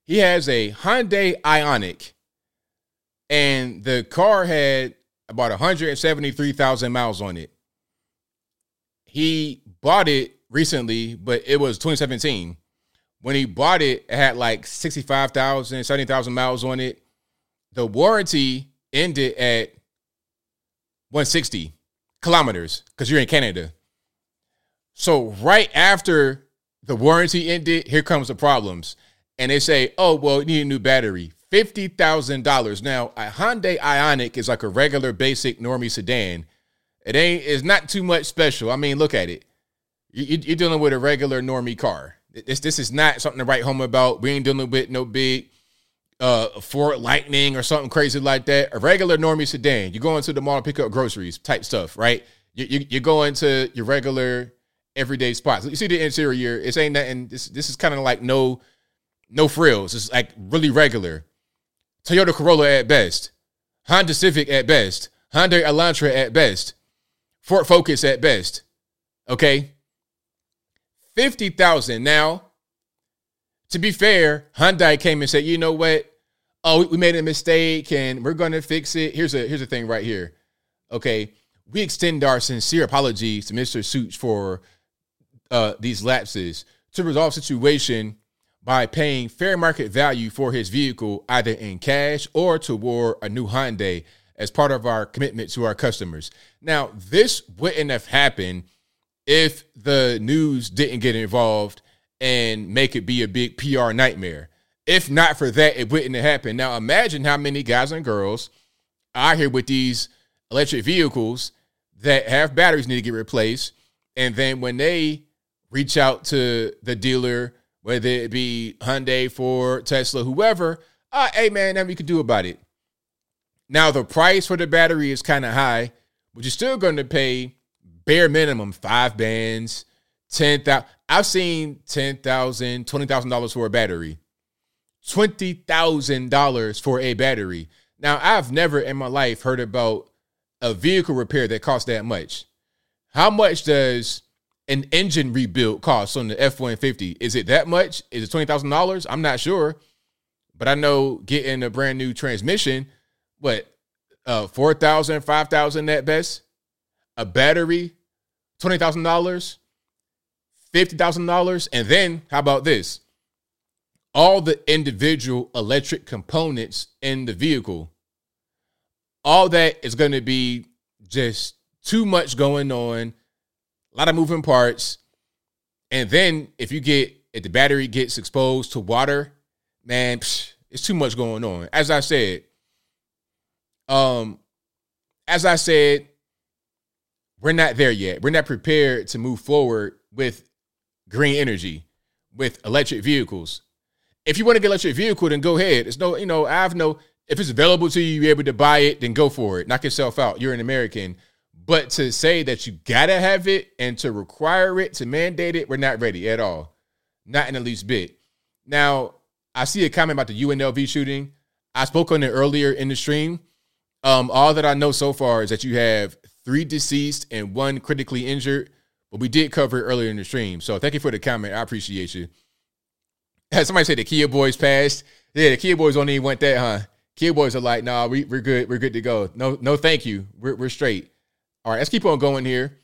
he has a Hyundai Ioniq, and the car had about 173,000 miles on it. He bought it recently, but it was 2017. When he bought it, it had like 65,000, 70,000 miles on it. The warranty ended at 160 kilometers because you're in Canada. So right after the warranty ended, here comes the problems. And they say, oh, well, you need a new battery. $50,000. Now, a Hyundai Ioniq is like a regular basic normie sedan. It ain't, it's not too much special. I mean, look at it. You, you're dealing with a regular normie car. This, this is not something to write home about. We ain't dealing with no big uh, Ford Lightning or something crazy like that. A regular normie sedan. You go into the mall to pick up groceries type stuff, right? You, you, you go into your regular everyday spots. You see the interior. It's ain't nothing. This this is kind of like no no frills. It's like really regular. Toyota Corolla at best, Honda Civic at best, Hyundai Elantra at best, Ford Focus at best. Okay, fifty thousand. Now, to be fair, Hyundai came and said, "You know what? Oh, we made a mistake, and we're going to fix it." Here's a here's a thing right here. Okay, we extend our sincere apologies to Mr. Such for uh, these lapses to resolve situation by paying fair market value for his vehicle either in cash or toward a new Hyundai as part of our commitment to our customers. Now, this wouldn't have happened if the news didn't get involved and make it be a big PR nightmare. If not for that, it wouldn't have happened. Now, imagine how many guys and girls are here with these electric vehicles that have batteries need to get replaced. And then when they reach out to the dealer, whether it be Hyundai, Ford, Tesla, whoever, uh, hey man, nothing you can do about it. Now the price for the battery is kind of high, but you're still going to pay bare minimum five bands, ten thousand. I've seen ten thousand, twenty thousand dollars for a battery, twenty thousand dollars for a battery. Now I've never in my life heard about a vehicle repair that costs that much. How much does an engine rebuild cost on the F one fifty? Is it that much? Is it twenty thousand dollars? I'm not sure, but I know getting a brand new transmission, what, uh, four thousand, five thousand at best. A battery, twenty thousand dollars, fifty thousand dollars, and then how about this? All the individual electric components in the vehicle all that is going to be just too much going on, a lot of moving parts. And then if you get if the battery gets exposed to water, man, psh, it's too much going on. As I said, um, as I said, we're not there yet. We're not prepared to move forward with green energy, with electric vehicles. If you want to get electric vehicle, then go ahead. It's no, you know, I have no if it's available to you, you're able to buy it, then go for it. Knock yourself out. You're an American. But to say that you gotta have it and to require it, to mandate it, we're not ready at all. Not in the least bit. Now, I see a comment about the UNLV shooting. I spoke on it earlier in the stream. Um, all that I know so far is that you have three deceased and one critically injured, but we did cover it earlier in the stream. So thank you for the comment. I appreciate you. [LAUGHS] Somebody said the Kia boys passed. Yeah, the Kia boys even want that, huh? Kia boys are like, nah, we, we're good. We're good to go. No, no, thank you. We're, we're straight. All right, let's keep on going here.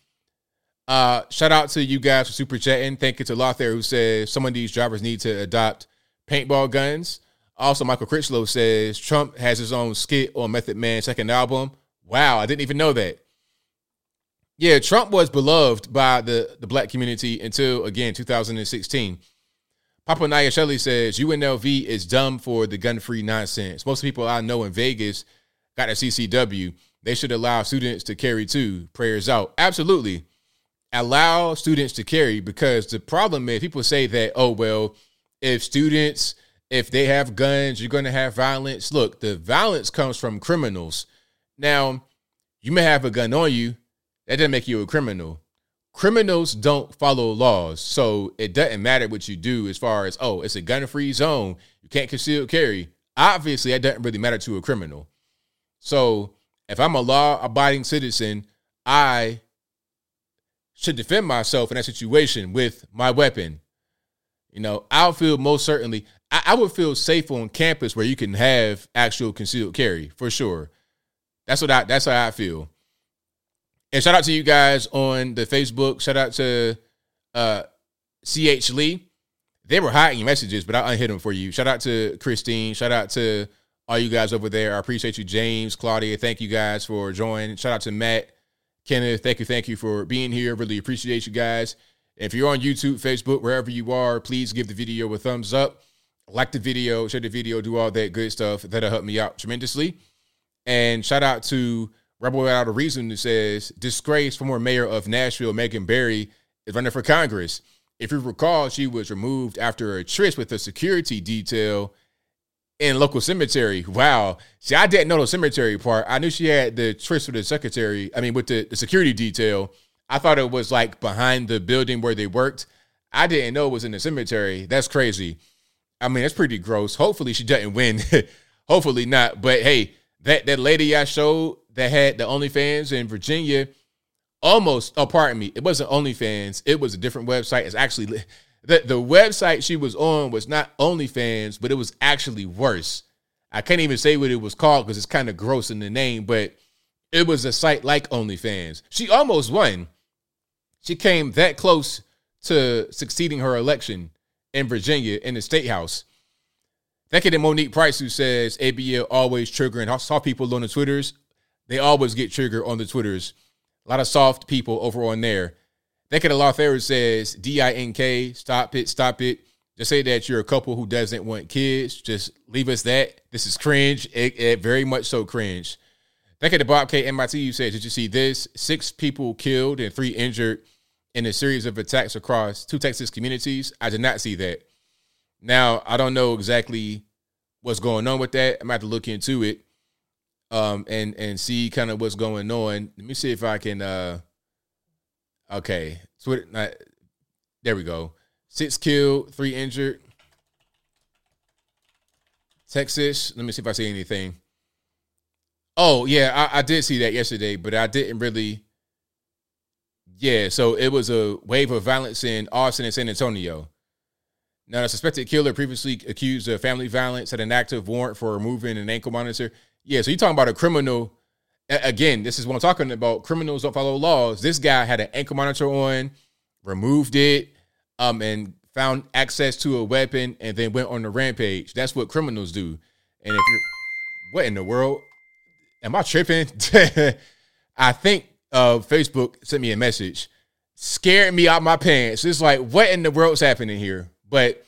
Uh, shout out to you guys for super chatting. Thank you to Lothair who says some of these drivers need to adopt paintball guns. Also, Michael Critchlow says Trump has his own skit on Method Man's second album. Wow, I didn't even know that. Yeah, Trump was beloved by the, the black community until again 2016. Papa Naya Shelley says UNLV is dumb for the gun free nonsense. Most people I know in Vegas got a CCW. They should allow students to carry too. Prayers out. Absolutely. Allow students to carry because the problem is people say that, oh, well, if students, if they have guns, you're going to have violence. Look, the violence comes from criminals. Now, you may have a gun on you. That doesn't make you a criminal. Criminals don't follow laws. So it doesn't matter what you do as far as, oh, it's a gun free zone. You can't conceal carry. Obviously, that doesn't really matter to a criminal. So if I'm a law abiding citizen, I should defend myself in that situation with my weapon. You know, I'll feel most certainly, I, I, would feel safe on campus where you can have actual concealed carry for sure. That's what I, that's how I feel. And shout out to you guys on the Facebook. Shout out to uh, CH Lee. They were hiding messages, but I unhid them for you. Shout out to Christine. Shout out to all you guys over there. I appreciate you, James, Claudia. Thank you guys for joining. Shout out to Matt, Kenneth. Thank you, thank you for being here. Really appreciate you guys. If you're on YouTube, Facebook, wherever you are, please give the video a thumbs up. Like the video, share the video, do all that good stuff. That'll help me out tremendously. And shout out to Rebel Without a Reason who says, disgrace former mayor of Nashville, Megan Barry, is running for Congress. If you recall, she was removed after a tryst with a security detail in local cemetery. Wow. See, I didn't know the cemetery part. I knew she had the tryst with the secretary, I mean, with the, the security detail. I thought it was like behind the building where they worked. I didn't know it was in the cemetery. That's crazy. I mean, that's pretty gross. Hopefully she doesn't win. [LAUGHS] Hopefully not. But hey, that, that lady I showed that had the OnlyFans in Virginia, almost, oh, pardon me, it wasn't OnlyFans. It was a different website. It's actually the, the website she was on was not OnlyFans, but it was actually worse. I can't even say what it was called because it's kind of gross in the name, but it was a site like OnlyFans. She almost won. She came that close to succeeding her election in Virginia in the state house. Thank you to Monique Price, who says ABL always triggering. I saw people on the Twitters. They always get triggered on the Twitters. A lot of soft people over on there. You to Lawther says D-I-N-K, stop it, stop it. Just say that you're a couple who doesn't want kids. Just leave us that. This is cringe. It, it very much so cringe. Thank you to Bob K. MIT. You said, did you see this? Six people killed and three injured in a series of attacks across two Texas communities. I did not see that. Now, I don't know exactly what's going on with that. I'm about to look into it um, and and see kind of what's going on. Let me see if I can uh, Okay, Twitter. Uh, there we go. Six killed, three injured. Texas. Let me see if I see anything. Oh yeah, I, I did see that yesterday, but I didn't really. Yeah, so it was a wave of violence in Austin and San Antonio. Now, the suspected killer previously accused of family violence had an active warrant for removing an ankle monitor. Yeah, so you're talking about a criminal again, this is what I'm talking about. Criminals don't follow laws. This guy had an ankle monitor on, removed it, um, and found access to a weapon, and then went on the rampage. That's what criminals do. And if you're, what in the world? Am I tripping? [LAUGHS] I think uh, Facebook sent me a message, scared me out my pants. It's like, what in the world's happening here? But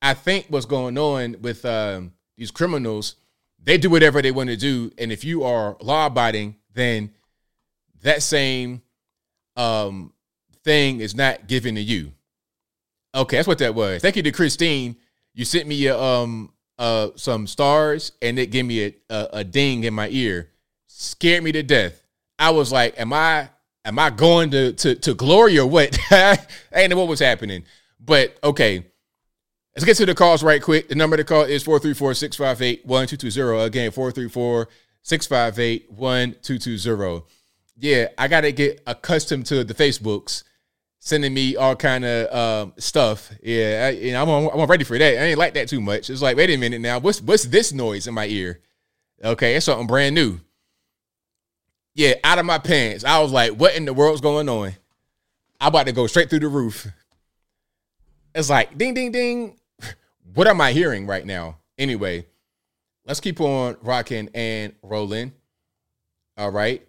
I think what's going on with um, these criminals they do whatever they want to do. And if you are law abiding, then that same um, thing is not given to you. Okay, that's what that was. Thank you to Christine. You sent me um uh some stars and it gave me a, a, a ding in my ear. Scared me to death. I was like, am I am I going to to to glory or what? [LAUGHS] I didn't know what was happening. But okay, Let's get to the calls right quick. The number to call is 434 658 1220. Again, 434 658 1220. Yeah, I got to get accustomed to the Facebooks sending me all kind of um, stuff. Yeah, I, you know, I'm, I'm ready for that. I ain't like that too much. It's like, wait a minute now. What's what's this noise in my ear? Okay, it's something brand new. Yeah, out of my pants. I was like, what in the world's going on? I'm about to go straight through the roof. It's like ding, ding, ding what am I hearing right now? Anyway, let's keep on rocking and rolling. All right.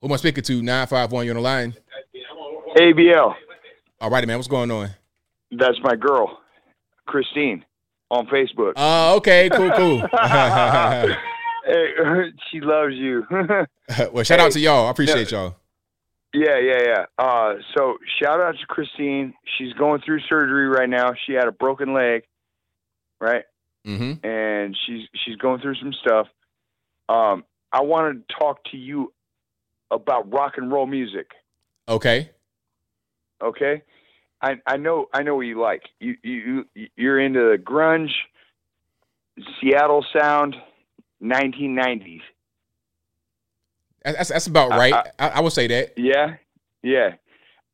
Who am I speaking to? 951, you're on the line? ABL. All righty, man. What's going on? That's my girl, Christine, on Facebook. Oh, okay, cool, cool. [LAUGHS] [LAUGHS] Hey, [LAUGHS] she loves you. well, shout out to y'all. I appreciate no, y'all. Yeah, yeah, yeah. Uh, so shout out to Christine. She's going through surgery right now. She had a broken leg, right? Mm-hmm. And she's she's going through some stuff. Um, I wanted to talk to you about rock and roll music. Okay. Okay, I I know I know what you like. You you you- you're into the grunge, Seattle sound, 1990s. That's, that's about right. I, I, would say that. Yeah, yeah.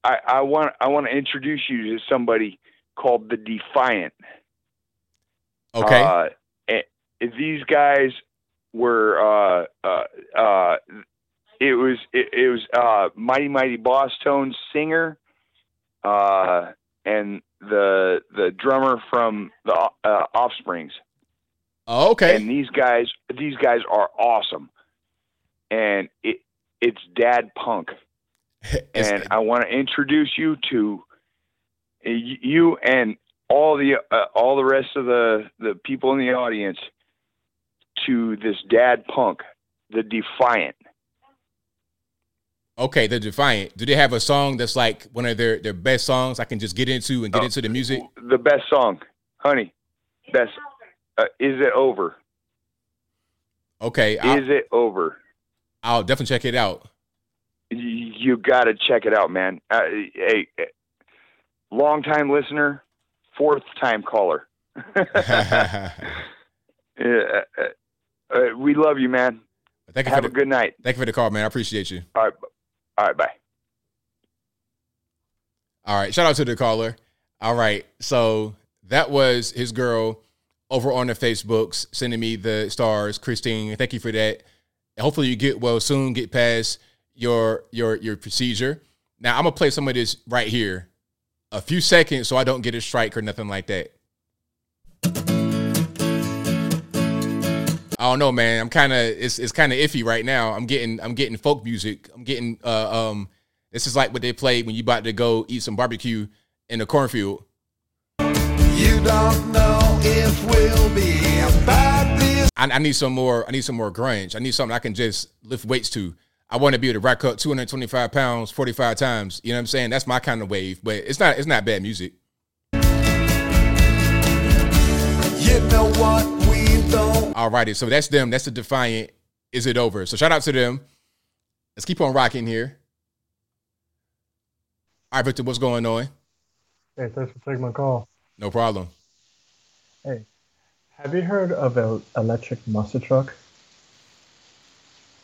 I I want I want to introduce you to somebody called the Defiant. Okay. Uh, and these guys were uh uh uh it was it, it was uh Mighty Mighty Boss Tones singer uh and the the drummer from the uh, Offsprings. Oh, okay. And these guys these guys are awesome. And it it's dad punk. [LAUGHS] and I want to introduce you to you and all the uh, all the rest of the the people in the audience to this dad punk, the Defiant. Okay, the Defiant. Do they have a song that's like one of their, their best songs I can just get into and get into the music? The best song, honey. Best. Uh, is it over? Okay. I'll, Is it over? I'll definitely check it out. You got to check it out, man. Uh, hey, long time listener, fourth time caller. [LAUGHS] [LAUGHS] Yeah, uh, uh, we love you, man. Thank you Have for a the, good night. Thank you for the call, man. I appreciate you. All right, all right, bye. All right. Shout out to the caller. All right. So that was his girl over on the Facebooks sending me the stars. Christine, thank you for that. Hopefully you get well soon, get past your your your procedure. Now I'm gonna play some of this right here. A few seconds so I don't get a strike or nothing like that. I don't know, man. I'm kind of it's it's kind of iffy right now. I'm getting I'm getting folk music. I'm getting uh um this is like what they play when you about to go eat some barbecue in the cornfield. You don't know if we'll be. I, I need some more. I need some more grunge. I need something I can just lift weights to. I want to be able to rack up 225 pounds 45 times. You know what I'm saying? That's my kind of wave. But it's not. It's not bad music. You know what we don't. Alrighty, so that's them. That's the Defiant. Is it over? So shout out to them. Let's keep on rocking here. All right, Victor, what's going on? Hey, thanks for taking my call. No problem. Have you heard of an electric monster truck?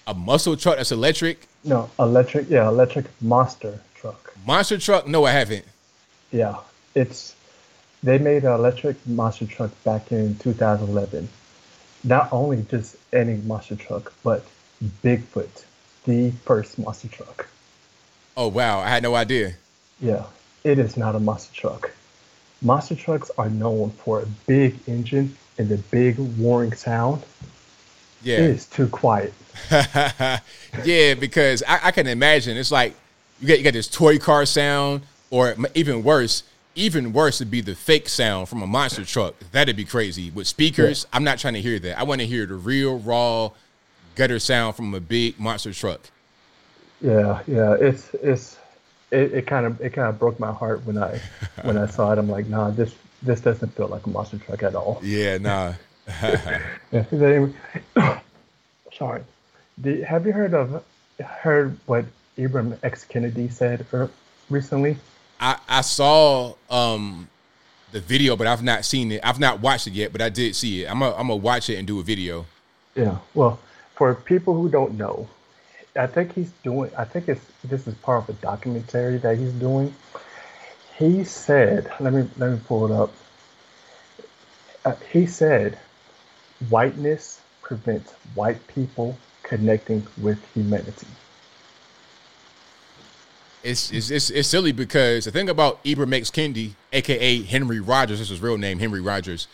A muscle truck that's electric. No, electric. Yeah, electric monster truck. Monster truck? No, I haven't. Yeah, it's they made an electric monster truck back in 2011. Not only just any monster truck, but Bigfoot, the first monster truck. Oh wow, I had no idea. Yeah, it is not a monster truck. Monster trucks are known for a big engine and the big roaring sound. Yeah. Is too quiet. [LAUGHS] yeah, because I, I can imagine it's like you got you got this toy car sound, or even worse, even worse would be the fake sound from a monster truck. That'd be crazy with speakers. I'm not trying to hear that. I want to hear the real raw gutter sound from a big monster truck. Yeah, yeah, it's it's it, it kind of it kind of broke my heart when I when I [LAUGHS] saw it. I'm like, nah, this this doesn't feel like a monster truck at all. Yeah, no. [LAUGHS] [LAUGHS] Yeah, [COUGHS] sorry. Did, have you heard of heard what Ibram X Kendi said er, recently? I, I saw um the video, but I've not seen it. I've not watched it yet, but I did see it. I'm gonna I'm gonna watch it and do a video. Yeah. Well, for people who don't know, I think he's doing. I think it's this is part of a documentary that he's doing. He said, let me let me pull it up. Uh, he said, whiteness prevents white people connecting with humanity. It's, it's it's it's silly because the thing about Ibram X Kendi, aka Henry Rogers, this is his real name, Henry Rogers.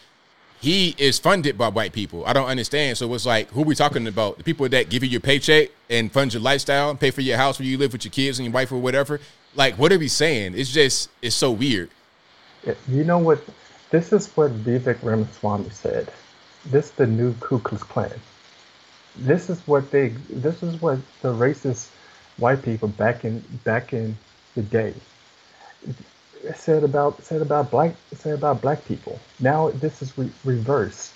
He is funded by white people. I don't understand. So it's like, who are we talking about? The people that give you your paycheck and fund your lifestyle and pay for your house where you live with your kids and your wife or whatever. Like, what are we saying? It's just it's so weird. You know what? This is what Vivek Ramaswamy said. This is the new Ku Klux Klan. This is what they. This is what the racist white people back in back in the day said about said about black said about black people. Now this is re- reversed.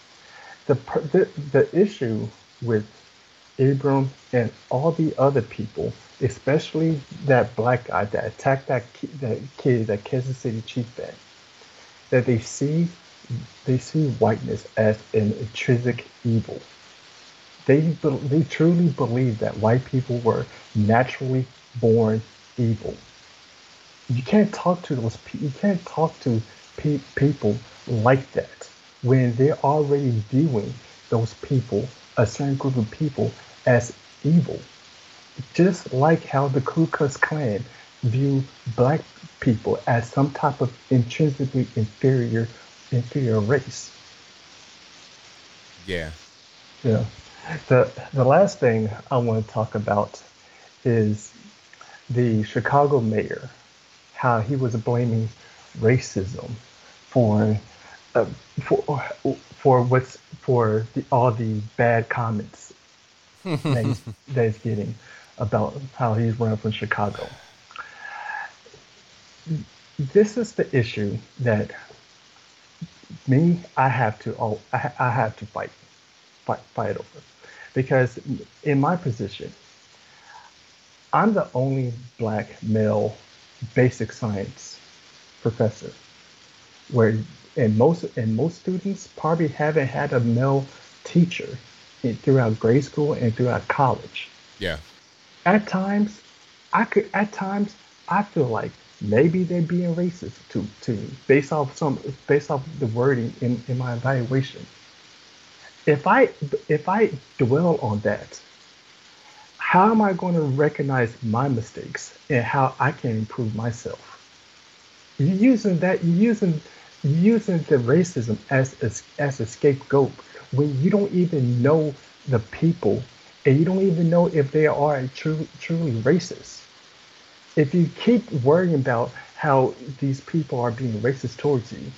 The, the the issue with Abram and all the other people, especially that black guy that attacked that ki- that kid, that Kansas City Chief fan, that they see they see whiteness as an intrinsic evil. They be- they truly believe that white people were naturally born evil. You can't talk to those people. You can't talk to pe- people like that when they're already viewing those people, a certain group of people, as evil. Just like how the Ku Klux Klan view black people as some type of intrinsically inferior inferior race. Yeah. Yeah. The the last thing I want to talk about is the Chicago mayor, how he was blaming racism for uh, for for what's for the, all the bad comments [LAUGHS] that he's, that he's getting about how he's running from Chicago. This is the issue that me I have to I, I have to fight fight fight over because in my position I'm the only black male basic science professor where and most and most students probably haven't had a male teacher throughout grade school and throughout college. Yeah. At times, I could at times I feel like maybe they're being racist to to me based off some based off the wording in, in my evaluation. If I if I dwell on that, how am I going to recognize my mistakes and how I can improve myself? You're using that you're using using the racism as a, as a scapegoat when you don't even know the people and you don't even know if they are truly truly racist. If you keep worrying about how these people are being racist towards you,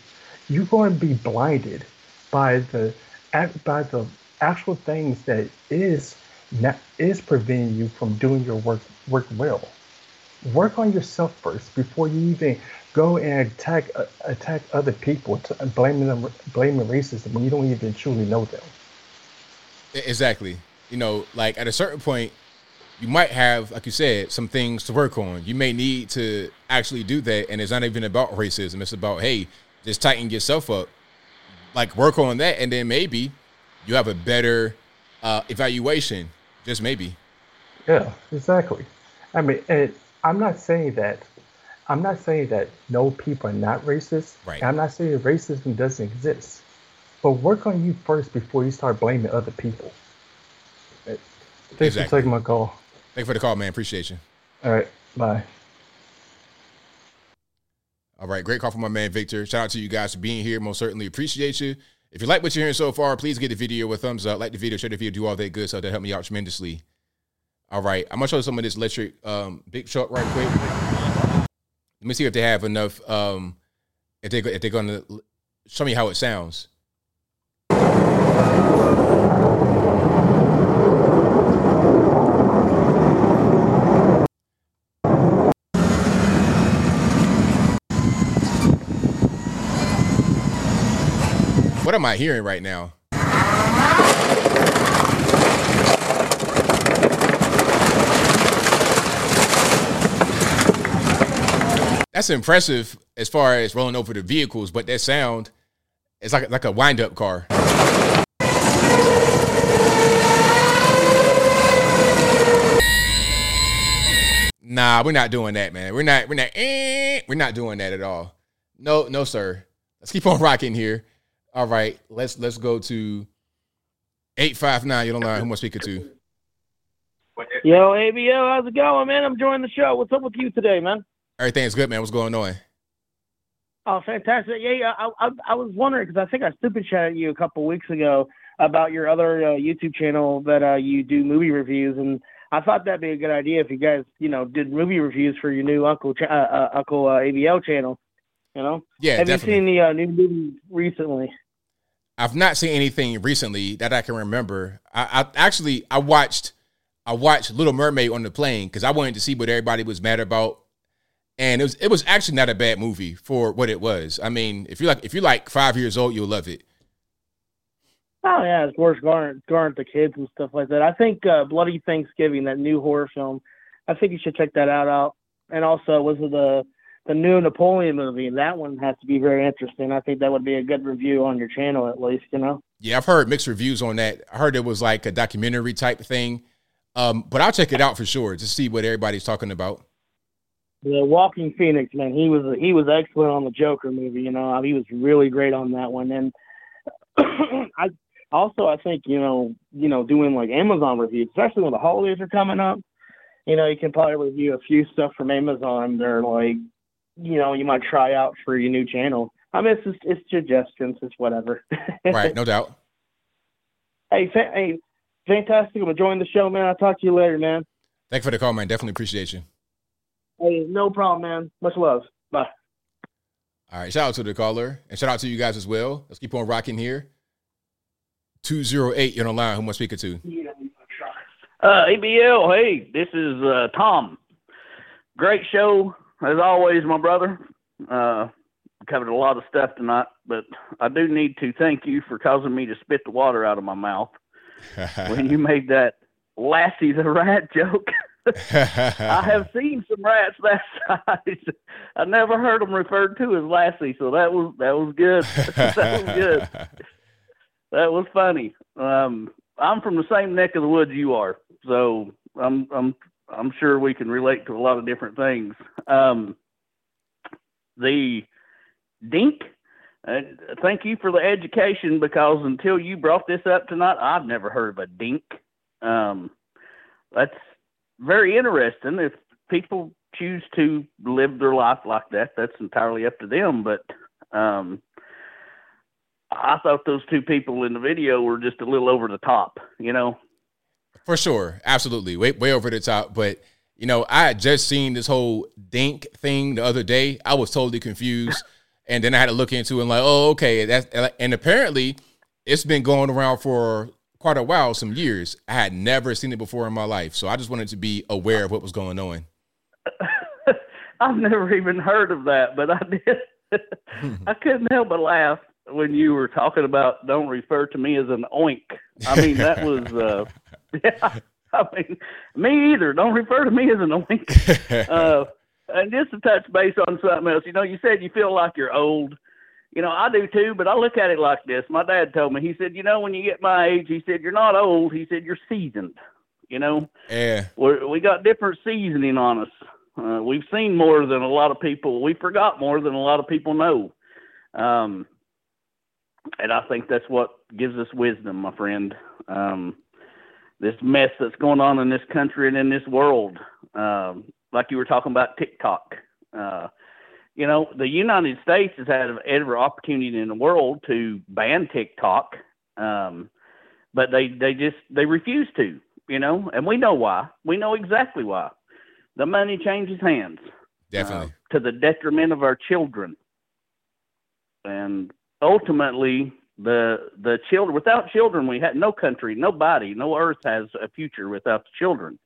you're going to be blinded by the by the actual things that is is preventing you from doing your work work well. Work on yourself first before you even go and attack uh, attack other people, to, and blaming them blaming racism when you don't even truly know them. Exactly. You know, like at a certain point, you might have, like you said, some things to work on. You may need to actually do that, and it's not even about racism. It's about hey, just tighten yourself up, like work on that, and then maybe you have a better uh, evaluation. Just maybe. Yeah, exactly. I mean, I'm not saying that. I'm not saying that no people are not racist. Right. I'm not saying racism doesn't exist. But work on you first before you start blaming other people. Thanks Exactly. for taking my call. Thank you for the call, man. Appreciate you. All right, bye. All right, great call from my man Victor. Shout out to you guys for being here. Most certainly appreciate you. If you like what you're hearing so far, please give the video a thumbs up, like the video, share the video, do all that good stuff that help me out tremendously. All right, I'm gonna show you some of this electric um, big truck right quick. Let me see if they have enough. Um, if they if they're gonna show me how it sounds. What am I hearing right now? That's impressive as far as rolling over the vehicles, but that sound is like like a wind up car. Nah, we're not doing that, man. We're not. We're not. Eh, we're not doing that at all. No, no, sir. Let's keep on [LAUGHS] rocking here. All right, let's let's go to eight five nine. You don't know who I'm speaking to? Yo, ABO, how's it going, man? I'm joining the show. What's up with you today, man? Everything's good, man. What's going on? Oh, fantastic. Yeah, yeah. I, I, I was wondering because I think I stupid chatted you a couple weeks ago about your other uh, YouTube channel that uh, you do movie reviews, and I thought that'd be a good idea if you guys, you know, did movie reviews for your new Uncle Ch- uh, uh, Uncle uh, ABL channel. You know. Yeah, Have definitely. you seen the uh, new movie recently? I've not seen anything recently that I can remember. I, I actually I watched I watched Little Mermaid on the plane because I wanted to see what everybody was mad about, and it was it was actually not a bad movie for what it was. I mean, if you're like if you're like five years old, you'll love it. Oh yeah, it's worth Garnet, Garnet the kids and stuff like that. I think uh, Bloody Thanksgiving, that new horror film, I think you should check that out. Out and also was it the the new Napoleon movie? That one has to be very interesting. I think that would be a good review on your channel at least. You know. Yeah, I've heard mixed reviews on that. I heard it was like a documentary type thing, um, but I'll check it out for sure to see what everybody's talking about. The Joaquin Phoenix, man, he was he was excellent on the Joker movie. You know, he was really great on that one. And [CLEARS THROAT] I also I think you know you know doing like Amazon reviews, especially when the holidays are coming up. You know, you can probably review a few stuff from Amazon. They're like, you know, you might try out for your new channel. I mean, it's just, it's suggestions, it's whatever. [LAUGHS] right, no doubt. Hey, fa- hey, fantastic! I'm enjoying the show, man. I'll talk to you later, man. Thank you for the call, man. Definitely appreciate you. Hey, no problem, man. Much love. Bye. All right, shout out to the caller and shout out to you guys as well. Let's keep on rocking here. 208, you're on the line. Who am I speaking to? Uh, ABL, hey, this is uh, Tom. Great show as always, my brother. Uh, covered a lot of stuff tonight, but I do need to thank you for causing me to spit the water out of my mouth [LAUGHS] when you made that Lassie the rat joke. [LAUGHS] [LAUGHS] I have seen some rats that size. I never heard them referred to as Lassie, so that was that was good. that was good. That was funny. Um, I'm from the same neck of the woods you are, so I'm I'm I'm sure we can relate to a lot of different things. Um, the dink. Uh, thank you for the education because until you brought this up tonight, I've never heard of a dink. Um, that's very interesting. If people choose to live their life like that, that's entirely up to them. But um, I thought those two people in the video were just a little over the top, you know. For sure, absolutely, way way over the top. But you know, I had just seen this whole dink thing the other day. I was totally confused, [LAUGHS] and then I had to look into it and like, oh, okay, that's and apparently it's been going around for quite a while, some years. I had never seen it before in my life, so I just wanted to be aware of what was going on. [LAUGHS] I've never even heard of that, but I did. [LAUGHS] I couldn't help but laugh when you were talking about don't refer to me as an oink. I mean, that was, uh, [LAUGHS] yeah, I mean, me either. Don't refer to me as an oink. [LAUGHS] Uh, and just to touch base on something else, you know, you said you feel like you're old. You know, I do too, but I look at it like this. My dad told me, he said, you know, when you get my age, he said, you're not old. He said, you're seasoned. You know, Yeah. we're, we got different seasoning on us. Uh, we've seen more than a lot of people. We forgot more than a lot of people know. Um, and I think that's what gives us wisdom, my friend. Um, this mess that's going on in this country and in this world, um, like you were talking about TikTok. Uh, you know, the United States has had every opportunity in the world to ban TikTok, um, but they they just they refuse to. You know, and we know why. We know exactly why. The money changes hands Definitely. to the detriment of our children. And ultimately, the the children without children, we had no country, nobody, no earth has a future without the children.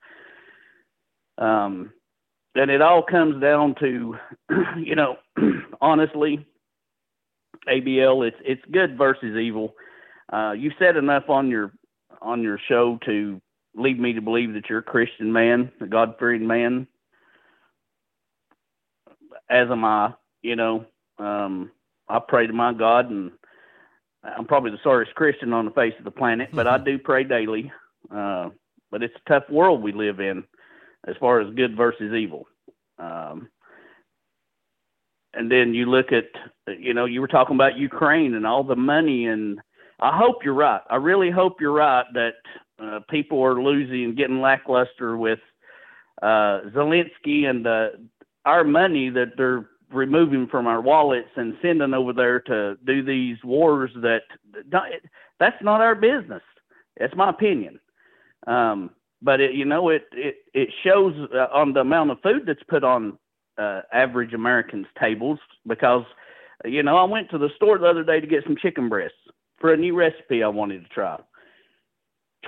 Um, and it all comes down to, [CLEARS THROAT] you know, [CLEARS THROAT] honestly, ABL, it's it's good versus evil. Uh, you said enough on your on your show to lead me to believe that you're a Christian man, a God fearing man. As am I, you know. Um, I pray to my God, and I'm probably the sorriest Christian on the face of the planet, but I [LAUGHS] do pray daily. Uh, but it's a tough world we live in, as far as good versus evil. Um, and then you look at, you know, you were talking about Ukraine and all the money, and I hope you're right. I really hope you're right that uh, people are losing getting lackluster with uh, Zelensky and uh, our money that they're removing from our wallets and sending over there to do these wars that that's not our business. That's my opinion. Um, but it, you know, it, it, it shows uh, on the amount of food that's put on uh, average Americans' tables because, you know, I went to the store the other day to get some chicken breasts for a new recipe I wanted to try.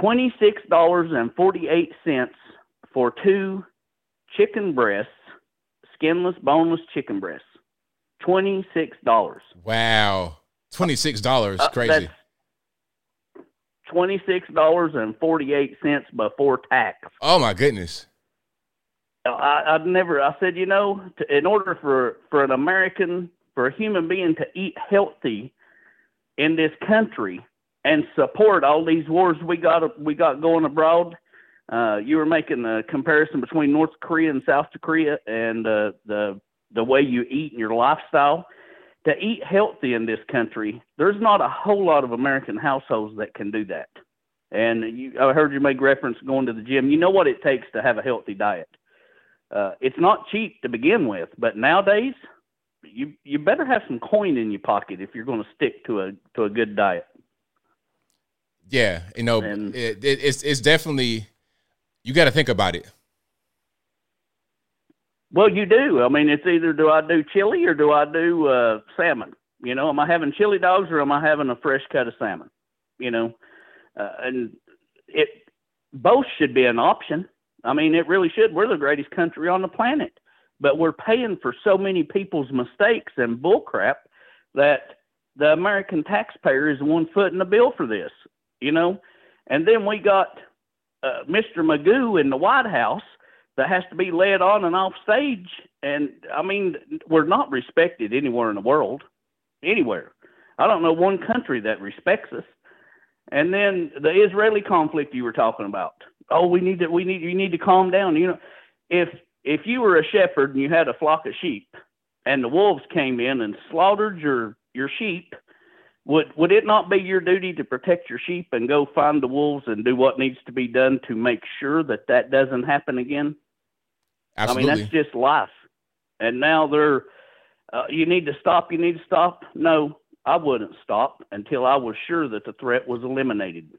Twenty-six dollars and forty-eight cents for two chicken breasts, skinless, boneless chicken breasts. Twenty-six dollars. Wow. Twenty six dollars. Uh, Crazy. Twenty-six dollars and forty-eight cents before tax. Oh my goodness. I, I'd never. I said, you know, to, in order for for an American, for a human being to eat healthy in this country and support all these wars we got we got going abroad. Uh, you were making a comparison between North Korea and South Korea and uh, the the way you eat and your lifestyle. To eat healthy in this country, there's not a whole lot of American households that can do that. And you, I heard you make reference going to the gym. You know what it takes to have a healthy diet. Uh, it's not cheap to begin with, but nowadays you you better have some coin in your pocket if you're going to stick to a to a good diet. Yeah, you know, it, it, it's it's definitely you got to think about it. Well, you do. I mean, it's either do I do chili or do I do uh, salmon? You know, am I having chili dogs or am I having a fresh cut of salmon? You know, uh, and it both should be an option. I mean, it really should. We're the greatest country on the planet, but we're paying for so many people's mistakes and bullcrap that the American taxpayer is one foot in the bill for this. You know, and then we got uh, Mr. Magoo in the White House that has to be led on and off stage. And I mean, we're not respected anywhere in the world, anywhere. I don't know one country that respects us. And then the Israeli conflict you were talking about. Oh, we need to, we need, you need to calm down. You know, if if you were a shepherd and you had a flock of sheep, and the wolves came in and slaughtered your your sheep, would would it not be your duty to protect your sheep and go find the wolves and do what needs to be done to make sure that that doesn't happen again? Absolutely. I mean, that's just life. And now they're, uh, you need to stop. You need to stop. No, I wouldn't stop until I was sure that the threat was eliminated.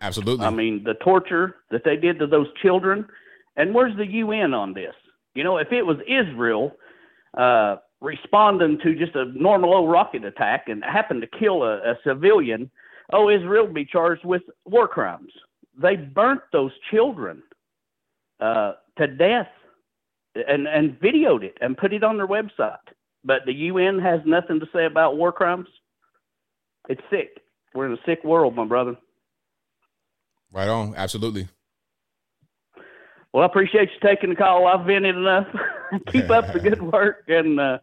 Absolutely. I mean, the torture that they did to those children, and where's the UN on this? You know, if it was Israel uh, responding to just a normal old rocket attack and happened to kill a, a civilian, oh, Israel would be charged with war crimes. They burnt those children uh, to death and, and videoed it and put it on their website. But the UN has nothing to say about war crimes. It's sick. We're in a sick world, my brother. Right on. Absolutely. Well, I appreciate you taking the call. I've vented enough. [LAUGHS] keep up the good [LAUGHS] work and uh,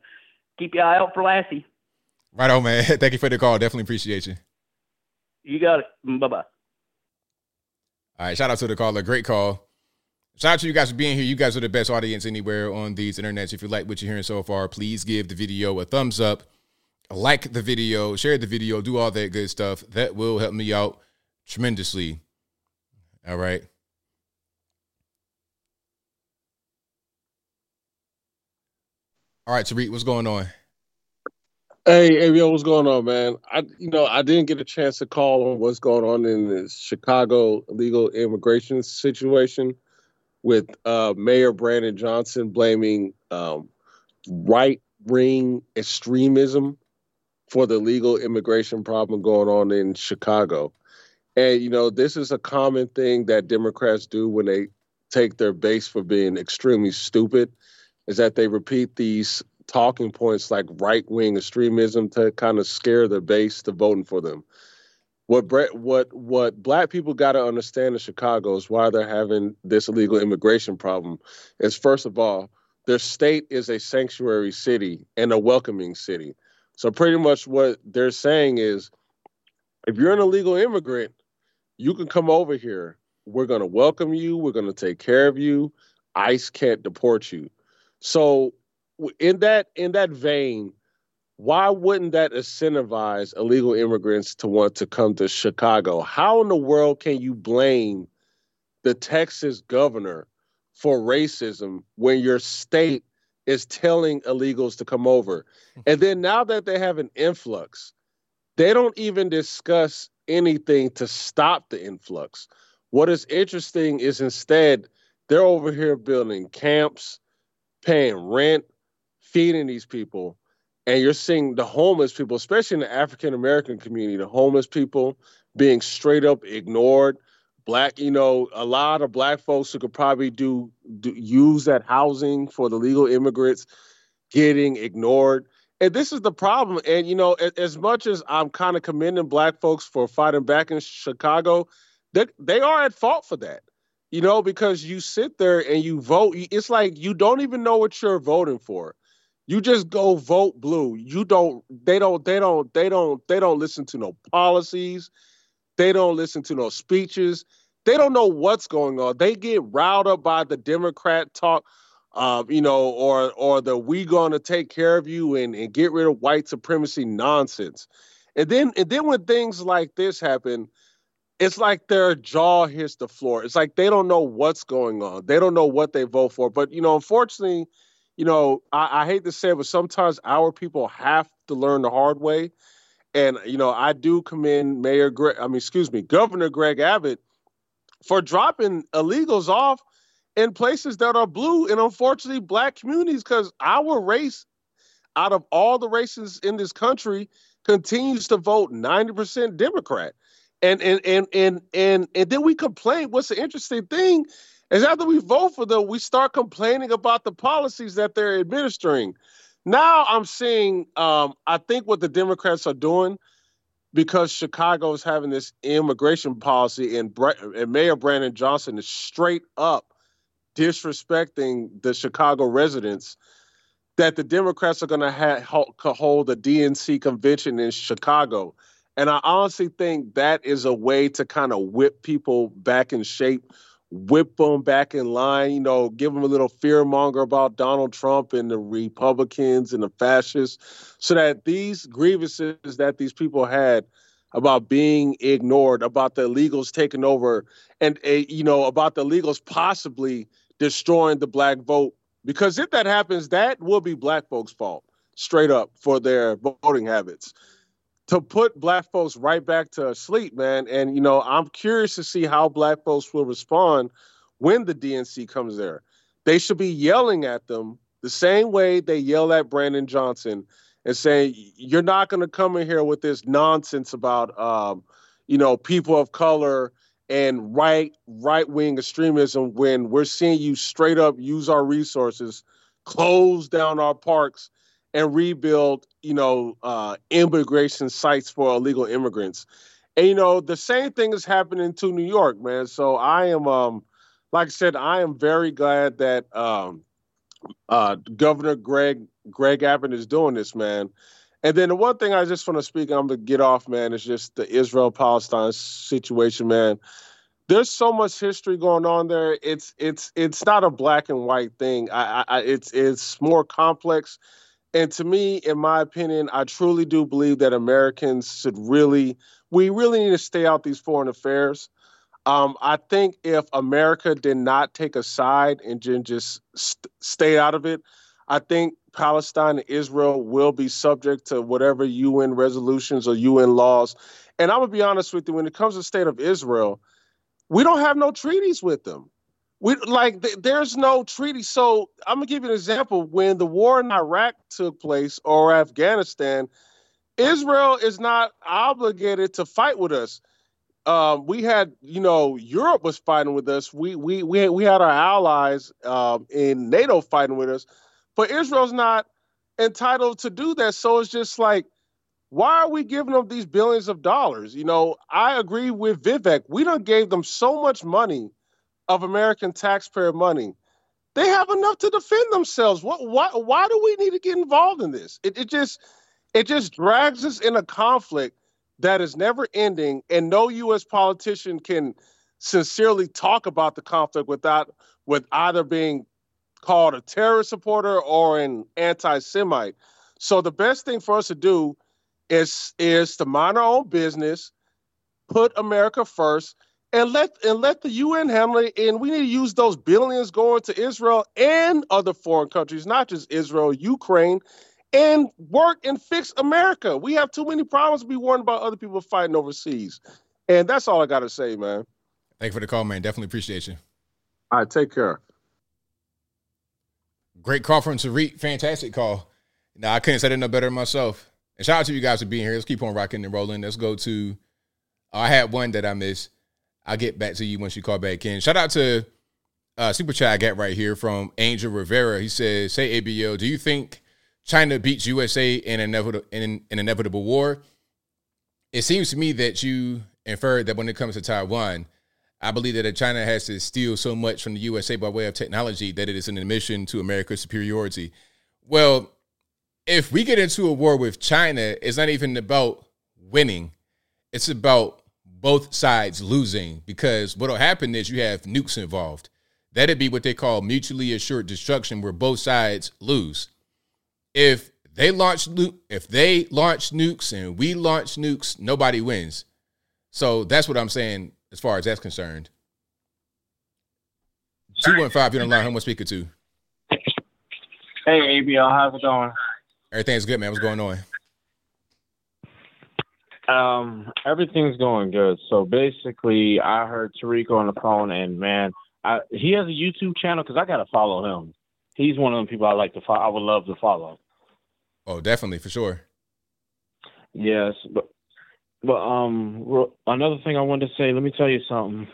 keep your eye out for Lassie. Right on, man. [LAUGHS] Thank you for the call. Definitely appreciate you. You got it. Bye bye. All right. Shout out to the caller. Great call. Shout out to you guys for being here. You guys are the best audience anywhere on these internets. If you like what you're hearing so far, please give the video a thumbs up, like the video, share the video, do all that good stuff. That will help me out tremendously. All right. All right, Tariq, what's going on? Hey, yo, what's going on, man? I, you know, I didn't get a chance to call on what's going on in the Chicago legal immigration situation with uh, Mayor Brandon Johnson blaming um, right wing extremism for the legal immigration problem going on in Chicago. And, you know, this is a common thing that Democrats do when they take their base for being extremely stupid, is that they repeat these talking points like right wing extremism to kind of scare the base to voting for them. What Brett, what what black people got to understand in Chicago is why they're having this illegal immigration problem. Is first of all, their state is a sanctuary city and a welcoming city. So pretty much what they're saying is, if you're an illegal immigrant, you can come over here. We're to welcome you. We're to take care of you. ICE can't deport you. So in that in that vein, why wouldn't that incentivize illegal immigrants to want to come to Chicago? How in the world can you blame the Texas governor for racism when your state is telling illegals to come over? And then now that they have an influx, they don't even discuss anything to stop the influx. What is interesting is instead they're over here building camps, paying rent, feeding these people, and you're seeing the homeless people, especially in the African American community, the homeless people being straight up ignored. Black, you know, a lot of black folks who could probably do, do use that housing for the legal immigrants getting ignored. And this is the problem. And you know, as, as much as I'm kind of commending black folks for fighting back in Chicago, they they are at fault for that. You know, because you sit there and you vote. It's like you don't even know what you're voting for. You just go vote blue. You don't. They don't. They don't. They don't. They don't listen to no policies. They don't listen to no speeches. They don't know what's going on. They get riled up by the Democrat talk, uh, you know, or or the we gonna take care of you and, and get rid of white supremacy nonsense. And then and then when things like this happen, it's like their jaw hits the floor. It's like they don't know what's going on. They don't know what they vote for. But you know, unfortunately, you know, I, I hate to say it, but sometimes our people have to learn the hard way. And you know, I do commend Mayor Greg, I mean, excuse me, Governor Greg Abbott for dropping illegals off in places that are blue and unfortunately black communities because our race, out of all the races in this country, continues to vote 90% Democrat. And and and and and and then we complain. What's the interesting thing is after we vote for them, we start complaining about the policies that they're administering. Now I'm seeing, um, I think what the Democrats are doing, because Chicago is having this immigration policy, and, and Mayor Brandon Johnson is straight up disrespecting the Chicago residents, that the Democrats are going to ha- hold a DNC convention in Chicago. And I honestly think that is a way to kind of whip people back in shape whip them back in line, you know, give them a little fear monger about Donald Trump and the Republicans and the fascists, so that these grievances that these people had about being ignored, about the illegals taking over, and uh, you know, about the illegals possibly destroying the black vote. Because if that happens, that will be black folks' fault, straight up, for their voting habits to put black folks right back to sleep, man. And you know, I'm curious to see how black folks will respond when the DNC comes there. They should be yelling at them the same way they yell at Brandon Johnson and saying, "You're not going to come in here with this nonsense about, um, you know, people of color." and right right wing extremism when we're seeing you straight up use our resources, close down our parks, and rebuild, you know, uh, immigration sites for illegal immigrants. And you know, the same thing is happening to New York, man. So I am, um, like I said, I am very glad that um, uh, Governor Greg Greg Abbott is doing this, man. And then the one thing I just want to speak, I'm gonna get off, man, is just the Israel Palestine situation, man. There's so much history going on there. It's it's it's not a black and white thing. I, I it's it's more complex and to me, in my opinion, I truly do believe that Americans should really, we really need to stay out these foreign affairs. Um, I think if America did not take a side and just st- stay out of it, I think Palestine and Israel will be subject to whatever UN resolutions or UN laws. And I'm gonna be honest with you, when it comes to the state of Israel, we don't have no treaties with them we like th- there's no treaty. So I'm gonna give you an example. When the war in Iraq took place or Afghanistan, Israel is not obligated to fight with us. Um, we had, you know, Europe was fighting with us. We we we we had our allies um, in NATO fighting with us, but Israel's not entitled to do that. So it's just like, why are we giving them these billions of dollars? You know, I agree with Vivek. We don't gave them so much money of American taxpayer money. They have enough to defend themselves. What, why, why do we need to get involved in this? It, it just, it just drags us in a conflict that is never ending, and no U.S. politician can sincerely talk about the conflict without, with either being called a terrorist supporter or an anti-Semite. So the best thing for us to do is is to mind our own business, put America first, and let and let the UN handle it. And we need to use those billions going to Israel and other foreign countries, not just Israel, Ukraine, and work and fix America. We have too many problems to be worried about other people fighting overseas. And that's all I got to say, man. Thank you for the call, man. Definitely appreciate you. All right, take care. Great call from Tariq. Fantastic call. Now I couldn't say it no better myself. And shout out to you guys for being here. Let's keep on rocking and rolling. Let's go to. I had one that I missed. I'll get back to you once you call back in. Shout out to uh, super chat I got right here from Angel Rivera. He says, "Say ABL, do you think China beats USA in inevitable in an inevitable war?" It seems to me that you inferred that when it comes to Taiwan, I believe that China has to steal so much from the USA by way of technology that it is an admission to America's superiority. Well, if we get into a war with China, it's not even about winning. It's about both sides losing because what'll happen is you have nukes involved. That'd be what they call mutually assured destruction, where both sides lose. If they launch if they launch nukes and we launch nukes, nobody wins. So that's what I'm saying as far as that's concerned. Two one five, you're on line. Who am I speaking to? Hey ABL, how's it going? Everything's good, man. What's going on? Um, everything's going good. So basically, I heard Tariq on the phone, and man, I, he has a YouTube channel because I gotta follow him. He's one of the people I like to follow. I would love to follow. Oh, definitely for sure. Yes, but but um, another thing I wanted to say. Let me tell you something.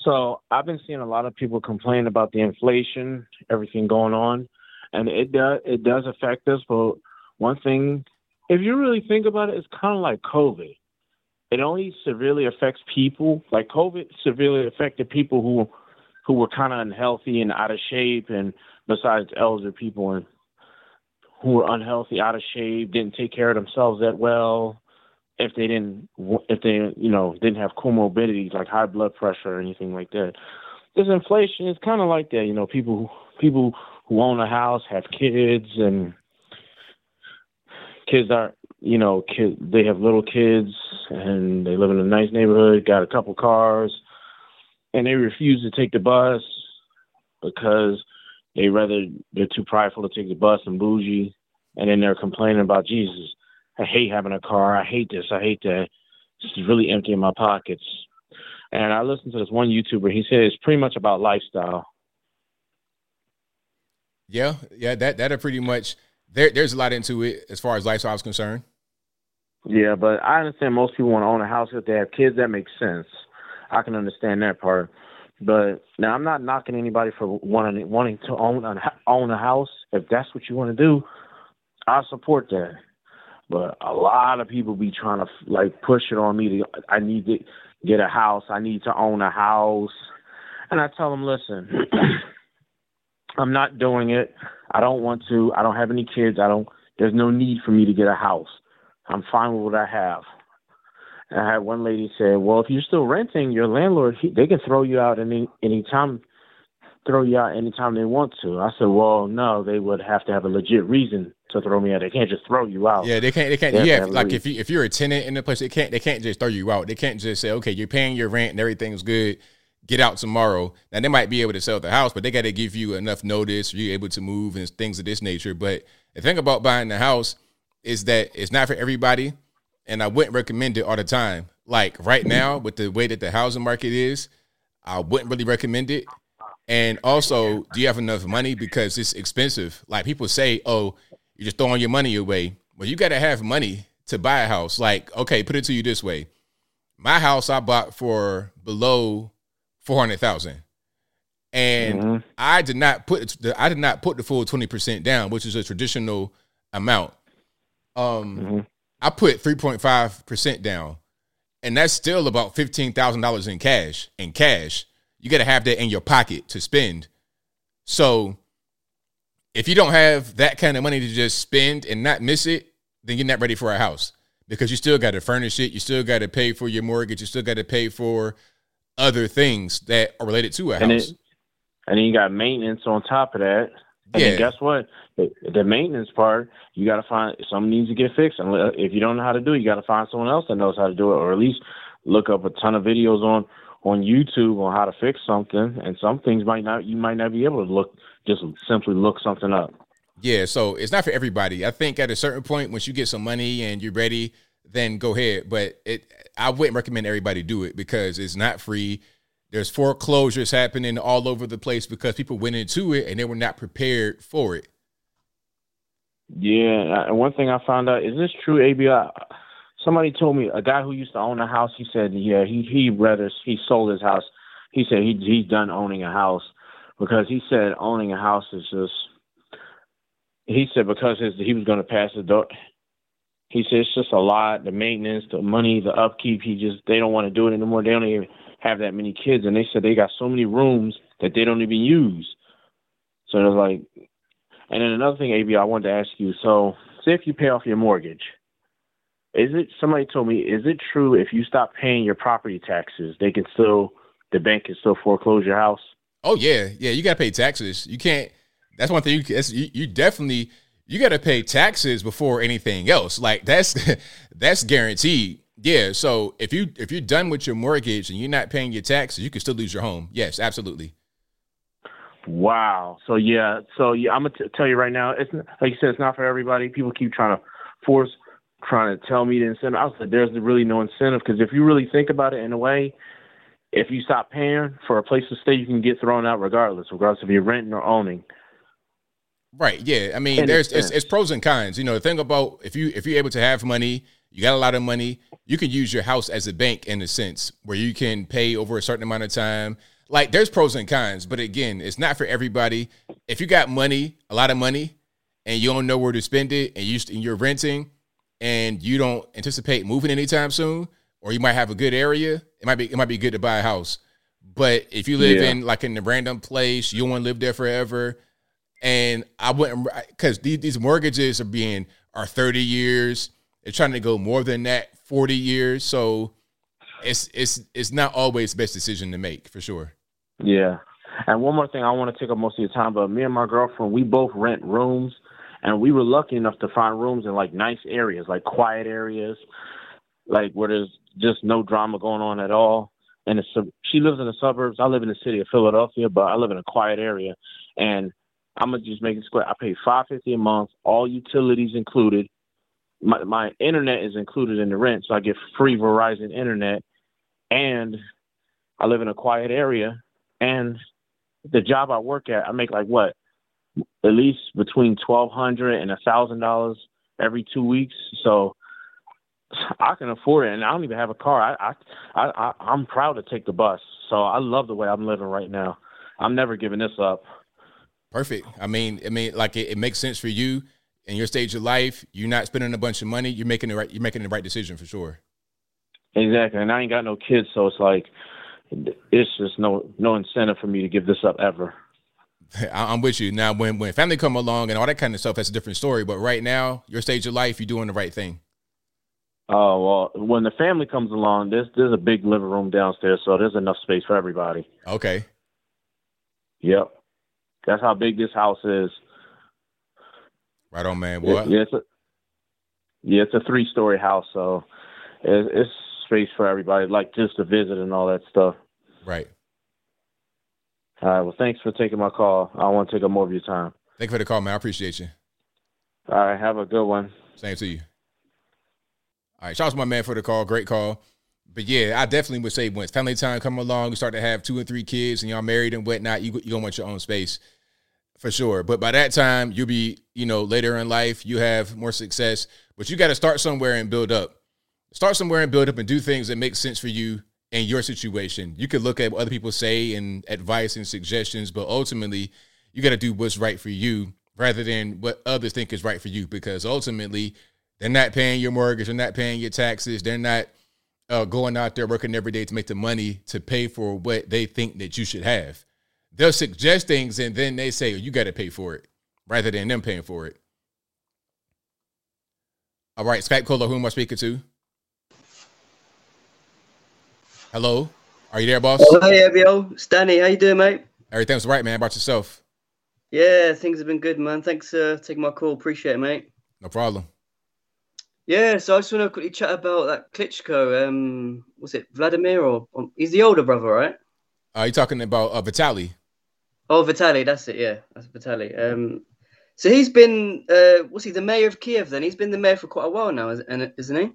So I've been seeing a lot of people complain about the inflation, everything going on, and it does it does affect us. But one thing, if you really think about it, it's kind of like COVID. It only severely affects people. Like COVID severely affected people who who were kind of unhealthy and out of shape, and besides elder people and who were unhealthy, out of shape, didn't take care of themselves that well. If they didn't, if they you know didn't have comorbidities like high blood pressure or anything like that, this inflation is kind of like that. You know, people people who own a house have kids and kids are you know kids they have little kids and they live in a nice neighborhood, got a couple cars and they refuse to take the bus because they rather they're too prideful to take the bus and bougie, and then they're complaining about Jesus. I hate having a car. I hate this. I hate that. It's really empty in my pockets. And I listened to this one YouTuber. He said it's pretty much about lifestyle. Yeah, yeah, that that are pretty much there. There's a lot into it as far as lifestyle is concerned. Yeah, but I understand most people want to own a house if they have kids. That makes sense. I can understand that part. But now I'm not knocking anybody for wanting wanting to own a, own a house. If that's what you want to do, I support that. But a lot of people be trying to like push it on me to I need to get a house. I need to own a house. And I tell them, listen, [CLEARS THROAT] I'm not doing it. I don't want to. I don't have any kids. I don't. There's no need for me to get a house. I'm fine with what I have. And I had one lady say, "Well, if you're still renting, your landlord he, they can throw you out any any time, throw you out anytime they want to." I said, "Well, no, they would have to have a legit reason to throw me out. They can't just throw you out." Yeah, they can't. They can't. They yeah, like if you if you're a tenant in the place, they can't. They can't just throw you out. They can't just say, "Okay, you're paying your rent and everything's good." Get out tomorrow. Now they might be able to sell the house, but they got to give you enough notice. You're able to move and things of this nature. But the thing about buying the house is that it's not for everybody, and I wouldn't recommend it all the time like right now with the way that the housing market is, I wouldn't really recommend it. And also, do you have enough money because it's expensive? Like people say, oh, you're just throwing your money away. Well, you got to have money to buy a house. Like, okay, put it to you this way: my house I bought for below four hundred thousand, and mm-hmm. I did not put the I did not put the full twenty percent down, which is a traditional amount. Um, mm-hmm. I put three point five percent down and that's still about fifteen thousand dollars in cash. In cash, you got to have that in your pocket to spend. So, if you don't have that kind of money to just spend and not miss it, then you're not ready for a house because you still got to furnish it. You still got to pay for your mortgage. You still got to pay for other things that are related to a and house. It, and then you got maintenance on top of that. And yeah. guess what? The, the maintenance part, you got to find something needs to get fixed. And if you don't know how to do it, you got to find someone else that knows how to do it, or at least look up a ton of videos on on YouTube on how to fix something. And some things might not you might not be able to look just simply look something up. Yeah, so it's not for everybody. I think at a certain point, once you get some money and you're ready, then go ahead. But it, I wouldn't recommend everybody do it because it's not free. There's foreclosures happening all over the place because people went into it and they were not prepared for it. Yeah, and one thing I found out is this true, ABI? Somebody told me a guy who used to own a house. He said, yeah, he he rather he sold his house. He said he he's done owning a house because he said owning a house is just. He said because his, he was going to pass the door. He said it's just a lot, the maintenance, the money, the upkeep. He just they don't want to do it anymore. They don't even have that many kids, and they said they got so many rooms that they don't even use. So it was like, and then another thing, AB, I wanted to ask you. So, say if you pay off your mortgage, is it somebody told me? Is it true if you stop paying your property taxes, they can still the bank can still foreclose your house? Oh yeah, yeah. You got to pay taxes. You can't. That's one thing. You you, you definitely you got to pay taxes before anything else. Like that's [LAUGHS] that's guaranteed. Yeah. So if you if you're done with your mortgage and you're not paying your taxes, you can still lose your home. Yes, absolutely. Wow. So yeah. So yeah, I'm gonna t- tell you right now. It's like you said, it's not for everybody. People keep trying to force, trying to tell me the incentive. I said there's really no incentive because if you really think about it in a way, if you stop paying for a place to stay, you can get thrown out regardless, regardless if you're renting or owning. Right. Yeah. I mean, there's it's, it's, pros and cons. You know, the thing about if you if you're able to have money, you got a lot of money, you can use your house as a bank in a sense where you can pay over a certain amount of time. Like there's pros and cons, but again, it's not for everybody. If you got money, a lot of money, and you don't know where to spend it, and you and you're renting, and you don't anticipate moving anytime soon, or you might have a good area, it might be it might be good to buy a house. But if you live yeah. in like in a random place, you want to live there forever, and I wouldn't because these, these mortgages are being are 30 years. They're trying to go more than that, 40 years. So it's it's it's not always best decision to make for sure. Yeah. And one more thing, I want to take up most of your time, but me and my girlfriend, we both rent rooms, and we were lucky enough to find rooms in like nice areas, like quiet areas, like where there's just no drama going on at all. And it's, she lives in the suburbs. I live in the city of Philadelphia, but I live in a quiet area. And I'm gonna just make it square. I pay five fifty a month, all utilities included. My my internet is included in the rent, so I get free Verizon internet, and I live in a quiet area, and the job I work at, I make like what, at least between twelve hundred and a thousand dollars every two weeks. So I can afford it, and I don't even have a car. I, I, I, I'm proud to take the bus. So I love the way I'm living right now. I'm never giving this up. Perfect. I mean, I mean, like it, it makes sense for you in your stage of life. You're not spending a bunch of money. You're making the right. You're making the right decision for sure. Exactly, and I ain't got no kids, so it's like it's just no no incentive for me to give this up ever. [LAUGHS] I'm with you now. When when family come along and all that kind of stuff, that's a different story. But right now, your stage of life, you're doing the right thing. Oh well, when the family comes along, there's there's a big living room downstairs, so there's enough space for everybody. Okay. Yep, that's how big this house is. Right on, man. What? Yeah, it's a yeah, it's a three story house, so it's, it's space for everybody, like just to visit and all that stuff. Right. All right. Well, thanks for taking my call. I don't want to take up more of your time. Thank you for the call, man. I appreciate you. All right. Have a good one. Same to you. All right, shout out to my man for the call. Great call. But yeah, I definitely would say once family time come along, you start to have two and three kids, and y'all married and whatnot, you you gonna want your own space for sure. But by that time, you'll be you know later in life, you have more success. But you got to start somewhere and build up. Start somewhere and build up and do things that make sense for you and your situation. You could look at what other people say and advice and suggestions, but ultimately, you got to do what's right for you rather than what others think is right for you. Because ultimately, they're not paying your mortgage. They're not paying your taxes. They're not uh, going out there working every day to make the money to pay for what they think that you should have. They'll suggest things and then they say, you got to pay for it rather than them paying for it. All right, Skype caller, who am I speaking to? Hello, are you there, boss? Oh, hey, Evio. It's Danny. How you doing, mate? Everything's right, man. About yourself? Yeah, things have been good, man. Thanks for uh, taking my call. Appreciate it, mate. No problem. Yeah, so I just want to quickly chat about that Klitschko. Um, was it Vladimir or um, he's the older brother, right? Are uh, you talking about uh, Vitali? Oh, Vitali, that's it. Yeah, that's Vitali. Um, so he's been, uh, was he the mayor of Kiev? Then he's been the mayor for quite a while now, isn't he?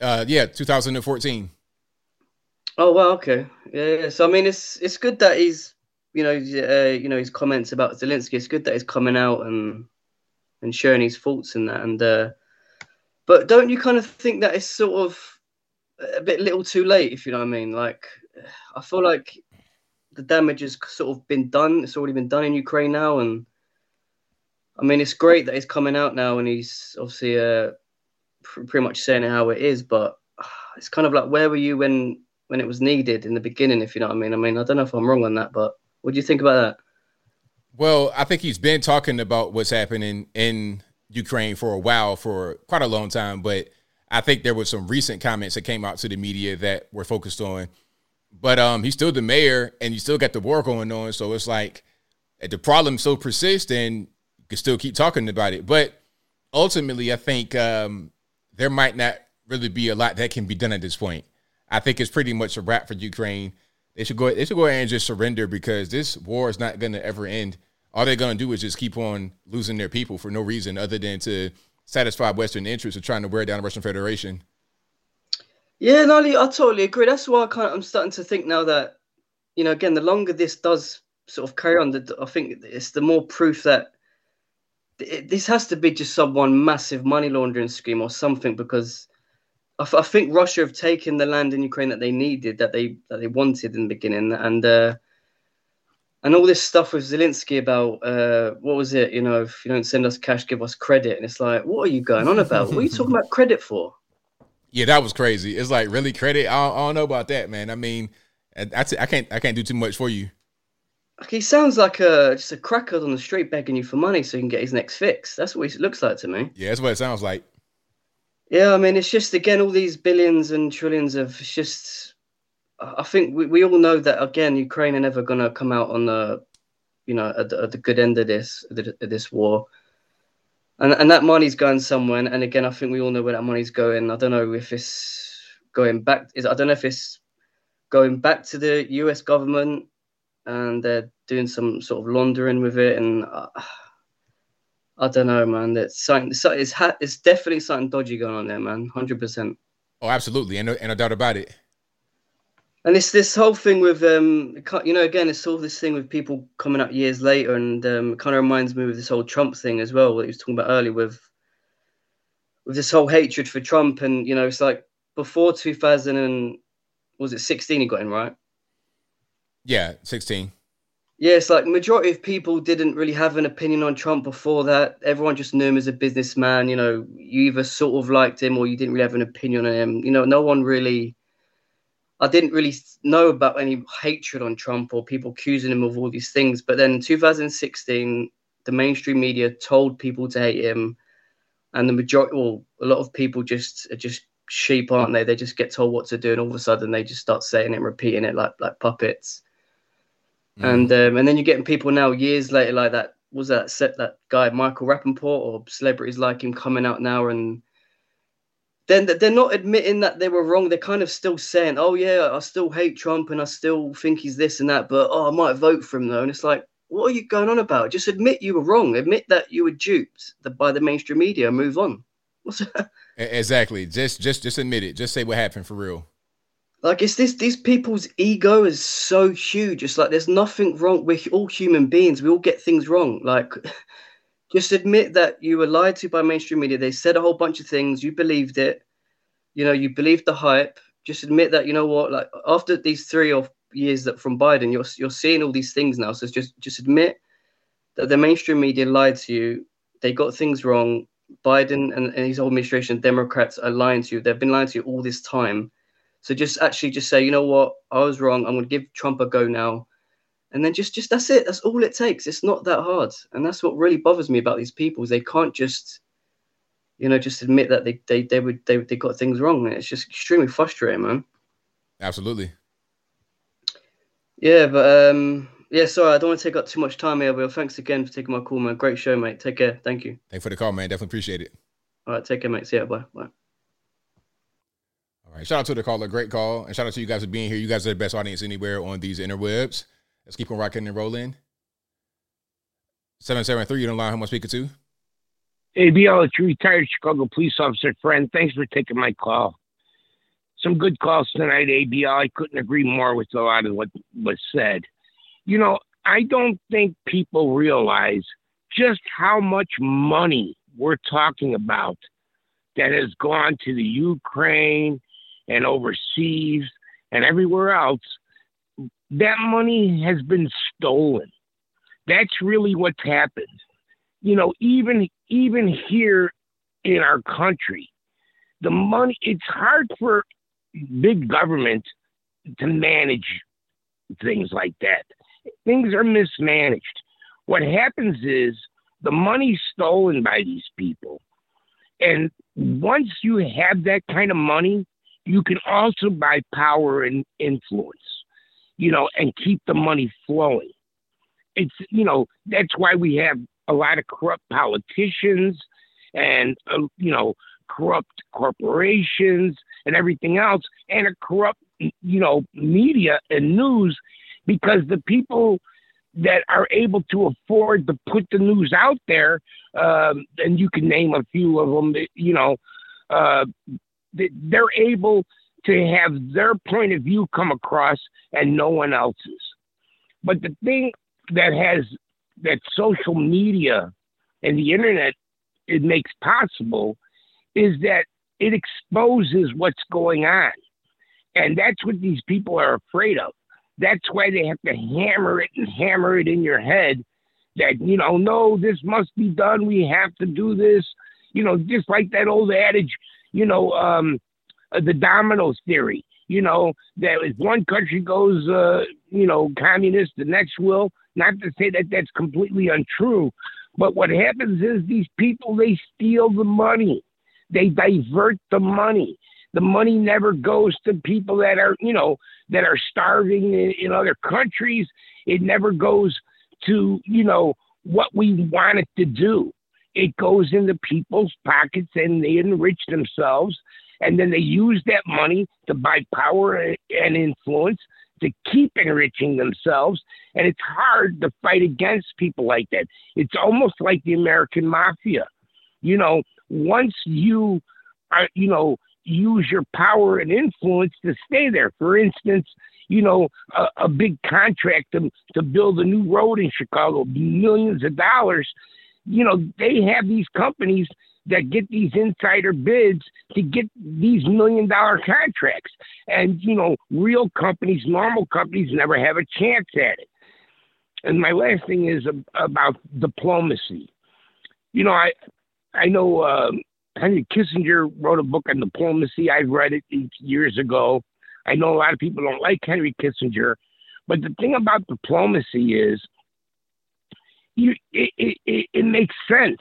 Uh, yeah, 2014. Oh well, okay, yeah, yeah. So I mean, it's it's good that he's you know uh, you know his comments about Zelensky. It's good that he's coming out and and sharing his thoughts and that. And uh, but don't you kind of think that it's sort of a bit little too late, if you know what I mean? Like I feel like the damage has sort of been done. It's already been done in Ukraine now, and I mean, it's great that he's coming out now and he's obviously uh, pr- pretty much saying how it is. But it's kind of like, where were you when when it was needed in the beginning? If you know what I mean. I mean, I don't know if I'm wrong on that, but what do you think about that? Well, I think he's been talking about what's happening in Ukraine for a while, for quite a long time. But I think there was some recent comments that came out to the media that were focused on. But um, he's still the mayor, and you still got the war going on. So it's like the problem still persists, and you can still keep talking about it. But ultimately, I think um, there might not really be a lot that can be done at this point. I think it's pretty much a wrap for Ukraine. They should go. They should go ahead and just surrender because this war is not going to ever end. All they're going to do is just keep on losing their people for no reason other than to satisfy Western interests of trying to wear down the Russian Federation. Yeah, no, I totally agree. That's why I kind of, I'm starting to think now that, you know, again, the longer this does sort of carry on, the, I think it's the more proof that it, this has to be just some one massive money laundering scheme or something because I, I think Russia have taken the land in Ukraine that they needed, that they that they wanted in the beginning, and uh, and all this stuff with Zelensky about uh, what was it? You know, if you don't send us cash, give us credit, and it's like, what are you going on about? what are you talking about credit for? [LAUGHS] Yeah, that was crazy. It's like really credit. I don't, I don't know about that, man. I mean, I can't I can't do too much for you. He sounds like a just a cracker on the street begging you for money so he can get his next fix. That's what he looks like to me. Yeah, that's what it sounds like. Yeah, I mean, it's just again all these billions and trillions of it's just. I think we, we all know that again, Ukraine are never gonna come out on the, you know, at the, at the good end of this of this war and and that money's going somewhere. And, again, I think we all know where that money's going. I don't know if it's going back. Is I don't know if it's going back to the U.S. government and they're doing some sort of laundering with it. And uh, I don't know, man. That's something. It's, it's definitely something dodgy going on there, man. Hundred percent. Oh, absolutely, and and no doubt about it and it's this whole thing with um you know again it's all this thing with people coming up years later and um, it kind of reminds me of this whole trump thing as well what he was talking about earlier with with this whole hatred for trump and you know it's like before 2000 and was it 16 he got in right? Yeah 16 yeah it's like majority of people didn't really have an opinion on trump before that. Everyone just knew him as a businessman you know you either sort of liked him or you didn't really have an opinion on him. You know no one really I didn't really know about any hatred on Trump or people accusing him of all these things. But then in 2016, the mainstream media told people to hate him, and the majority, well, a lot of people just are just sheep, aren't they? They just get told what to do, and all of a sudden they just start saying it and repeating it like like puppets. Mm. And um, and then you're getting people now years later like that. Was that set that guy Michael Rapaport or celebrities like him coming out now and then they're not admitting that they were wrong. They're kind of still saying, "Oh yeah, I still hate Trump and I still think he's this and that, but oh, I might vote for him though." And it's like, what are you going on about? Just admit you were wrong. Admit that you were duped by the mainstream media. And move on. [LAUGHS] exactly. Just just just admit it. Just say what happened for real. Like it's this these people's ego is so huge. It's like there's nothing wrong. We're all human beings. We all get things wrong. Like [LAUGHS] just admit that you were lied to by mainstream media. They said a whole bunch of things. You believed it. You know, you believed the hype. Just admit that you know what. Like after these three or years that from Biden, you're you're seeing all these things now. So just just admit that the mainstream media lied to you. They got things wrong. Biden and, and his whole administration, Democrats, are lying to you. They've been lying to you all this time. So just actually just say, you know what, I was wrong. I'm going to give Trump a go now and then just just that's it. That's all it takes. It's not that hard. And that's what really bothers me about these people is they can't just you know just admit that they they they would they, they got things wrong. It's just extremely frustrating man. Absolutely. Yeah but um yeah sorry i don't want to take up too much time here but thanks again for taking my call man. Great show mate. Take care. Thank you. Thanks for the call man. Definitely appreciate it. All right take care mate. See ya. Bye. Bye. All right shout out to the caller. Great call. And shout out to you guys for being here. You guys are the best audience anywhere on these interwebs Let's keep on rocking and rolling. 773, you don't line who am I speaking to? ABL, it's retired Chicago police officer friend. Thanks for taking my call. some good calls tonight, ABL. I couldn't agree more with a lot of what was said. You know, I don't think people realize just how much money we're talking about that has gone to the Ukraine and overseas and everywhere else. That money has been stolen. That's really what's happened. You know, even even here in our country, the money it's hard for big government to manage things like that. Things are mismanaged. What happens is the money's stolen by these people. And once you have that kind of money, you can also buy power and influence, you know, and keep the money flowing. It's, you know, that's why we have a lot of corrupt politicians and, uh, you know, corrupt corporations and everything else, and a corrupt, you know, media and news because the people that are able to afford to put the news out there, um, and you can name a few of them, you know, uh, they're able to have their point of view come across and no one else's. But the thing that has that social media and the internet it makes possible is that it exposes what's going on. And that's what these people are afraid of. That's why they have to hammer it and hammer it in your head that, you know, no, this must be done. We have to do this. You know, just like that old adage, you know, um, uh, the dominoes theory, you know, that if one country goes, uh, you know, communist, the next will. Not to say that that's completely untrue, but what happens is these people, they steal the money. They divert the money. The money never goes to people that are, you know, that are starving in, in other countries. It never goes to, you know, what we want it to do. It goes into people's pockets and they enrich themselves. And then they use that money to buy power and influence to keep enriching themselves. And it's hard to fight against people like that. It's almost like the American mafia. You know, once you are, you know, use your power and influence to stay there. For instance, you know, a, a big contract to, to build a new road in Chicago, millions of dollars. You know, they have these companies that get these insider bids to get these million dollar contracts. And, you know, real companies, normal companies never have a chance at it. And my last thing is about diplomacy. You know, I I know uh, Henry Kissinger wrote a book on diplomacy. I read it years ago. I know a lot of people don't like Henry Kissinger, but the thing about diplomacy is, you it, it, it makes sense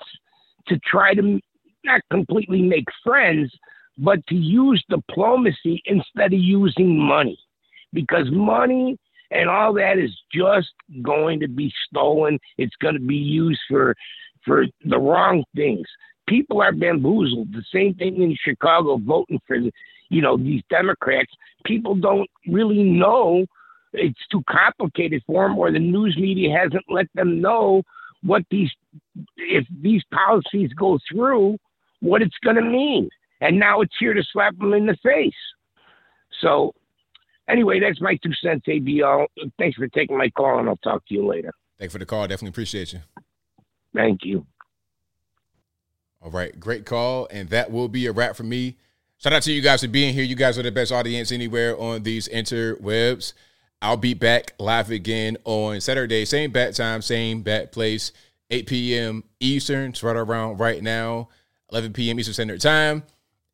to try to not completely make friends, but to use diplomacy instead of using money, because money and all that is just going to be stolen. It's going to be used for for the wrong things people are bamboozled. The same thing in Chicago, voting for, you know, these Democrats. People don't really know. It's too complicated for them, or the news media hasn't let them know what these, if these policies go through, what it's going to mean. And now it's here to slap them in the face. So, anyway, that's my two cents, ABL. Thanks for taking my call, and I'll talk to you later. Thanks for the call. Definitely appreciate you. Thank you. All right, great call. And that will be a wrap for me. Shout out to you guys for being here. You guys are the best audience anywhere on these interwebs. I'll be back live again on Saturday, same bat time, same bat place, 8 p.m. Eastern. It's right around right now, 11 p.m. Eastern Standard Time.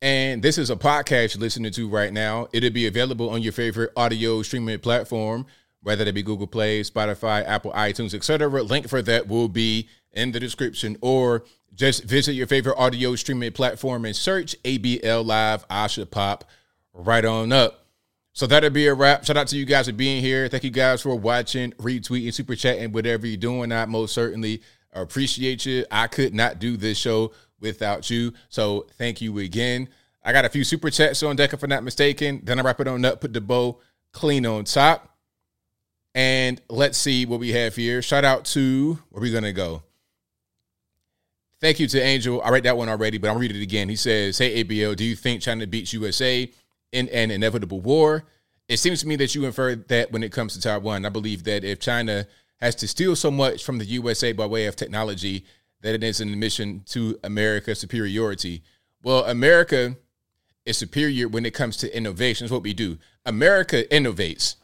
And this is a podcast you're listening to right now. It'll be available on your favorite audio streaming platform, whether it be Google Play, Spotify, Apple, iTunes, etc. Link for that will be in the description or just visit your favorite audio streaming platform and search ABL Live. I should pop right on up. So that'll be a wrap. Shout out to you guys for being here. Thank you guys for watching, retweeting, super chatting, whatever you're doing. I most certainly appreciate you. I could not do this show without you. So thank you again. I got a few super chats on deck if I'm not mistaken. Then I wrap it on up, put the bow clean on top. And let's see what we have here. Shout out to where we gonna go. Thank you to Angel. I read that one already, but I'll read it again. He says, Hey, ABL, do you think China beats USA in an inevitable war. It seems to me that you inferred that when it comes to Taiwan. I believe that if China has to steal so much from the USA by way of technology that it is an admission to America's superiority. Well, America is superior when it comes to innovation. What we do. America innovates.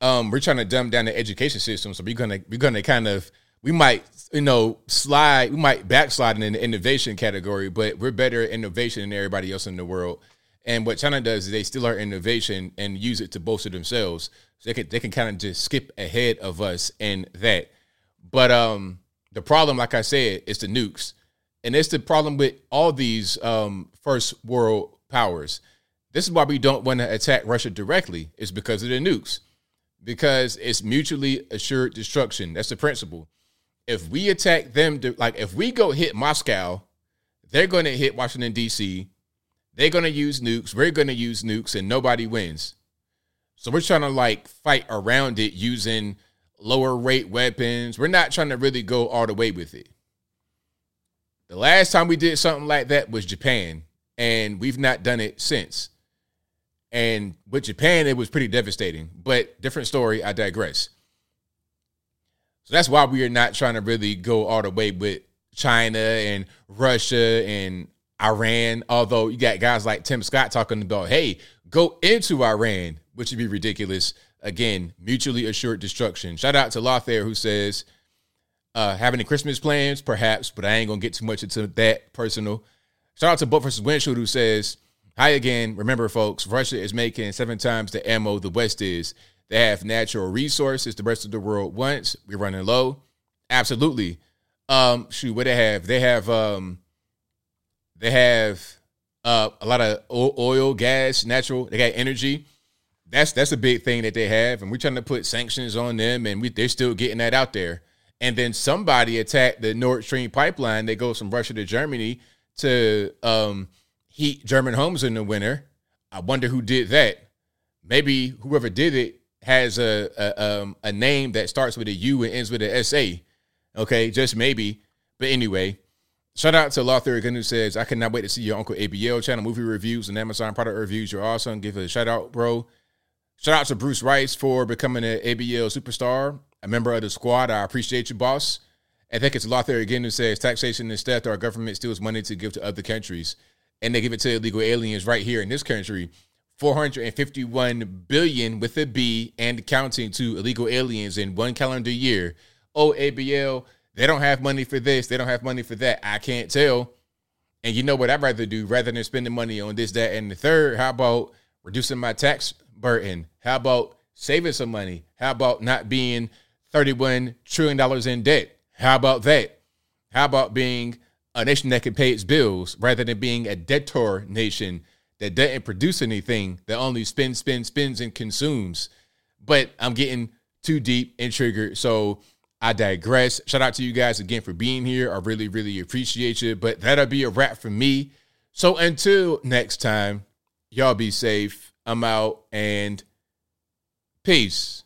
Um, we're trying to dumb down the education system, so we're gonna we're gonna kind of we might you know slide we might backslide in the innovation category, but we're better at innovation than everybody else in the world. And what China does is they steal our innovation and use it to bolster themselves. So they can they can kind of just skip ahead of us in that. But um, the problem, like I said, is the nukes, and it's the problem with all these um, first world powers. This is why we don't want to attack Russia directly. Is because of the nukes, because it's mutually assured destruction. That's the principle. If we attack them, like if we go hit Moscow, they're going to hit Washington D.C. They're going to use nukes. We're going to use nukes, and nobody wins. So we're trying to like fight around it using lower rate weapons. We're not trying to really go all the way with it. The last time we did something like that was Japan, and we've not done it since. And with Japan, it was pretty devastating, but different story. I digress. So that's why we are not trying to really go all the way with China and Russia and Iran. Although you got guys like Tim Scott talking about, hey, go into Iran, which would be ridiculous. Again, mutually assured destruction. Shout out to Lothair who says, uh, have any Christmas plans? Perhaps, but I ain't gonna get too much into that personal. Shout out to Buck versus Windshield who says, Hi again. Remember, folks, Russia is making seven times the ammo the West is. They have natural resources the rest of the world wants. We're running low. Absolutely. Um, shoot, what they have? They have um they have uh a lot of oil, gas, natural, they got energy. That's that's a big thing that they have, and we're trying to put sanctions on them, and we they're still getting that out there. And then somebody attacked the Nord Stream pipeline that goes from Russia to Germany to um, heat German homes in the winter. I wonder who did that. Maybe whoever did it has a a, um, a name that starts with a U and ends with a S A. Okay, just maybe. But anyway, shout out to Law Theory Gun who says, I cannot wait to see your Uncle ABL channel movie reviews and Amazon product reviews. You're awesome. Give it a shout out, bro. Shout out to Bruce Rice for becoming an ABL superstar, a member of the squad. I appreciate you, boss. I think it's lot there again who says taxation is theft. Our government steals money to give to other countries, and they give it to illegal aliens right here in this country. 451 billion with a B and counting to illegal aliens in one calendar year. Oh, ABL, they don't have money for this. They don't have money for that. I can't tell. And you know what I'd rather do rather than spending money on this, that, and the third? How about reducing my tax burden? How about saving some money? How about not being $31 trillion in debt? How about that? How about being a nation that can pay its bills rather than being a debtor nation that doesn't produce anything, that only spends, spends, spends, and consumes? But I'm getting too deep and triggered. So I digress. Shout out to you guys again for being here. I really, really appreciate you. But that'll be a wrap for me. So until next time, y'all be safe. I'm out and peace.